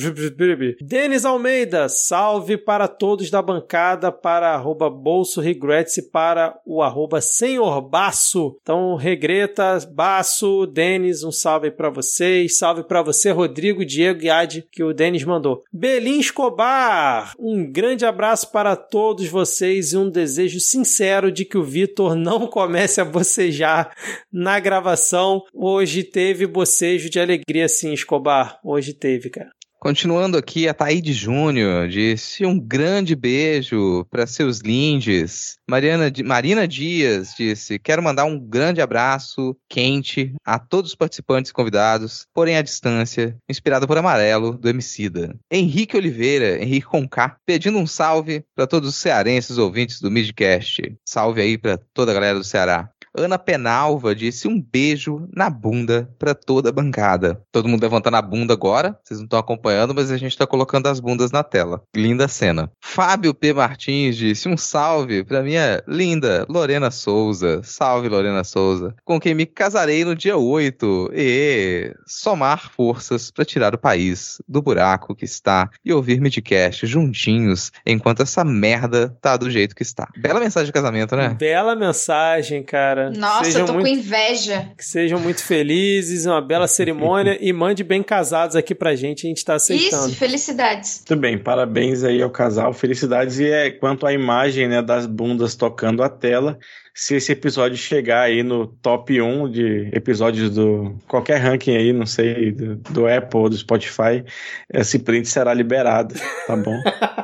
Denis Almeida. Salve para todos da bancada. Para arroba Bolso Regrets e para o arroba Senhor Baço. Então, regreta, Baço, Denis, um salve para vocês. Salve para você, Rodrigo, Diego e que o Denis mandou. Belin Escobar. Um grande abraço para todos vocês e um desejo sincero de que o Vitor não comece a bocejar na gravação. Hoje teve bocejo de alegria, sim, Escobar. Hoje teve, cara. Continuando aqui, a Taíde Júnior disse um grande beijo para seus lindes. Mariana, Marina Dias disse: Quero mandar um grande abraço quente a todos os participantes convidados, porém à distância, inspirado por Amarelo, do Emicida. Henrique Oliveira, Henrique Conká, pedindo um salve para todos os cearenses ouvintes do Midcast. Salve aí para toda a galera do Ceará. Ana Penalva disse um beijo na bunda para toda a bancada. Todo mundo levantando a bunda agora, vocês não estão acompanhando, mas a gente está colocando as bundas na tela. Linda cena. Fábio P. Martins disse um salve para minha linda Lorena Souza. Salve, Lorena Souza. Com quem me casarei no dia 8. E somar forças para tirar o país do buraco que está e ouvir Midcast juntinhos enquanto essa merda tá do jeito que está. Bela mensagem de casamento, né? Bela mensagem, cara cara. Nossa, eu tô muito, com inveja. Que sejam muito felizes, uma bela cerimônia e mande bem casados aqui pra gente, a gente tá aceitando. Isso, felicidades. Muito bem, parabéns aí ao casal, felicidades. E é quanto à imagem né, das bundas tocando a tela, se esse episódio chegar aí no top 1 de episódios do qualquer ranking aí, não sei, do, do Apple ou do Spotify, esse print será liberado, tá bom?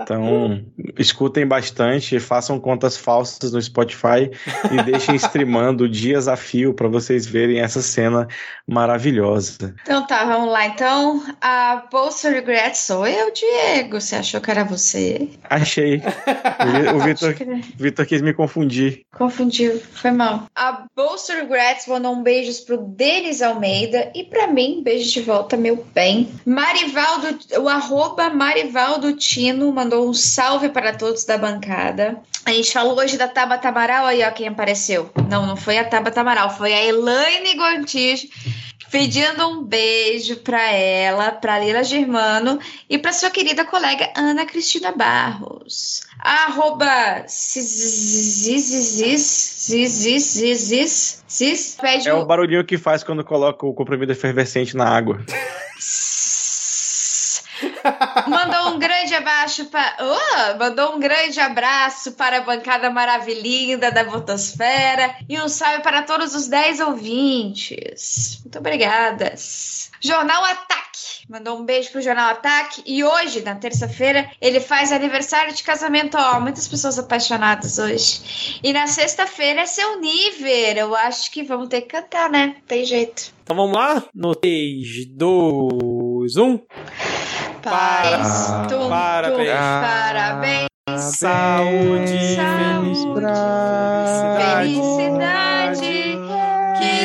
Então, escutem bastante, façam contas falsas no Spotify e deixem streamando dias a fio para vocês verem essa cena maravilhosa. Então tá, vamos lá. Então, a Bolsa Regret sou eu, Diego. Você achou que era você? Achei. O Vitor, Vitor quis me confundir. Confundiu, foi mal. A Bolster Regrets mandou um beijos pro Denis Almeida e para mim, beijo de volta, meu bem. Marivaldo, o arroba Marivaldo Tino mandou um salve para todos da bancada. A gente falou hoje da Tabata Amaral, aí ó quem apareceu. Não, não foi a Tabata Amaral, foi a Elaine Gontijo pedindo um beijo para ela, para Lila Germano e para sua querida colega Ana Cristina Barros. Arroba É o barulhinho que faz quando coloca o comprimido efervescente na água. mandou um grande abaixo para. Oh, mandou um grande abraço para a bancada maravilhinda da Botosfera e um salve para todos os 10 ouvintes. Muito obrigadas. Jornal Ataque. Mandou um beijo pro Jornal Ataque. E hoje, na terça-feira, ele faz aniversário de casamento. Ó, muitas pessoas apaixonadas hoje. E na sexta-feira é seu nível. Eu acho que vamos ter que cantar, né? Tem jeito. Então vamos lá? No 3, 2, 1. paz. Para. Tum, Parabéns. tum, parabéns. Saúde, Saúde, felicidade, Felicidade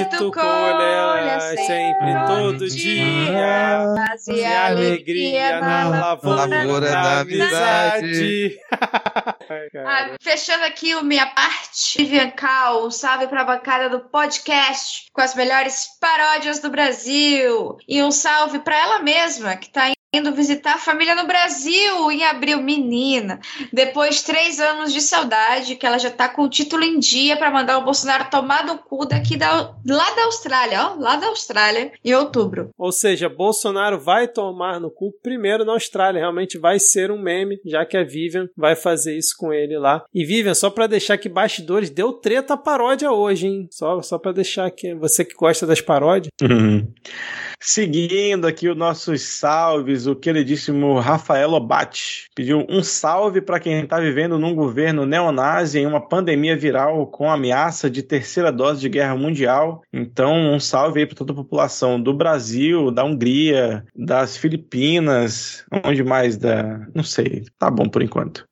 que tu colhas sempre, todo dia. Paz E alegria na lavoura, da amizade. Ai. Ah, fechando aqui o minha parte, Vivian Cal, um salve para a bancada do podcast com as melhores paródias do Brasil. E um salve para ela mesma, que tá indo visitar a família no Brasil em abril, menina. Depois de três anos de saudade, que ela já tá com o título em dia para mandar o Bolsonaro tomar no cu daqui da, lá da Austrália, ó, lá da Austrália, em outubro. Ou seja, Bolsonaro vai tomar no cu primeiro na Austrália. Realmente vai ser um meme, já que a Vivian vai fazer isso com ele lá. E Vivian, só pra deixar aqui bastidores, deu treta paródia hoje, hein? Só, só pra deixar aqui, você que gosta das paródias. Seguindo aqui os nossos salves, o queridíssimo Rafael Obate pediu um salve para quem está vivendo num governo neonazi em uma pandemia viral com ameaça de terceira dose de guerra mundial. Então, um salve aí para toda a população do Brasil, da Hungria, das Filipinas, onde mais da. Não sei, tá bom por enquanto.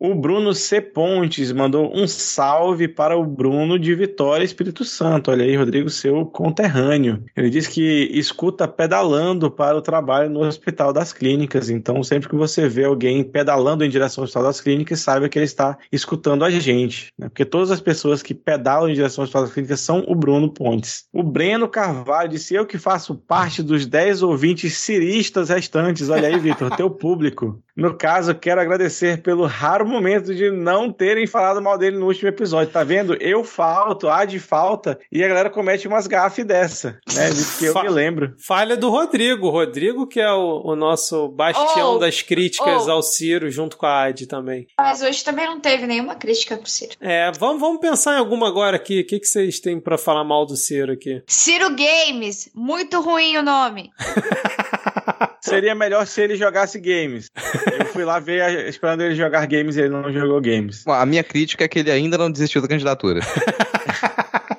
O Bruno C. Pontes mandou um salve para o Bruno de Vitória Espírito Santo. Olha aí, Rodrigo, seu conterrâneo. Ele diz que escuta pedalando para o trabalho no Hospital das Clínicas. Então, sempre que você vê alguém pedalando em direção ao Hospital das Clínicas, saiba que ele está escutando a gente. Né? Porque todas as pessoas que pedalam em direção ao Hospital das Clínicas são o Bruno Pontes. O Breno Carvalho disse: Eu que faço parte dos 10 ouvintes ciristas restantes. Olha aí, Vitor, teu público. No caso, quero agradecer pelo raro momento de não terem falado mal dele no último episódio. Tá vendo? Eu falto, há de falta, e a galera comete umas gafes dessa, né? Diz que eu me lembro. Falha do Rodrigo. Rodrigo, que é o, o nosso bastião Oh, das críticas oh. ao Ciro, junto com a Adi também. Mas hoje também não teve nenhuma crítica pro Ciro. É, vamos, vamos pensar em alguma agora aqui. O que, que vocês têm pra falar mal do Ciro aqui? Ciro Games, muito ruim o nome. Seria melhor se ele jogasse games. Eu fui lá ver, esperando ele jogar games, e ele não jogou games. A minha crítica é que ele ainda não desistiu da candidatura.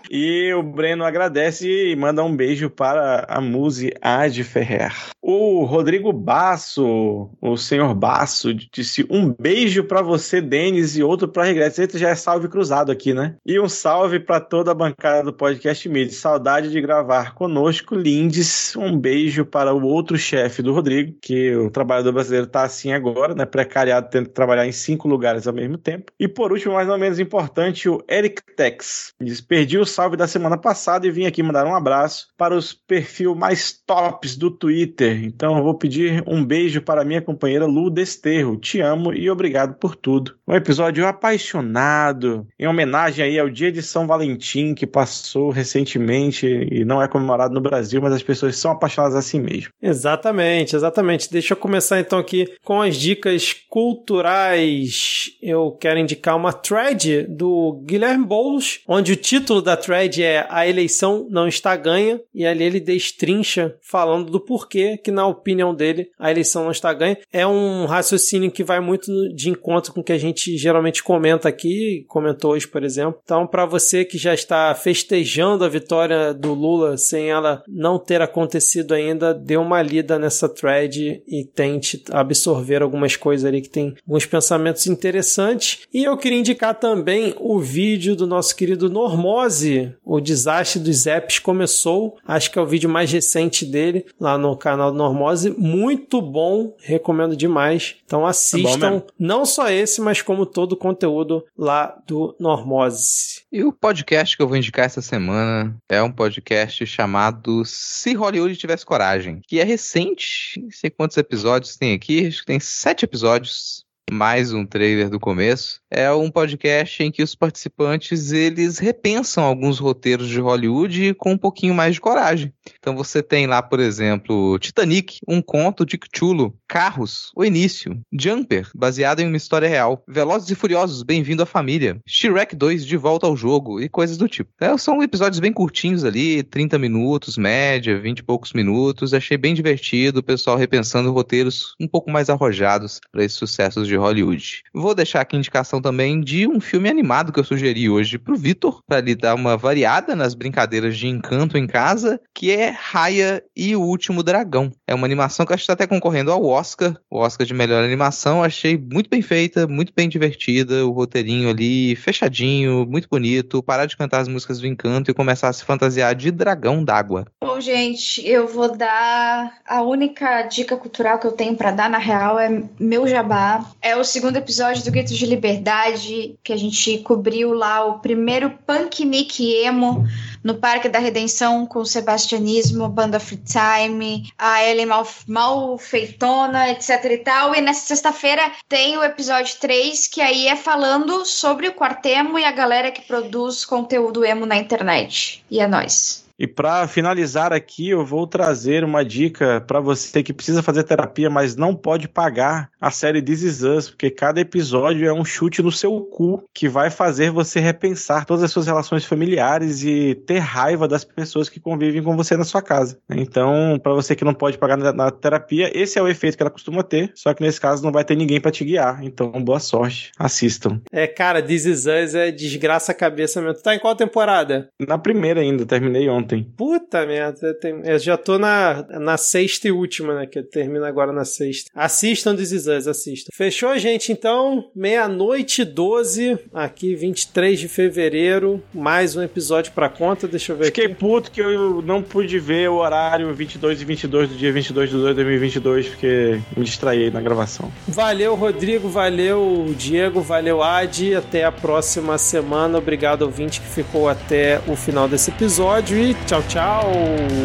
E o Breno agradece e manda um beijo para a Muse Ade Ferrer. O Rodrigo Basso, o senhor Basso, disse um beijo para você, Denis, e outro para Regretes. Eita, já é salve cruzado aqui, né? E um salve para toda a bancada do podcast Mid. Saudade de gravar conosco, Lindes. Um beijo para o outro chefe do Rodrigo, que o trabalhador brasileiro tá assim agora, né? Precariado, tendo que trabalhar em cinco lugares ao mesmo tempo. E por último, mais ou menos importante, o Eric Tex. Diz: Perdi o salve da semana passada e vim aqui mandar um abraço para os perfil mais tops do Twitter. Então eu vou pedir um beijo para minha companheira Lu Desterro. Te amo e obrigado por tudo. Um episódio apaixonado, em homenagem aí ao dia de São Valentim que passou recentemente e não é comemorado no Brasil, mas as pessoas são apaixonadas assim mesmo. Exatamente, exatamente. Deixa eu começar então aqui com as dicas culturais. Eu quero indicar uma thread do Guilherme Boulos, onde o título da thread é A eleição não está ganha, e ali ele destrincha falando do porquê que, na opinião dele, a eleição não está ganha. É um raciocínio que vai muito de encontro com o que a gente geralmente comenta aqui, comentou hoje, por exemplo. Então, para você que já está festejando a vitória do Lula sem ela não ter acontecido ainda, dê uma lida nessa thread e tente absorver algumas coisas ali que tem alguns pensamentos interessantes. E eu queria indicar também o vídeo do nosso querido Normose, o desastre dos apps começou. Acho que é o vídeo mais recente dele lá no canal do Normose. Muito bom, recomendo demais. Então assistam, mesmo. não só esse, mas como todo o conteúdo lá do Normose. E o podcast que eu vou indicar essa semana é um podcast chamado Se Hollywood Tivesse Coragem, que é recente, não sei quantos episódios tem aqui, acho que tem sete episódios, mais um trailer do começo. É um podcast em que os participantes eles repensam alguns roteiros de Hollywood com um pouquinho mais de coragem. Então você tem lá, por exemplo, Titanic, um conto de Cthulhu, Carros, O Início, Jumper, baseado em uma história real, Velozes e Furiosos, Bem-vindo à Família, Shrek 2, De Volta ao Jogo e coisas do tipo. É, são episódios bem curtinhos ali, 30 minutos, média, 20 e poucos minutos. Achei bem divertido, o pessoal repensando roteiros um pouco mais arrojados para esses sucessos de Hollywood. Vou deixar aqui indicação também de um filme animado que eu sugeri hoje pro Vitor, para lhe dar uma variada nas brincadeiras de encanto em casa, que é Raya e o Último Dragão. É uma animação que acho que está até concorrendo ao Oscar, o Oscar de melhor animação. Achei muito bem feita, muito bem divertida, o roteirinho ali fechadinho, muito bonito. Parar de cantar as músicas do encanto e começar a se fantasiar de dragão d'água. Bom, gente, eu vou dar a única dica cultural que eu tenho para dar na real é meu jabá. É o segundo episódio do Grito de Liberdade que a gente cobriu lá o primeiro punk nick emo no Parque da Redenção com o Sebastianismo, Banda Free Time, a Ellen Mal Malfeitona, etc e tal. E nessa sexta-feira tem o episódio 3, que aí é falando sobre o Quartemo e a galera que produz conteúdo emo na internet. E é nóis. E para finalizar aqui, eu vou trazer uma dica para você que precisa fazer terapia, mas não pode pagar a série This Is Us, porque cada episódio é um chute no seu cu que vai fazer você repensar todas as suas relações familiares e ter raiva das pessoas que convivem com você na sua casa. Então, para você que não pode pagar na, na, terapia, esse é o efeito que ela costuma ter, só que nesse caso não vai ter ninguém para te guiar. Então, boa sorte. Assistam. É, cara, This Is Us é desgraça a cabeça mesmo. Tu tá em qual temporada? Na primeira ainda, terminei ontem ontem. Puta merda, eu já tô na, na sexta e última, né? Que termina agora na sexta. Assistam This Is Us, assistam. Fechou, gente? Então, meia-noite 12, aqui 23 de fevereiro, mais um episódio pra conta, deixa eu ver Fiquei aqui. puto que eu não pude ver o horário 22 e 22 do dia 22 de 2 de 2022, porque me distraí na gravação. Valeu, Rodrigo, valeu, Diego, valeu, Adi, até a próxima semana. Obrigado, ouvinte, que ficou até o final desse episódio e Tchau, tchau.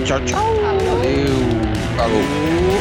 Tchau, tchau. Valeu. Falou.